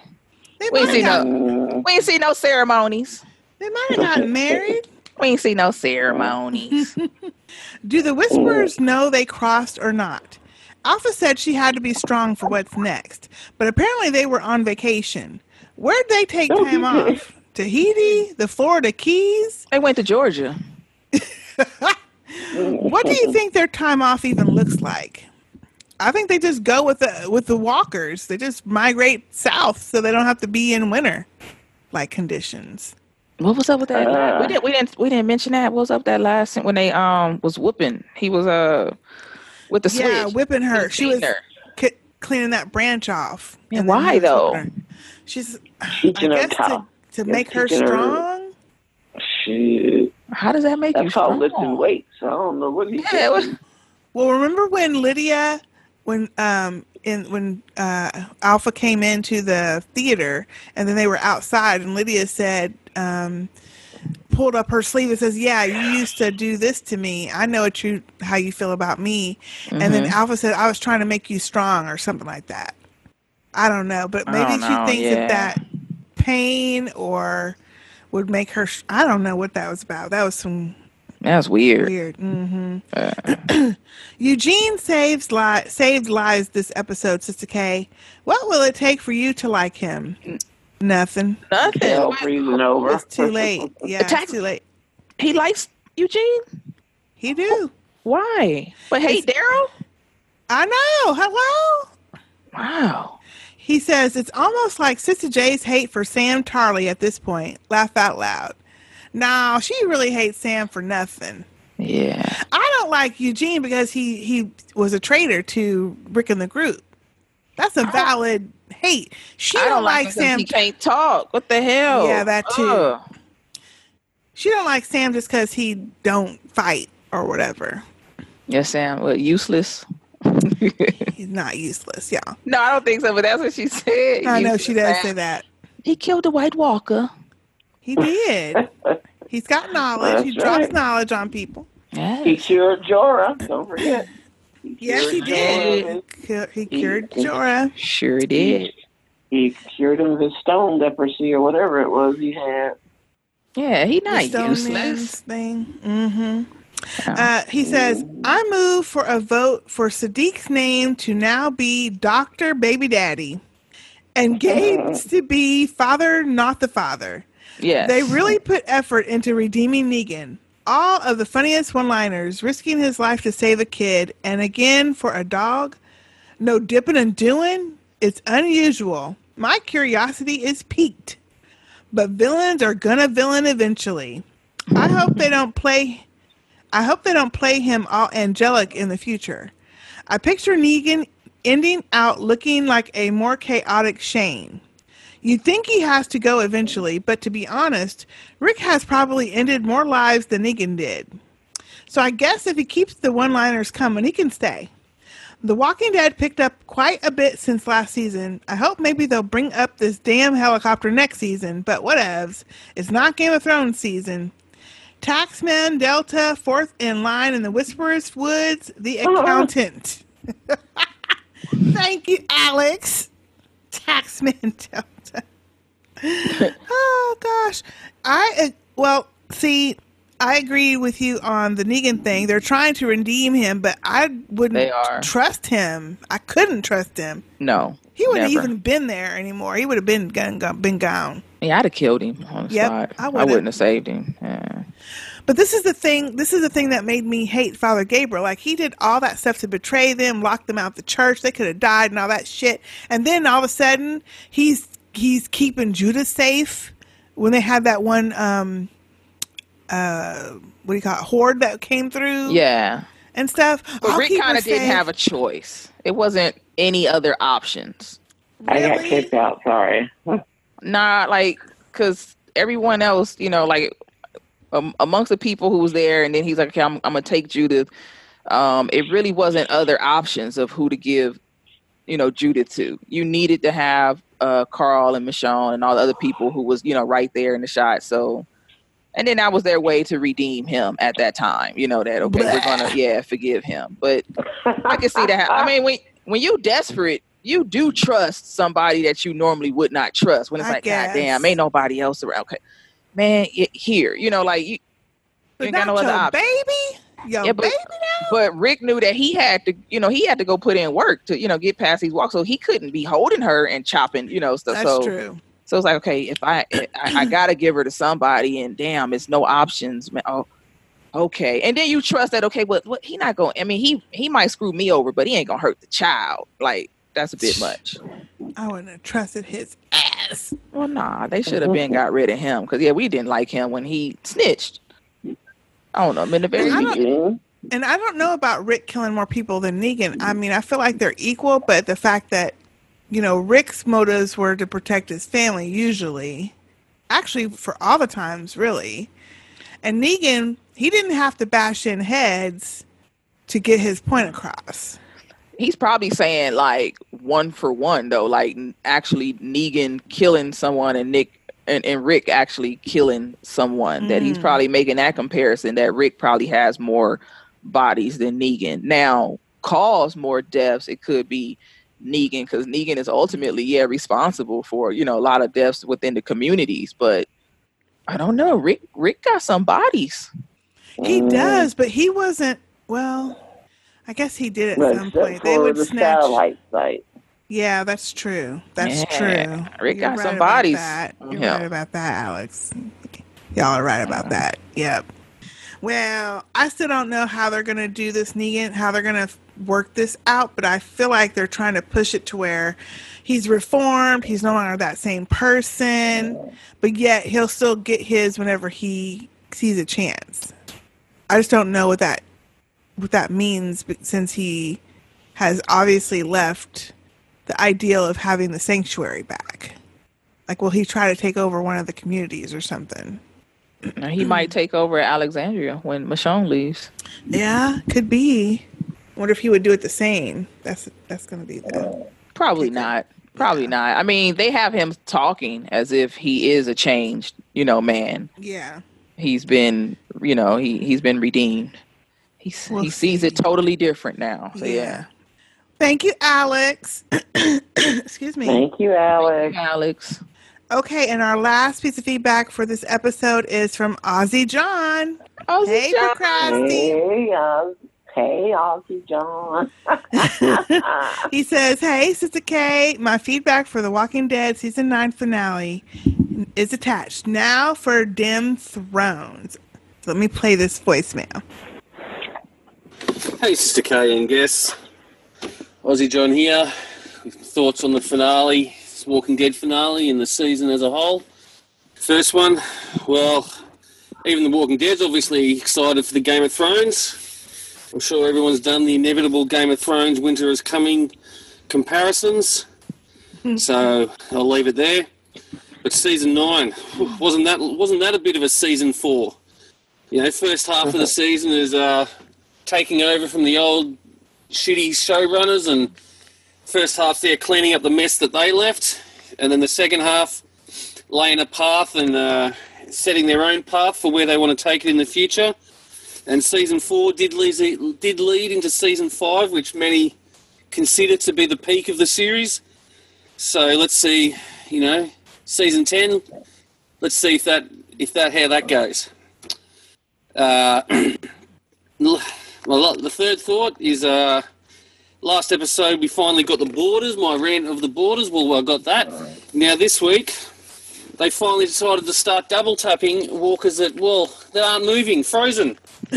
We ain't see have no. We ain't see no ceremonies. they might have gotten married. We ain't see no ceremonies. Do the Whisperers know they crossed or not? Alpha said she had to be strong for what's next, but apparently they were on vacation. Where'd they take time off? Tahiti? The Florida Keys? they went to Georgia. What do you think their time off even looks like? I think they just go with the with the walkers. They just migrate south so they don't have to be in winter like conditions. What was up with that? Uh. we didn't. We didn't. We didn't mention that. What was up with that last when they um was whooping? He was uh with the switch. yeah, whipping her. She was her. c- cleaning that branch off. Yeah, and why though? whipping her. She's I teaching her guess to, to make her teaching her- strong. Shit. How does that make you strong? That's called strong? lifting weights. I don't know what he Yeah, it was- Well, remember when Lydia, when um, in when uh, Alpha came into the theater, and then they were outside, and Lydia said, um, pulled up her sleeve and says, "Yeah, you used to do this to me. I know what you how you feel about me." And then Mhm. Alpha said, "I was trying to make you strong," or something like that. I don't know, but maybe she know, thinks yeah. that that pain or would make her. sh- I don't know what that was about. That was some That's weird. weird. hmm Uh, Eugene saves li- saved lives this episode, Sister K. What will it take for you to like him? Nothing. nothing. Hell What- freezing over. It's too late. Yeah, Attack- it's too late. He likes Eugene. He do. Why? But hey, Daryl. I know. Hello. Wow. He says it's almost like Sister J's hate for Sam Tarly at this point. Laugh out loud. No, she really hates Sam for nothing. Yeah. I don't like Eugene because he he was a traitor to Rick and the group. That's a oh. valid hate. She I don't, don't like like him 'cause Sam. He can't talk. What the hell? Yeah, that too. Ugh. She don't like Sam just because he don't fight or whatever. Yes, Sam. What useless? He's not useless, y'all. No, I don't think so. But that's what she said. I know she does Sam. say that. He killed the White Walker. He did. He's got knowledge. he That's drops right. knowledge on people. He Yes. cured Jorah. Don't forget. He Yes, he did. Jorah He He- cured he- Jorah. Sure did. He cured him of his stone leprosy or whatever it was he had. Yeah, he The not Stone useless. thing. Mm-hmm. Oh. Uh, he says, I move for a vote for Siddiq's name to now be Dr. Baby Daddy and Gabe's to be Father Not the Father. yes. They really put effort into redeeming Negan. All of the funniest one liners, risking his life to save a kid, and again for a dog. No dipping and doing. It's unusual. My curiosity is piqued. But villains are gonna villain eventually. I hope they don't play I hope they don't play him all angelic in the future. I picture Negan ending out looking like a more chaotic Shane. You'd think he has to go eventually, but to be honest, Rick has probably ended more lives than Negan did. So I guess if he keeps the one liners coming, he can stay. The Walking Dead picked up quite a bit since last season. I hope maybe they'll bring up this damn helicopter next season, but whatevs. It's not Game of Thrones season. Taxman Delta, fourth in line in the Whisperers Woods, the accountant. Thank you, Alex. Taxman Delta. oh gosh, I uh, well see. I agree with you on the Negan thing. They're trying to redeem him, but I wouldn't trust him. I couldn't trust him. No. He wouldn't never. even been there anymore. He would have been gone, been gone. Yeah, I'd have killed him on the Yep, spot. I I, wouldn't have saved him. Yeah. But this is the thing. This is the thing that made me hate Father Gabriel. Like he did all that stuff to betray them, lock them out of the church. They could have died and all that shit. And then all of a sudden, he's he's keeping Judith safe. When they had that one, um, uh, what do you call it, horde that came through, Yeah. and stuff. But I'll Rick kind of didn't have a choice. It wasn't any other options. I got kicked out. Sorry. Nah, like, because everyone else, you know, like um, amongst the people who was there, and then he's like, okay, I'm, I'm to take Judith. Um, it really wasn't other options of who to give, you know, Judith to. You needed to have uh, Carl and Michonne and all the other people who was, you know, right there in the shot. So, and then that was their way to redeem him at that time. You know that okay, we're gonna yeah forgive him. But I can see that. I mean, when when you desperate, you do trust somebody that you normally would not trust. When it's I like, guess. God damn, ain't nobody else around. Okay, man, y- here, you know, like you, you ain't got no other option. baby, your Yeah, but, baby. but Rick knew that he had to, you know, he had to go put in work to, you know, get past these walks. So he couldn't be holding her and chopping, you know, stuff. That's so, true. So it's like, okay, if I, eh, I, I gotta give her to somebody, and damn, it's no options, man. Oh, okay. And then you trust that, okay, well, what he not going. I mean, he he might screw me over, but he ain't gonna hurt the child. Like that's a bit much. I wouldn't have trusted his ass. Well, nah, they should have been got rid of him because yeah, we didn't like him when he snitched. I don't know. I mean, the very I beginning. And I don't know about Rick killing more people than Negan. I mean, I feel like they're equal, but the fact that, you know, Rick's motives were to protect his family, usually, actually, for all the times, really. And Negan, he didn't have to bash in heads to get his point across. He's probably saying like one for one though. Like actually negan killing someone and nick and, and rick actually killing someone that he's Mm. probably making that comparison that rick probably has more bodies than negan. Now cause more deaths it could be negan because negan is ultimately yeah responsible for you know a lot of deaths within the communities but i don't know rick rick got some bodies. He does, but he wasn't, well, I guess he did at Well, some except point. They would the snatch. satellite site. Yeah, that's true. That's Yeah, true. Rick You're got some right about bodies That. You're him. right about that, Alex. Y'all are right about that. Yep. Well, I still don't know how they're going to do this, Negan, how they're going to work this out, but I feel like they're trying to push it to where he's reformed. He's no longer that same person, but yet he'll still get his whenever he sees a chance. I just don't know what that what that means since he has obviously left the ideal of having the sanctuary back. Like, will he try to take over one of the communities or something? Now, he might take over alexandria when michonne leaves Yeah, could be. Wonder if he would do it the same. That's that's gonna be the Probably not. Probably not. I mean, they have him talking as if he is a changed, you know, man. yeah. He's been, you know, he he's been redeemed. He's, We'll he sees it totally different now. So yeah. Thank you, Alex. Excuse me. Thank you, Alex. Alex. Okay, and our last piece of feedback for this episode is from Ozzy John. Ozzy hey, John. Procrasti. Hey, uh, hey, Aussie John. he says, "Hey, Sister K, my feedback for The Walking Dead season nine finale is attached now for Dim Thrones." Let me play this voicemail. Hey, Sister K and guests. Aussie John here. Thoughts on the finale, this Walking Dead finale, and the season as a whole. First one, well, even the Walking Dead's obviously excited for the Game of Thrones. I'm sure everyone's done the inevitable Game of Thrones winter is coming comparisons. so I'll leave it there. But season nine wasn't that wasn't that a bit of a season four? You know, first half of the season is uh, taking over from the old shitty showrunners, and first half they're cleaning up the mess that they left, and then the second half laying a path and uh, setting their own path for where they want to take it in the future. And season four did lead, did lead into season five, which many consider to be the peak of the series. So let's see, you know, season ten. Let's see if that if that how that goes. Uh, well, the third thought is uh, last episode we finally got the borders. My rant of the borders. Well, I got that. Now this week they finally decided to start double tapping walkers that well that aren't moving, frozen.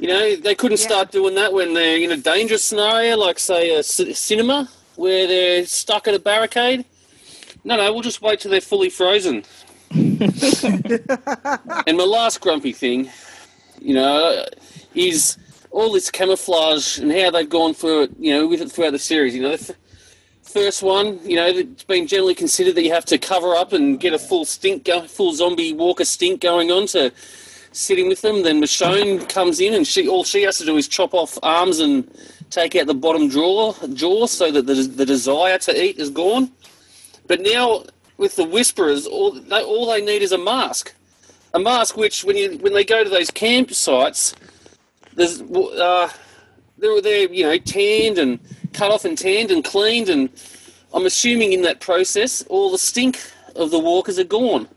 you know, they couldn't start doing that when they're in a dangerous scenario, like say a c- cinema where they're stuck at a barricade. No, no, we'll just wait till they're fully frozen. and my last grumpy thing, you know, is all this camouflage and how they've gone for it, you know, with it throughout the series. You know, the first one, you know, it's been generally considered that you have to cover up and get a full stink, go- full zombie walker stink going on to sitting with them. Then Michonne comes in and she all she has to do is chop off arms and take out the bottom jaw, jaw so that the, the desire to eat is gone. But now with the Whisperers, all they, all they need is a mask. A mask which, when you when they go to those campsites, there's uh, they're they're you know tanned and cut off and tanned and cleaned, and I'm assuming in that process all the stink of the walkers are gone.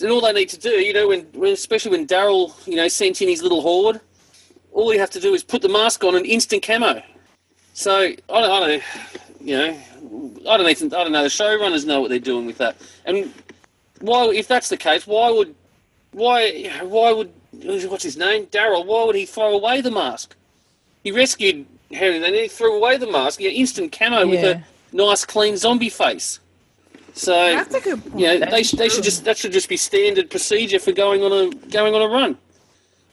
And all they need to do, you know, when, when especially when Daryl, you know, sent in his little horde, all you have to do is put the mask on and instant camo. So I don't, I don't you know, I don't even, I don't know. The showrunners know what they're doing with that. And why, if that's the case, why would, why, why would, what's his name, Daryl? Why would he throw away the mask? He rescued Harry, and then he threw away the mask. Yeah, instant camo with a nice, clean zombie face. So That's a good point. you know, they, That's should, they should just that should just be standard procedure for going on a going on a run.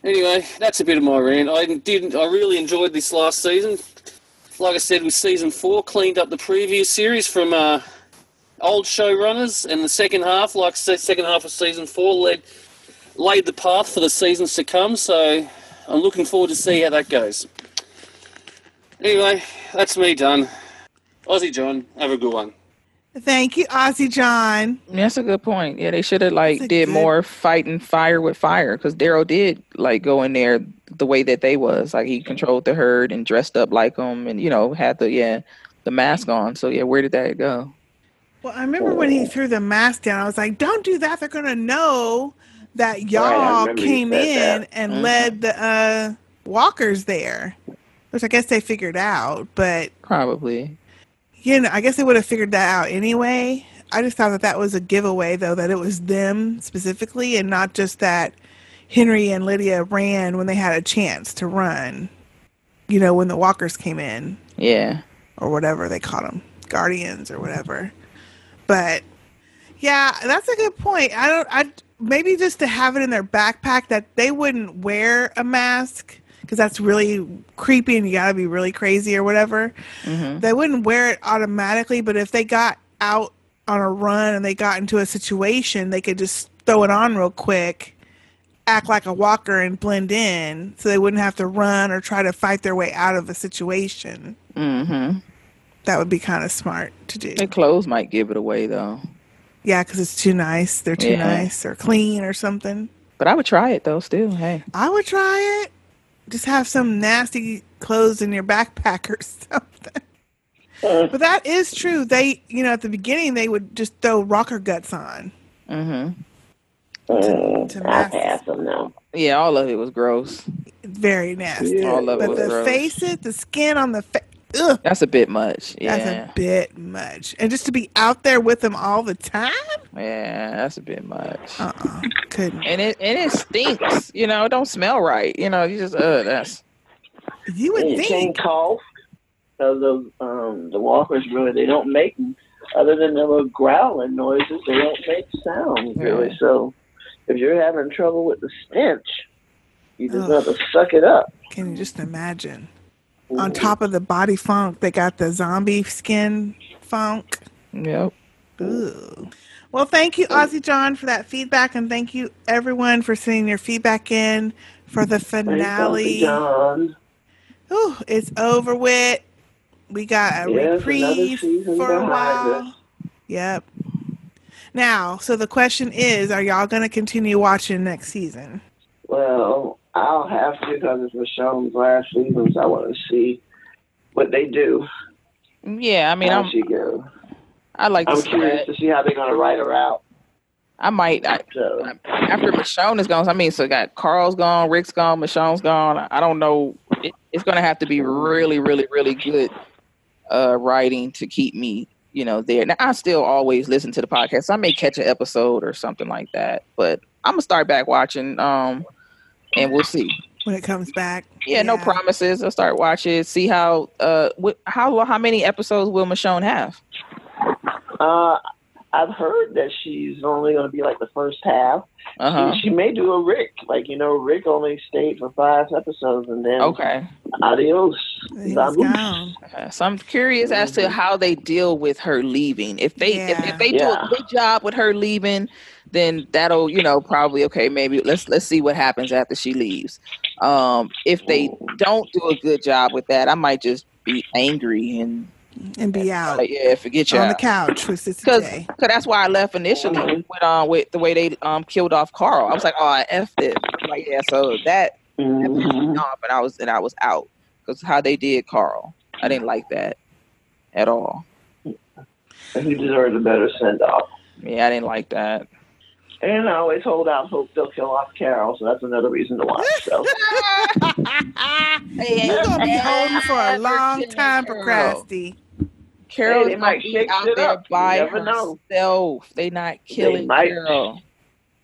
Anyway, that's a bit of my rant. I didn't. I really enjoyed this last season. Like I said, with season four, cleaned up the previous series from uh, old showrunners, and the second half, like the second half of season four, led laid the path for the seasons to come. So I'm looking forward to see how that goes. Anyway, that's me done. Aussie John, have a good one. Thank you, Aussie John. That's a good point. Yeah, they should have like That's did good- more fighting fire with fire because Daryl did like go in there the way that they was like he controlled the herd and dressed up like them and you know had the yeah the mask on. So yeah, where did that go? Well, I remember when he threw the mask down, I was like, don't do that. They're going to know that y'all came said in that. and Mhm. led the uh, walkers there, which I guess they figured out. But, Probably. you know, I guess they would have figured that out anyway. I just thought that that was a giveaway, though, that it was them specifically and not just that Henry and Lydia ran when they had a chance to run, you know, when the walkers came in Yeah. or whatever they call them, guardians or whatever. But yeah, that's a good point. I don't. I maybe just to have it in their backpack that they wouldn't wear a mask because that's really creepy and you got to be really crazy or whatever. Mm-hmm. They wouldn't wear it automatically, but if they got out on a run and they got into a situation, they could just throw it on real quick, act like a walker and blend in, so they wouldn't have to run or try to fight their way out of a situation. Mm-hmm. That would be kind of smart to do. Their clothes might give it away though. Yeah, because it's too nice. They're too Yeah. nice or clean or something. But I would try it though. Still, hey. I would try it. Just have some nasty clothes in your backpack or something. but that is true. They, you know, at the beginning they would just throw rocker guts on. Mm-hmm. Mm, to I mask. pass them now. Yeah, all of it was gross. Very nasty. Yeah. All of it was. but was the gross. it the skin on the face, ugh, That's a bit much. Yeah. that's a bit much. And just to be out there with them all the time, Yeah, that's a bit much. uh-uh, couldn't. And it and it stinks. You know, it don't smell right. You know, you just uh that's You would And think. can't cough because those um, the walkers really they don't make other than the little growling noises. They don't make sounds really. Yeah. So if you're having trouble with the stench, you just Ugh. have to suck it up. Can you just imagine? On top of the body funk, they got the zombie skin funk. Yep. Ooh. Well, thank you, Ozzy John, for that feedback, and thank you everyone for sending your feedback in for the Thanks, finale. Uncle John. Ooh, it's over with. We got a Yes, reprieve for a while. us. Yep. Now, so the question is, are y'all going to continue watching next season? Well, I'll have to because it's Michonne's last season, so I want to see what they do. Yeah, I mean, how I'm, she go. I like to I'm see curious that. to see how they're going to write her out. I might. I, after Michonne is gone, I mean, so got Carl's gone, Rick's gone, Michonne's gone. I don't know. It, it's going to have to be really, really, really good uh, writing to keep me, you know, there. Now, I still always listen to the podcast. So I may catch an episode or something like that, but I'm gonna start back watching, um, and we'll see. When it comes back. Yeah, no promises. I'll start watching, see how, uh, wh- how how many episodes will Michonne have? Uh, I've heard that she's only going to be like the first half. Uh-huh. She, she may do a Rick. Like, you know, Rick only stayed for five episodes and then Okay. adios. Vamoose. Uh, so I'm curious as to how they deal with her leaving. If they if, if they do a good job with her leaving, then that'll you know probably okay. Maybe let's let's see what happens after she leaves. Um, if they don't do a good job with that, I might just be angry and And be out. like, yeah, forget you on the couch with Because that's why I left initially with um with the way they um killed off Carl. I was like, oh, I effed it. Like yeah, so that, that pissed me off, and I was and I was out because how they did Carl, I didn't like that at all. He deserves a better send off. Yeah, I didn't like that. And I always hold out hope they'll kill off Carol, so that's another reason to watch. So. You're gonna be holding for a long time, Procrasti. Carol's Hey, they gonna might be shake out shit there up. You by never know. herself. They not killing might. Carol.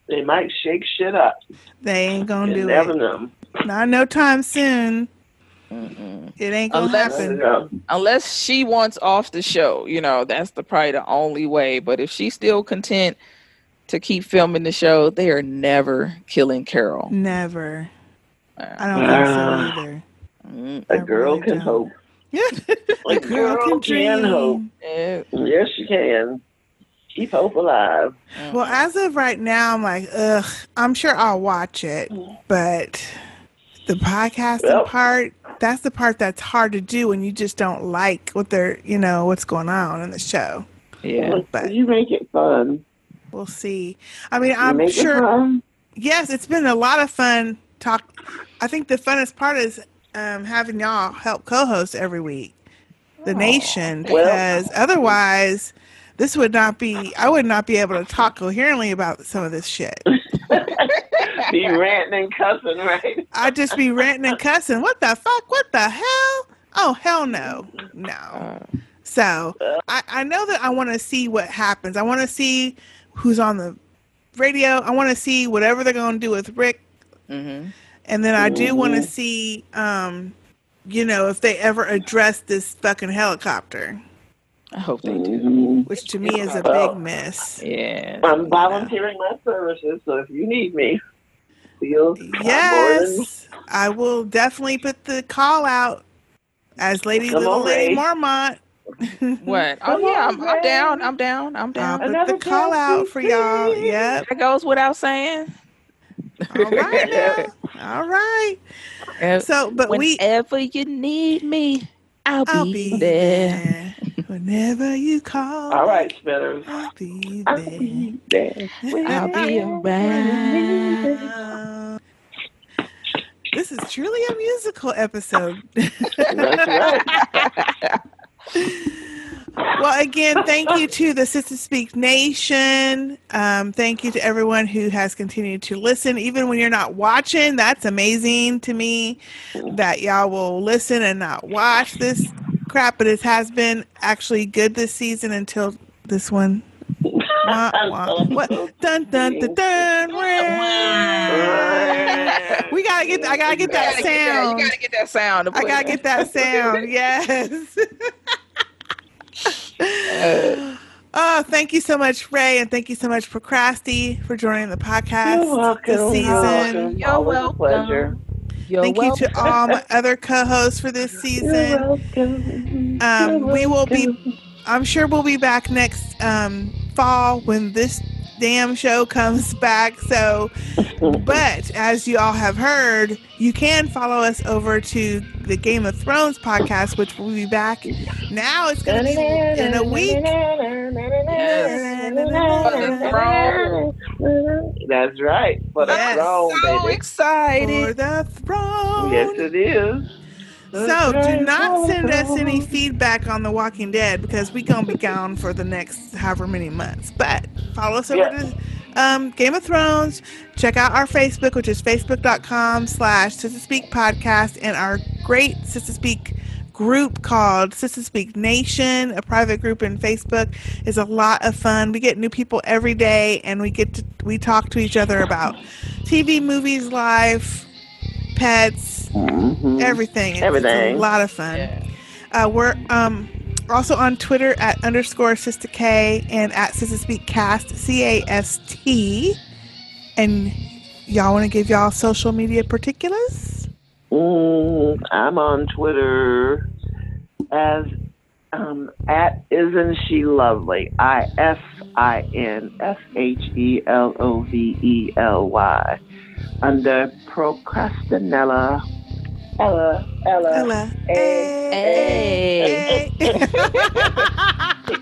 They might shake shit up. They ain't gonna You do never it. know. Not no time soon. It ain't gonna Unless, happen. unless she wants off the show, you know, that's the probably the only way. But if she's still content to keep filming the show, they are never killing Carol. Never. I don't think so Ah. either. A girl can hope. Yeah. A girl can dream. hope. Yeah. Yes, she can. Keep hope alive. Well, as of right now, I'm like, ugh. I'm sure I'll watch it, but the podcasting Well- part, that's the part that's hard to do when you just don't like what they're, you know, what's going on in the show. Yeah. But you make it fun. We'll see. I mean, I'm make it sure. Yes, it's been a lot of fun. Talk. I think the funnest part is um, having y'all help co-host every week, the nation, Well- because otherwise, this would not be. I would not be able to talk coherently about some of this shit. Be ranting and cussing, right? I'd just be ranting and cussing. What the fuck? What the hell? Oh hell no, no. So I, I know that I want to see what happens. I want to see who's on the radio. I want to see whatever they're going to do with Rick, Mm-hmm. and then I do want to see, um, you know, if they ever address this fucking helicopter, I hope they do. which to me is a Well, big miss. Yeah. I'm volunteering my services, so if you need me, feel Yes, I will definitely put the call out as Lady Come Little on, Lady Ray. Marmont. What? Oh yeah, I'm, I'm down. I'm down. I'm uh, down. I'll put the call out for y'all. Yep. That goes without saying. All right now. All right. So, but we whenever you need me, I'll, I'll be, be there. Whenever you call, All right, Spinners. I'll be I'll there. be there. I'll be around. This is truly a musical episode. well, again, thank you to the Sister Speak Nation. Um, thank you to everyone who has continued to listen, even when you're not watching. That's amazing to me that y'all will listen and not watch this crap. But it has been actually good this season until this one. Wah, wah. What? Dun dun dun dun. We gotta get. I gotta get that You gotta get that- sound. You gotta get that sound. I gotta get that sound. Yes. oh, thank you so much, Ray, and thank you so much, Procrasti, for joining the podcast You're welcome. this You're season. welcome. You're Always a welcome. pleasure. You're thank you to all my other co-hosts for this season. welcome. Um, we will be. I'm sure we'll be back next um, fall when this damn show comes back. So, but as you all have heard, you can follow us over to the Game of Thrones podcast, which will be back. Now it's going to be in a week. throne. That's right. For the Yes. throne, So excited. For the throne. Yes, it is. So do not send us any feedback on The Walking Dead because we're gonna be gone for the next however many months. But follow us over Yeah. to um, Game of Thrones. Check out our Facebook, which is facebook.com slash Sister Speak Podcast, and our great Sister Speak group called Sister Speak Nation, a private group in Facebook, is a lot of fun. We get new people every day, and we get to we talk to each other about TV, movies, life, pets, everything. It's- It's, Everything. a lot of fun. Uh, we're um, also on Twitter at underscore Sister K and at Sister Speak Cast C A S T. And y'all want to give y'all social media particulars? Mm, I'm on Twitter as um, at Isn't She Lovely? I S I N S H E L O V E L Y. Under Procrastinella. Ella, Ella. Ella. Hey.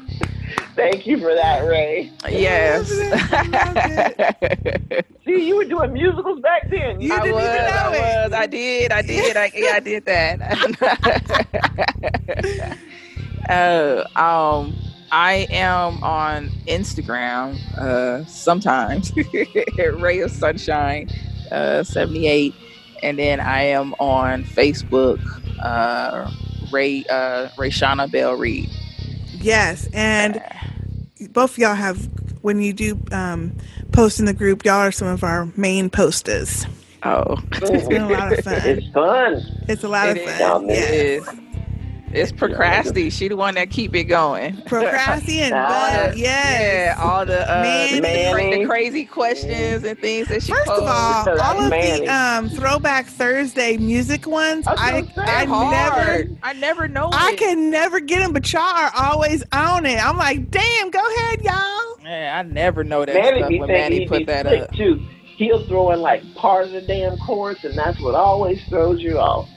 Thank you for that, Ray. Yes. See, you were doing musicals back then. You I didn't was, even know I it. was, I did, I did, I, yeah, I did that. uh, um, I am on Instagram uh, sometimes, Ray of Sunshine uh, 78, and then I am on Facebook, uh, Ray uh, Rayshana Bell Reed. Yes, and both of y'all have when you do um, post in the group, y'all are some of our main posters. Oh, it's been a lot of fun. It's fun. It's a lot It of fun. It Yes. is. It's Procrasti. She the one that keep it going. Procrasti and all the, yes. Yeah, all the, uh, the, cra- the crazy questions and things that she First of posed. all, all of the um, Throwback Thursday music ones, I, I never, I never know. I it. can never get them, but y'all are always on it. I'm like, damn, go ahead, y'all. Man, I never know that Manny stuff be when thinking Manny he put that up. too. He'll throw in like part of the damn chorus, and that's what always throws you off.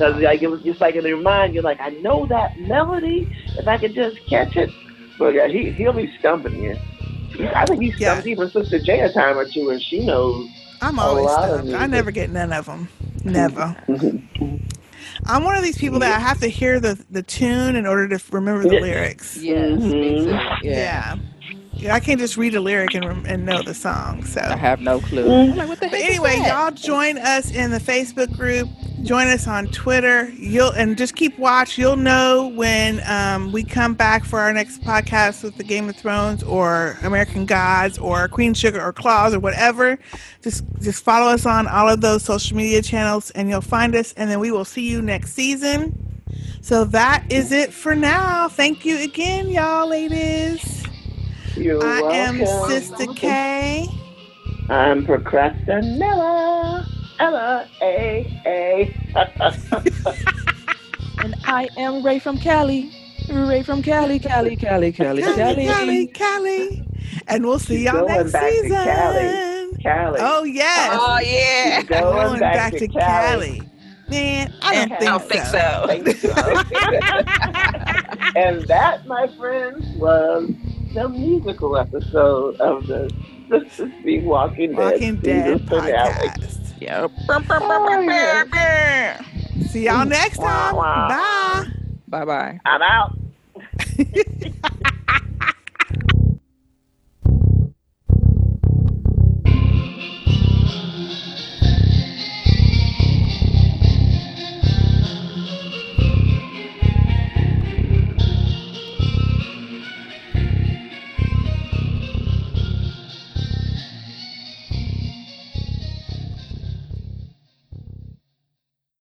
Because like it was just like in your mind, you're like I know that melody. If I could just catch it, but yeah, he he'll be stumping you. He- I think he stumped even Sister J a time or two, and she knows. I'm a always lot of stumped. I never get none of them. Never. I'm one of these people that I have to hear the, the tune in order to remember the lyrics. Yes, me too. Yeah. Yeah. Yeah, I can't just read a lyric and, and know the song. So I have no clue. Mhm. I'm like, what the But heck is anyway, that? y'all join us in the Facebook group. Join us on Twitter. You'll and just keep watch. You'll know when um, we come back for our next podcast with the Game of Thrones or American Gods or Queen Sugar or Claws or whatever. Just just follow us on all of those social media channels and you'll find us. And then we will see you next season. So that is it for now. Thank you again, y'all, ladies. You're I am welcome. Sister K. I'm Procrastinella. Ella, A, A. And I am Ray from Cali. Ray from Cali, Cali, Cali, Cali, Cali. Cali, Cali. And we'll see y'all Going next back to season. Cali. Cali. Oh yes. Oh, yeah. Going Going back back, to to Cali. Cali. Man, I don't think, I don't think, think so. so. and that, my friends, was the musical episode of the Sister Speak Walking Dead. Walking Dead season finale. podcast. Yep. Oh, yeah. See y'all next time. Bye. Bye bye. I'm out.